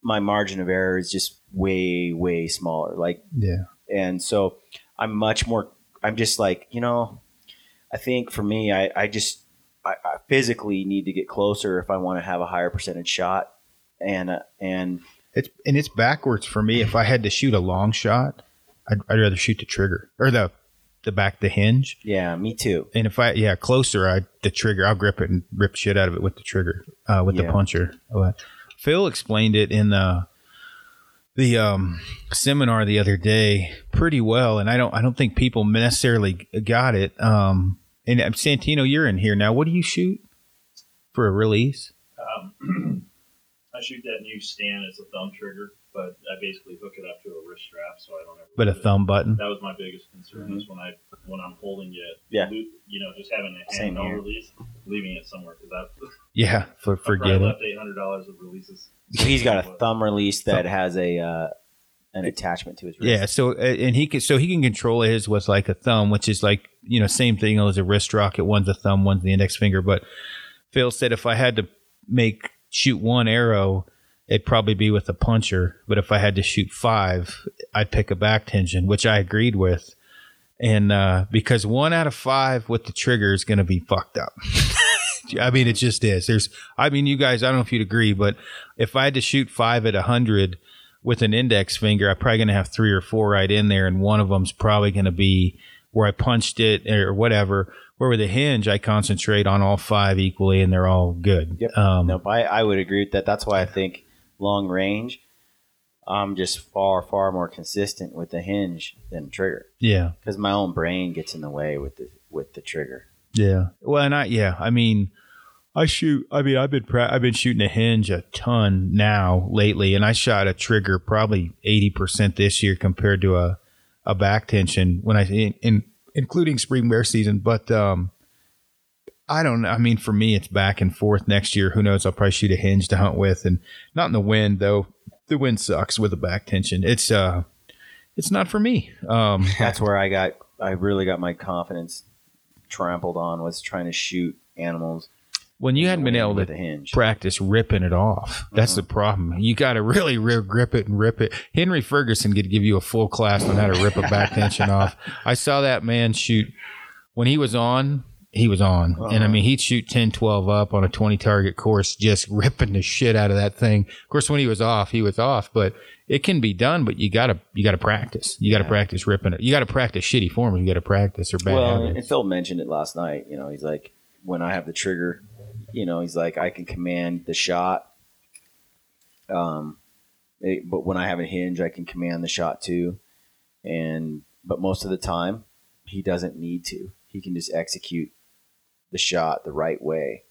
my margin of error is just way, way smaller. Like yeah. and so I'm much more. I'm just like you know, I think for me, I, I just I, I physically need to get closer if I want to have a higher percentage shot, and uh, and It's and it's backwards for me. If I had to shoot a long shot, I'd, I'd rather shoot the trigger or the the back the hinge. yeah, me too. And if I yeah closer, I the trigger I'll grip it and rip shit out of it with the trigger uh, with Yeah. the puncher. But Phil explained it in the the um, seminar the other day pretty well, and I don't I don't think people necessarily got it. Um, and uh, Santino, you're in here now. What do you shoot for a release? Um, [CLEARS THROAT] I shoot that new Stan. It's a thumb trigger, but I basically hook it up to a wrist strap so I don't ever. But a lose it. thumb button. That was my biggest concern is when I when I'm holding it. Yeah. You know, just having a Same handheld here. release, leaving it somewhere because I've, [LAUGHS] Yeah, for forget it. left eight hundred dollars of releases. So he's got a thumb release that has a uh, an attachment to his wrist. Yeah, so uh, and he can so he can control his with like a thumb, which is like you know same thing as a wrist rocket. One's a thumb, one's the index finger. But Phil said if I had to make shoot one arrow, it'd probably be with a puncher. But if I had to shoot five, I'd pick a back tension, which I agreed with. And uh, because one out of five with the trigger is going to be fucked up. [LAUGHS] I mean, it just is. There's, I mean, you guys, I don't know if you'd agree, but if I had to shoot five at a hundred with an index finger, I'm probably going to have three or four right in there, and one of them's probably going to be where I punched it or whatever. Where with a hinge, I concentrate on all five equally, and they're all good. Yep. Um, Nope, I, I would agree with that. That's why I think long range, I'm just far, far more consistent with the hinge than trigger Yeah. because my own brain gets in the way with the with the trigger. Yeah. Well, and I yeah, I mean, I shoot. I mean, I've been pra- I've been shooting a hinge a ton now lately, and I shot a trigger probably eighty percent this year compared to a a back tension when I in, in including spring bear season. But um, I don't know. I mean, for me, it's back and forth. Next year, who knows? I'll probably shoot a hinge to hunt with, and not in the wind though. The wind sucks with a back tension. It's uh, it's not for me. Um, [LAUGHS] That's where I got I really got my confidence trampled on was trying to shoot animals when you hadn't been able to hinge. practice ripping it off. That's the problem. You got to really rip, grip it and rip it. Henry Ferguson could give you a full class on how to rip a back tension off. [LAUGHS] I saw that man shoot when he was on. He was on, and I mean, he'd shoot 10, 12 up on a 20 target course, just [LAUGHS] ripping the shit out of that thing. Of course, when he was off, he was off, but it can be done, but you gotta, you gotta practice. You gotta practice ripping it. You gotta practice shitty forms. You gotta practice or bad Well, habits. and Phil mentioned it last night. You know, he's like, when I have the trigger, you know, he's like, I can command the shot. Um, it- but when I have a hinge, I can command the shot too. And but most of the time, he doesn't need to. He can just execute the shot the right way.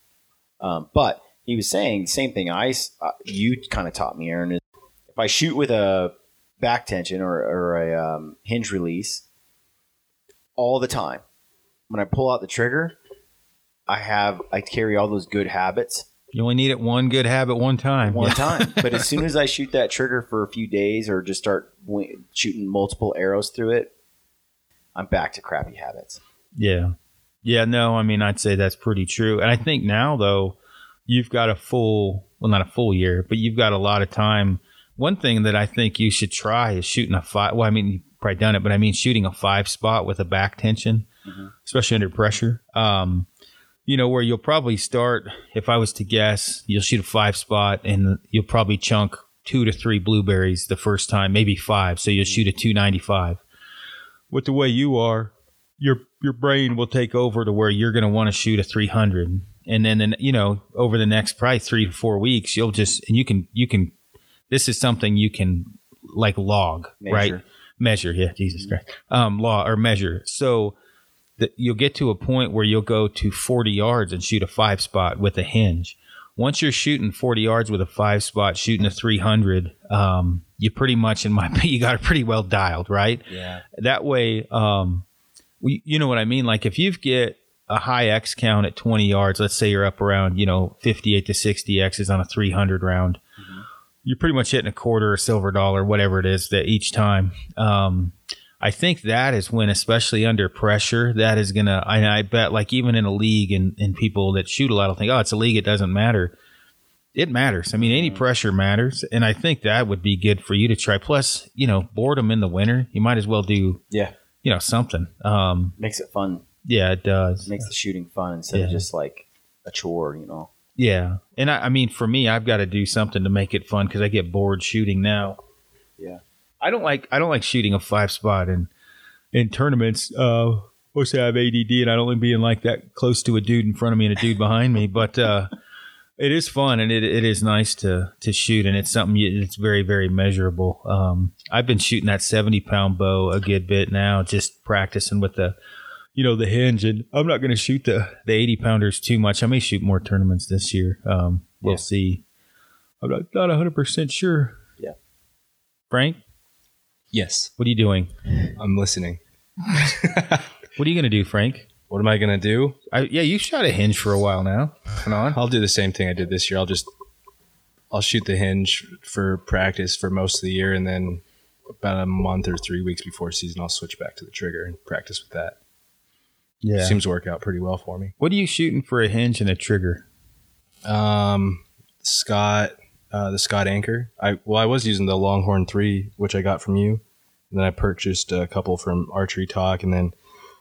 Um, but he was saying the same thing. I uh, you kind of taught me, Aaron. Is if I shoot with a back tension or, or a um, hinge release all the time when I pull out the trigger, I have I carry all those good habits You only need it one good habit one time. one Yeah. time. [LAUGHS] But as soon as I shoot that trigger for a few days or just start w- shooting multiple arrows through it, I'm back to crappy habits. Yeah. Yeah, no, I mean, I'd say that's pretty true. And I think now, though, you've got a full, well, not a full year, but you've got a lot of time. One thing that I think you should try is shooting a five. Well, I mean, you've probably done it, but I mean, shooting a five spot with a back tension, especially under pressure. Um, you know, where you'll probably start, if I was to guess, you'll shoot a five spot and you'll probably chunk two to three blueberries the first time, maybe five. So you'll shoot a 295. With the way you are, your your brain will take over to where you're going to want to shoot a 300 and then then you know over the next probably 3 to 4 weeks you'll just and you can you can this is something you can like log right? Measure. measure yeah Jesus Christ. Um law or measure. So that you'll get to a point where you'll go to 40 yards and shoot a five spot with a hinge. Once you're shooting 40 yards with a five spot shooting a 300 um you pretty much in my [LAUGHS] you got it pretty well dialed right? Yeah. that way um you know what i mean like if you get a high x count at 20 yards let's say you're up around you know 58 to 60 x's on a 300 round you're pretty much hitting a quarter or silver dollar whatever it is that each time um i think that is when especially under pressure that is gonna i, I bet like even in a league and, and people that shoot a lot will think oh it's a league it doesn't matter it matters. I mean, any pressure matters, and I think that would be good for you to try. Plus, you know, boredom in the winter, you might as well do Yeah. You know something. Um, Makes it fun. yeah, it does. Makes the shooting fun instead of just like a chore, you know. Yeah, and I, I mean, for me, I've got to do something to make it fun because I get bored shooting now. Yeah. I don't like I don't like shooting a five spot in in tournaments. Uh, mostly I have ADD and I don't like being like that close to a dude in front of me and a dude behind me. But uh, it is fun and it, it is nice to to shoot and it's something you, it's very very measurable. Um, I've been shooting that seventy pound bow a good bit now, just practicing with the you know the hinge and i'm not going to shoot the the 80 pounders too much i may shoot more tournaments this year um we'll Yeah. see i'm not, not 100% sure Yeah. frank Yes, what are you doing I'm listening. [LAUGHS] what are you going to do frank What am I gonna do? I, yeah you shot a hinge for a while now Come on I'll do the same thing I did this year. I'll just I'll shoot the hinge for practice for most of the year, and then about a month or three weeks before season, I'll switch back to the trigger and practice with that. Yeah. Seems to work out pretty well for me. what are you shooting for a hinge and a trigger? Um, Scott, uh, the Scott Anchor. I well, I was using the Longhorn three, which I got from you. And then I purchased a couple from Archery Talk, and then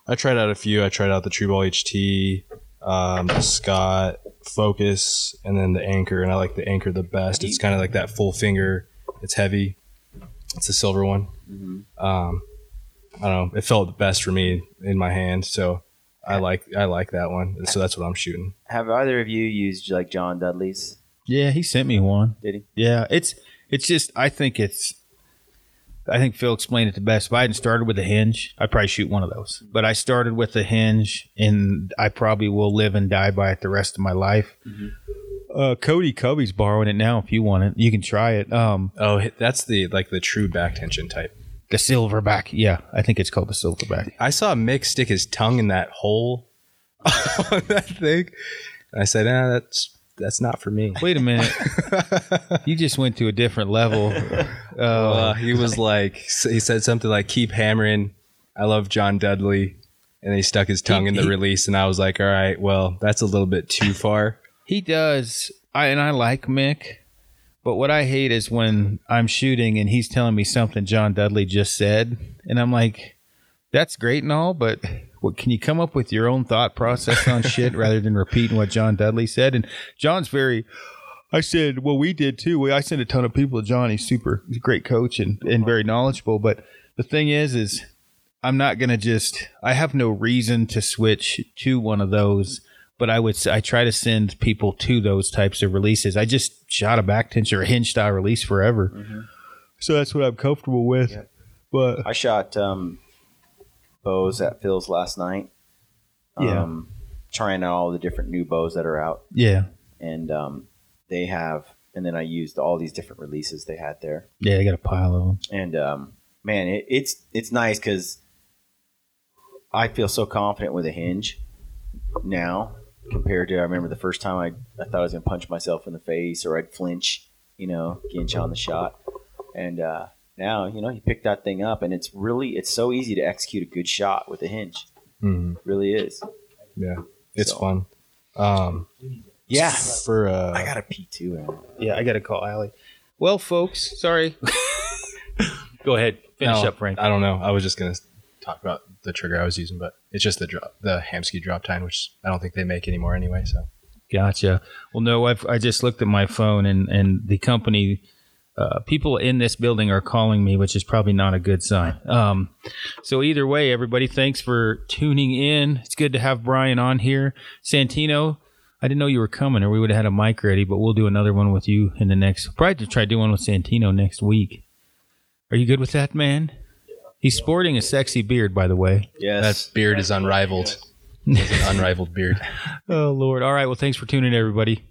I tried out a few. I tried out the True Ball HT, um, Scott Focus, and then the Anchor. And I like the Anchor the best. It's kind of like that full finger. It's heavy. It's a silver one. Um, I don't know. It felt the best for me in my hand, so I like I like that one. So that's what I'm shooting. Have either of you used like John Dudley's? Yeah, he sent me one. Did he? Yeah, it's it's just I think it's I think Phil explained it the best. If I hadn't started with a hinge, I'd probably shoot one of those. But I started with a hinge, and I probably will live and die by it the rest of my life. Uh, Cody Covey's borrowing it now. If you want it, you can try it. Um, Oh, that's the like the true back tension type. the silverback. Yeah, I think it's called the silverback. I saw Mick stick his tongue in that hole [LAUGHS] on that thing. I said, "Ah, that's that's not for me." Wait a minute, [LAUGHS] you just went to a different level. [LAUGHS] Uh, Uh, he was [LAUGHS] like, he said something like, "Keep hammering." I love John Dudley, and he stuck his tongue in the he- release, and I was like, "All right, well, that's a little bit too far." He does. I and I like Mick, but what I hate is when I'm shooting and he's telling me something John Dudley just said, and I'm like, "That's great and all, but what can you come up with your own thought process on [LAUGHS] shit rather than repeating what John Dudley said?" And John's very. I said, well, we did too. We, I sent a ton of people to John. He's super, he's a great coach and, and very knowledgeable. But the thing is, is I'm not going to just, I have no reason to switch to one of those, but I would, I try to send people to those types of releases. I just shot a back tension or a hinge style release forever. So that's what I'm comfortable with. But I shot um, bows at Phil's last night. Yeah. Um, trying out all the different new bows that are out, yeah, and um, they have. And then I used all these different releases they had there. yeah, I got a pile of them. and um, man, it, it's it's nice because I feel so confident with a hinge now compared to I remember the first time I, I thought I was gonna punch myself in the face or I'd flinch, you know, ginch on the shot, and uh, now you know you pick that thing up and it's really it's so easy to execute a good shot with a hinge, Mhm. It really is. Yeah, it's So- fun. Um, Yeah, for uh, I got a P two. Yeah, I got to call Allie. Well, folks, sorry. [LAUGHS] Go ahead, finish no, up, Frank. I don't know. I was just gonna talk about the trigger I was using, but it's just the drop, the Hamsky drop time, which I don't think they make anymore anyway. So Gotcha. Well, no, I've, I just looked at my phone and, and the company, uh, people in this building are calling me, which is probably not a good sign. Um, so either way, everybody, thanks for tuning in. It's good to have Brian on here. Santino, I didn't know you were coming or we would have had a mic ready, but we'll do another one with you in the next, probably to try to do one with Santino next week. Are you good with that, man? He's sporting a sexy beard, by the way. Yes, that beard is unrivaled. It's [LAUGHS] an unrivaled beard. Oh, Lord. All right. Well, thanks for tuning in, everybody.